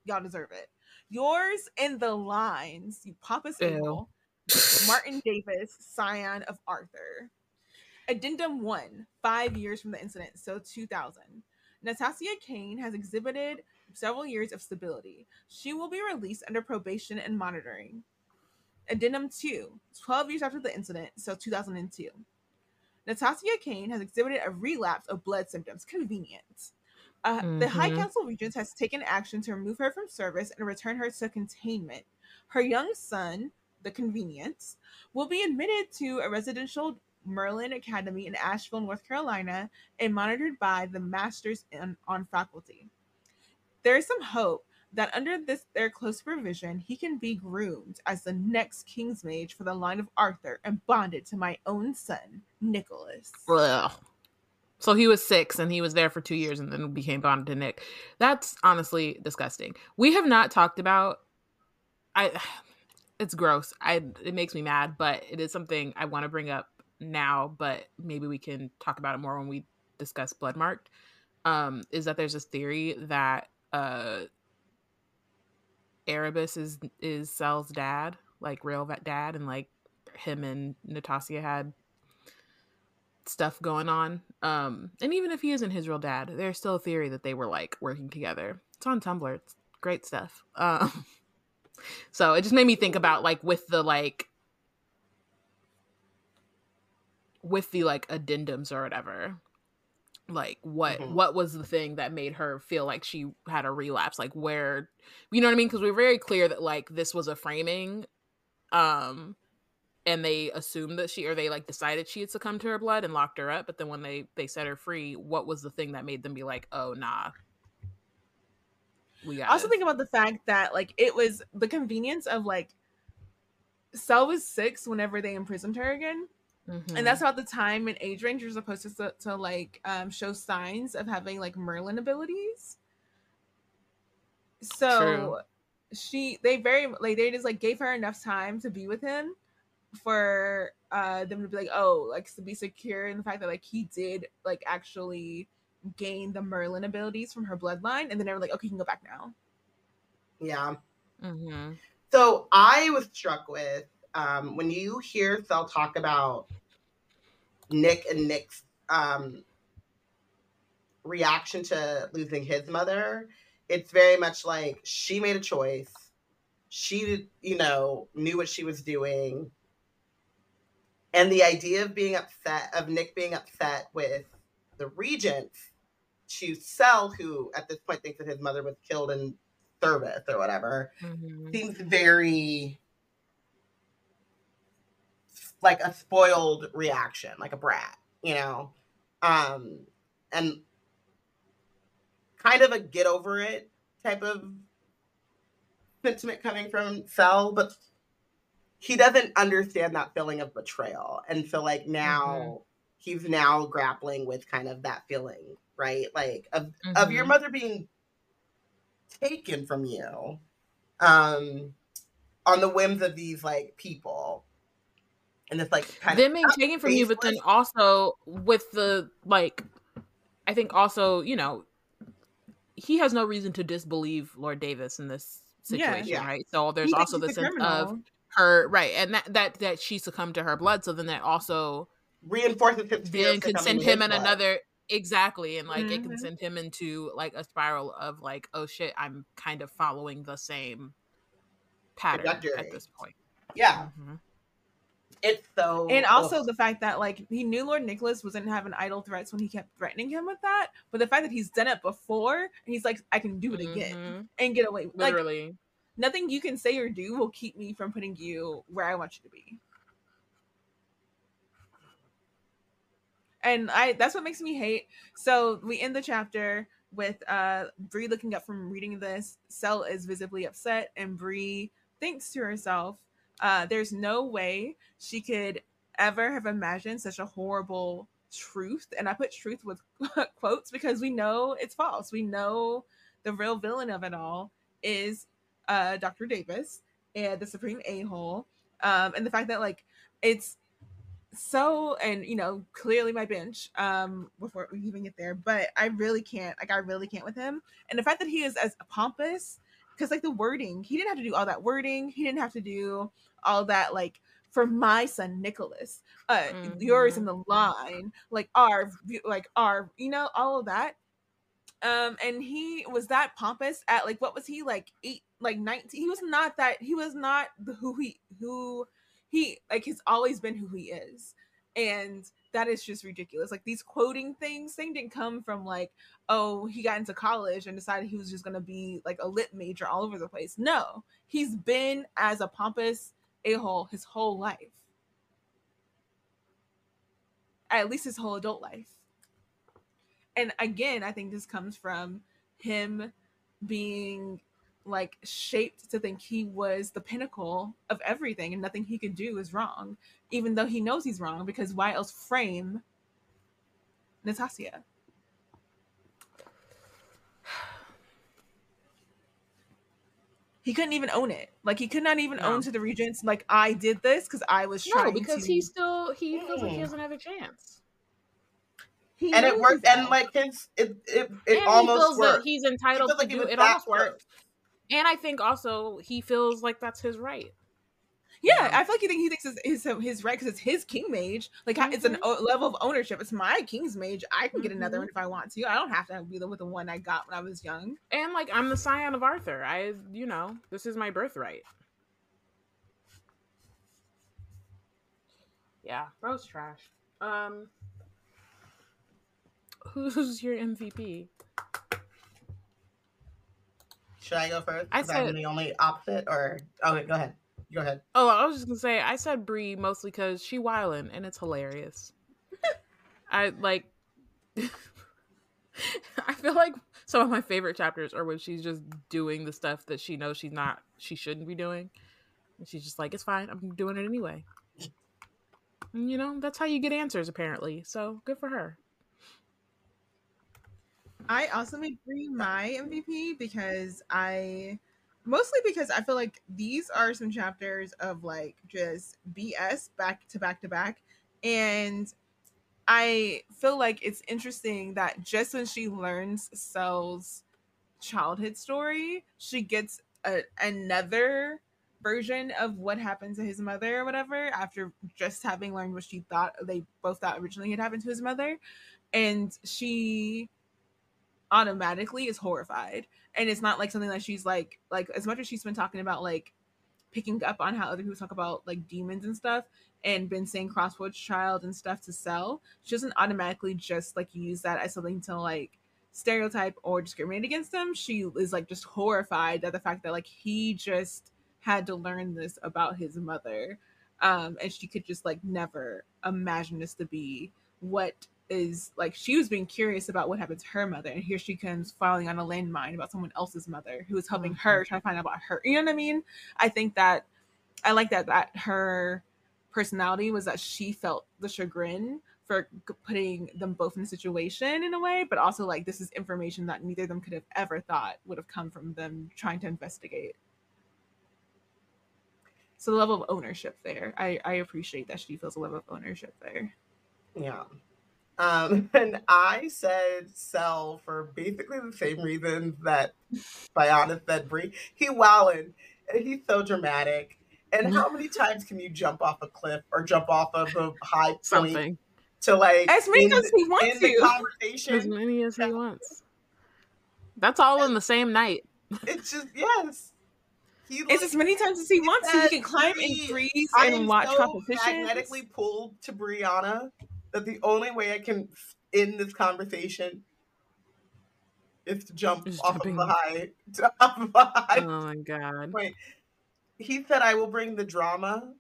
S1: Y'all deserve it. Yours in the lines, you Papa Sable, [laughs] Martin Davis, scion of Arthur. Addendum 1, five years from the incident, so 2000. Natasia Kane has exhibited several years of stability. She will be released under probation and monitoring. Addendum 2, 12 years after the incident, so 2002. Natasia Kane has exhibited a relapse of blood symptoms. Convenient. Uh, mm-hmm. The High mm-hmm. Council Regents has taken action to remove her from service and return her to containment. Her young son, the Convenience, will be admitted to a residential Merlin Academy in Asheville, North Carolina, and monitored by the Masters in, on faculty. There is some hope that under this their close supervision, he can be groomed as the next King's Mage for the line of Arthur and bonded to my own son, Nicholas.
S3: Well, so he was six and he was there for two years and then became bonded to Nick. That's honestly disgusting. We have not talked about I [sighs] it's gross. I it makes me mad, but it is something I want to bring up now, but maybe we can talk about it more when we discuss Bloodmarked. Um, is that there's this theory that uh Erebus is is Sel's dad, like real dad, and like him and Natasia had stuff going on. Um, and even if he isn't his real dad, there's still a theory that they were like working together. It's on Tumblr. It's great stuff. Um, [laughs] so it just made me think about like with the like with the like addendums or whatever. Like what mm-hmm. what was the thing that made her feel like she had a relapse? Like where you know what i mean? Because we are very clear that like this was a framing um and they assumed that she or they like decided she had succumbed to her blood and locked her up but then when they they set her free what was the thing that made them be like oh nah
S1: we got also think about the fact that like it was the convenience of like Sel was six whenever they imprisoned her again Mm-hmm. And that's about the time and age range you're supposed to, to like um, show signs of having like Merlin abilities. So True. she they very like they just like gave her enough time to be with him for uh them to be like oh like to be secure in the fact that like he did like actually gain the Merlin abilities from her bloodline and then they were like okay you can go back now.
S2: Yeah. Mm-hmm. So I was struck with um, when you hear Sel talk about Nick and Nick's um, reaction to losing his mother, it's very much like she made a choice. She, you know, knew what she was doing. And the idea of being upset, of Nick being upset with the regent to Sel, who at this point thinks that his mother was killed in service or whatever, mm-hmm. seems very like a spoiled reaction, like a brat, you know? Um, and kind of a get over it type of sentiment coming from Sel, but he doesn't understand that feeling of betrayal. And so like now mm-hmm. he's now grappling with kind of that feeling, right? Like of mm-hmm. of your mm-hmm. mother being taken from you um on the whims of these like people and it's like
S3: kind them being taken from you, but then also with the like, I think also you know, he has no reason to disbelieve Lord Davis in this situation, yeah, yeah. right? So there's also the sense criminal. of her right, and that that that she succumbed to her blood. So then that also
S2: reinforces his
S3: then can send him in blood. another exactly, and like mm-hmm. it can mm-hmm. send him into like a spiral of like, oh shit, I'm kind of following the same pattern at this point.
S2: Yeah. Mm-hmm it's so
S1: and also ugh. the fact that like he knew lord nicholas wasn't having idle threats when he kept threatening him with that but the fact that he's done it before and he's like i can do it again mm-hmm. and get away
S3: literally
S1: like, nothing you can say or do will keep me from putting you where I want you to be. And I that's what makes me hate. So we end the chapter with uh Bree looking up from reading this. Sel is visibly upset, and Bree thinks to herself, uh, there's no way she could ever have imagined such a horrible truth. And I put truth with [laughs] quotes because we know it's false. We know the real villain of it all is uh, Dr. Davis and the supreme a hole. Um, and the fact that like it's so and you know clearly my bench um before we even get there but i really can't like i really can't with him and the fact that he is as pompous because like the wording he didn't have to do all that wording he didn't have to do all that like for my son Nicholas, uh, mm-hmm. yours in the line, like our, like our, you know, all of that. Um, and he was that pompous at like what was he like eight, like nineteen? He was not that. He was not the who he who he like. He's always been who he is, and that is just ridiculous. Like these quoting things, thing didn't come from like, oh, he got into college and decided he was just gonna be like a lit major all over the place. No, he's been as a pompous a hole his whole life. At least his whole adult life. And again, I think this comes from him being like shaped to think he was the pinnacle of everything and nothing he could do is wrong, even though he knows he's wrong because why else frame Nastasia? He couldn't even own it. Like he could not even no. own to the regents. Like I did this because I was trying. No,
S3: because
S1: to...
S3: he still he feels like he hmm. doesn't have a chance.
S2: He and it worked, and like his it it, it and almost he feels worked.
S3: that he's entitled to do it. Almost worked. And I think also he feels like that's his right.
S1: Yeah, I feel like he think he thinks it's his, his right because it's his king mage. Like mm-hmm. it's an mm-hmm. level of ownership. It's my king's mage. I can get mm-hmm. another one if I want to. I don't have to be with the one I got when I was young.
S3: And like I'm the scion of Arthur. I, you know, this is my birthright. Yeah, Rose trash. Um, who's your MVP?
S2: Should I go first? I said I'm the only opposite, or okay, go ahead. Go ahead.
S3: Oh, I was just gonna say I said Bree mostly because she wildin' and it's hilarious. [laughs] I like. [laughs] I feel like some of my favorite chapters are when she's just doing the stuff that she knows she's not, she shouldn't be doing, and she's just like, "It's fine, I'm doing it anyway." And, you know, that's how you get answers, apparently. So good for her.
S1: I also made Bree my MVP because I mostly because I feel like these are some chapters of like just BS back to back to back. And I feel like it's interesting that just when she learns Sel's childhood story, she gets a, another version of what happened to his mother or whatever after just having learned what she thought they both thought originally had happened to his mother. And she automatically is horrified and it's not like something that she's like like as much as she's been talking about like picking up on how other people talk about like demons and stuff and been saying crossroads child and stuff to Sel she doesn't automatically just like use that as something to like stereotype or discriminate against them. She is like just horrified at the fact that like he just had to learn this about his mother um and she could just like never imagine this to be what is like she was being curious about what happened to her mother, and here she comes falling on a landmine about someone else's mother who is helping mm-hmm. her try to find out about her. You know what I mean? I think that I like that that her personality was that she felt the chagrin for putting them both in a situation in a way, but also like this is information that neither of them could have ever thought would have come from them trying to investigate. So the level of ownership there, I I appreciate that she feels a level of ownership there.
S2: Yeah. Um, [laughs] and I said Sel for basically the same reasons that Bayana said Bree. He wowing, and he's so dramatic. And how many [laughs] times can you jump off a cliff or jump off of a high point Something. to like
S1: as many as he wants
S2: to conversation?
S3: As many as he wants. That's all in the same night.
S2: It's just yes.
S1: He it's as many times as he wants to. He can climb and freeze and watch so competitions.
S2: Magnetically pulled to Brianna that the only way I can end this conversation is to jump
S3: Just
S2: off
S3: jumping.
S2: of the high. [laughs] Off of the high
S3: Oh my god.
S2: point. He said, "I will bring the drama.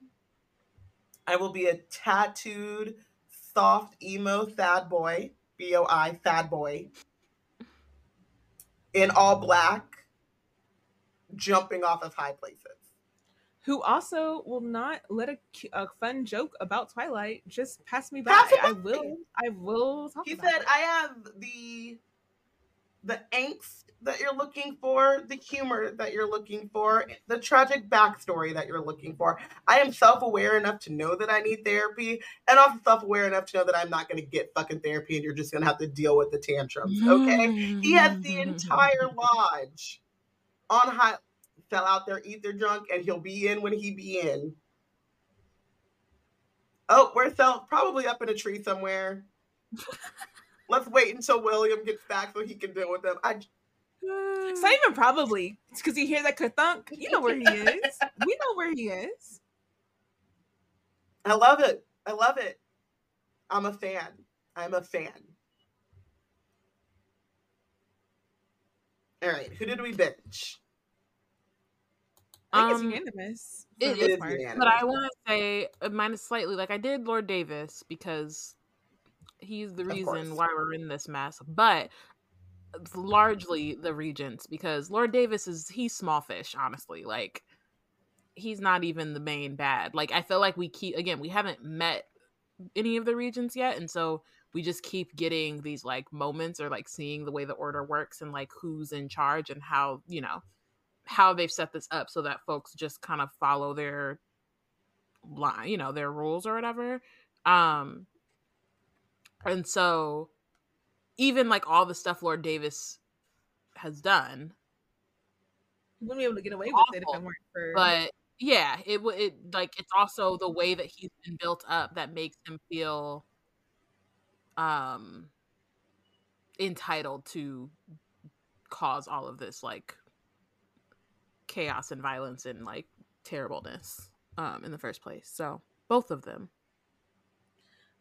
S2: I will be a tattooed, soft emo sad boy, B O I sad boy, in all black, jumping off of high places."
S1: Who also will not let a, a fun joke about Twilight just pass me by. I will. I will talk
S2: He said,
S1: it.
S2: "I have the the angst that you're looking for, the humor that you're looking for, the tragic backstory that you're looking for. I am self-aware enough to know that I need therapy, and also self-aware enough to know that I'm not going to get fucking therapy, and you're just going to have to deal with the tantrums. Okay? He has the mm-hmm. entire lodge on high. Fell out there, eat their drunk, and he'll be in when he be in. Oh, we're Sel probably up in a tree somewhere. [laughs] Let's wait until William gets back so he can deal with them. I
S1: It's not even probably. It's because you hear that kathunk. You know where he [laughs] is. we know where he is.
S2: I love it. I love it. I'm a fan. I'm a fan. All right, who did we binge?
S1: I think
S3: Um,
S1: it's unanimous. for
S3: it
S1: the most
S2: is
S1: part.
S2: unanimous.
S3: But I want to say uh, minus slightly. Like I did Lord Davis because he's the reason why we're in this mess. But it's largely the regents because Lord Davis is he's small fish. Honestly, like he's not even the main bad. Like I feel like we keep again we haven't met any of the regents yet, and so we just keep getting these like moments or like seeing the way the order works and like who's in charge and how you know how they've set this up so that folks just kind of follow their line, you know, their rules or whatever. Um and so even like all the stuff Lord Davis has done,
S1: You wouldn't be able to get away with it if it weren't for.
S3: but yeah, it would it like it's also the way that he's been built up that makes him feel um entitled to cause all of this like chaos and violence and like terribleness um in the first place. So both of them.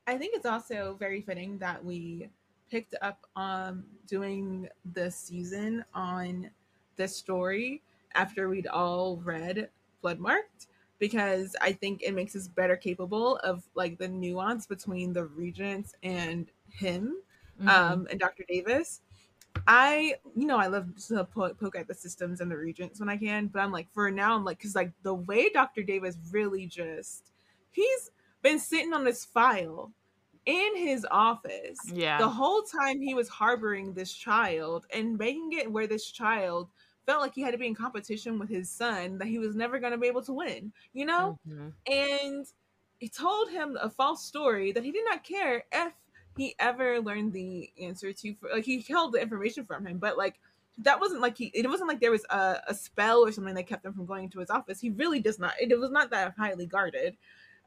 S1: I think it's also very fitting that we picked up um doing the season on this story after we'd all read Bloodmarked because I think it makes us better capable of like the nuance between the regents and him
S3: Mm-hmm.
S1: um, and Dr. Davis. I, you know, I love to poke, poke at the systems and the regents when I can, but I'm like, for now, I'm like, because like the way Dr. Davis really just, he's been sitting on this file in his office
S3: yeah.
S1: the whole time he was harboring this child and making it where this child felt like he had to be in competition with his son that he was never going to be able to win, you know?
S3: Mhm.
S1: and he told him a false story that he did not care if he ever learned the answer to like he held the information from him but like that wasn't like he it wasn't like there was a, a spell or something that kept him from going into his office. He really does not it, was not that highly guarded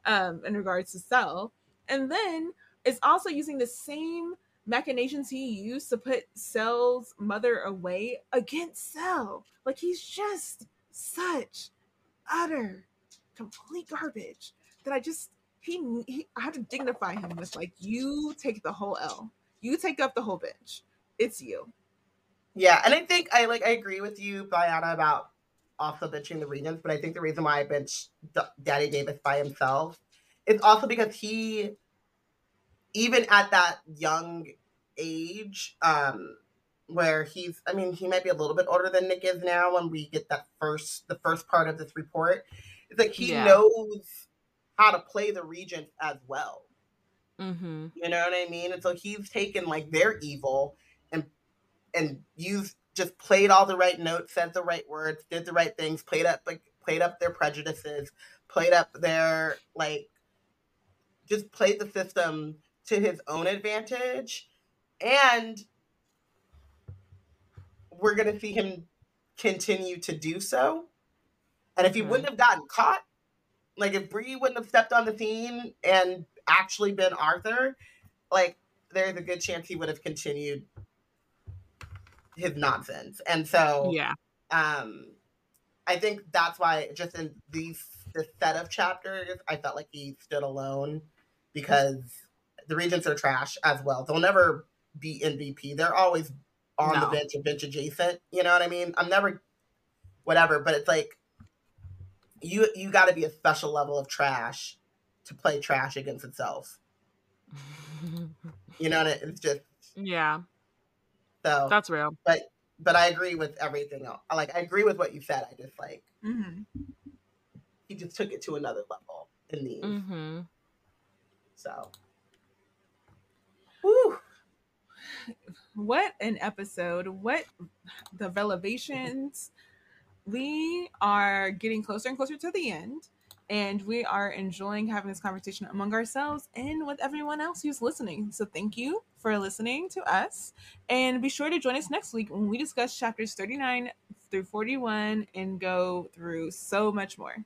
S1: um in regards to Sel. And then it's also using the same machinations he used to put Sel's mother away against Sel. Like he's just such utter complete garbage that I just he, he I have to dignify him with like you take the whole L. You take up the whole bench. It's you.
S2: Yeah, and I think I like I agree with you, Bayana, about also benching the regents, but I think the reason why I bench D- Daddy Davis by himself is also because he, even at that young age, um, where he's, I mean, he might be a little bit older than Nick is now when we get that first, the first part of this report. It's like he
S3: Yeah.
S2: knows how to play the regent as well.
S3: Mhm.
S2: You know what I mean? And so he's taken like their evil and and used just played all the right notes, said the right words, did the right things, played up like played up their prejudices, played up their like just played the system to his own advantage. And we're gonna see him continue to do so. And if he
S3: Mhm.
S2: wouldn't have gotten caught, like if Bree wouldn't have stepped on the scene and actually been Arthur, like there's a good chance he would have continued his nonsense. And so
S3: Yeah.
S2: um I think that's why just in these this set of chapters, I felt like he stood alone because the regents are trash as well. They'll never be MVP. They're always on the bench or bench adjacent. You know what I mean? I'm never whatever, but it's like you you got to be a special level of trash to play trash against itself. You know, what I- it's just
S3: yeah,
S2: so.
S3: that's real.
S2: but but I agree with everything else. Like I agree with what you said. I just like
S1: Mm-hmm.
S2: he just took it to another level in these.
S3: Mm-hmm.
S2: So, Woo.
S1: What an episode. What the revelations. We are getting closer and closer to the end, and we are enjoying having this conversation among ourselves and with everyone else who's listening. So, thank you for listening to us, and be sure to join us next week when we discuss chapters 39 through 41 and go through so much more.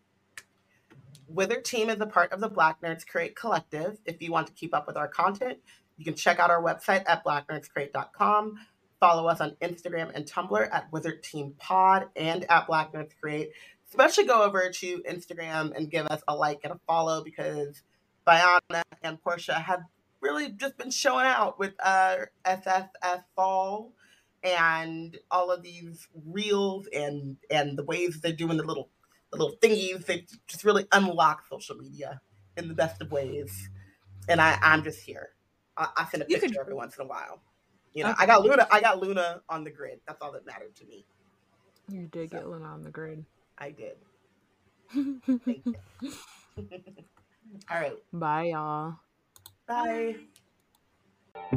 S2: Wizard Team is a part of the Black Nerds Create Collective. If you want to keep up with our content, you can check out our website at blacknerdscreate.com. Follow us on Instagram and Tumblr at Wizard Team Pod and at Black Nerds Create. Especially go over to Instagram and give us a like and a follow because Bayana and Porshèa have really just been showing out with uh, SSF Fall and all of these reels and and the ways they're doing the little the little thingies. They just really unlock social media in the best of ways. And I, I'm just here. I, I send a
S1: You
S2: picture
S1: could-
S2: every once in a while. You know,
S1: Okay.
S2: I got Luna. I got Luna on the grid. That's all that mattered to me.
S3: You did
S2: So.
S3: get Luna on the grid.
S2: I did. [laughs] [laughs] All right.
S3: Bye, y'all.
S2: Bye.
S1: Bye.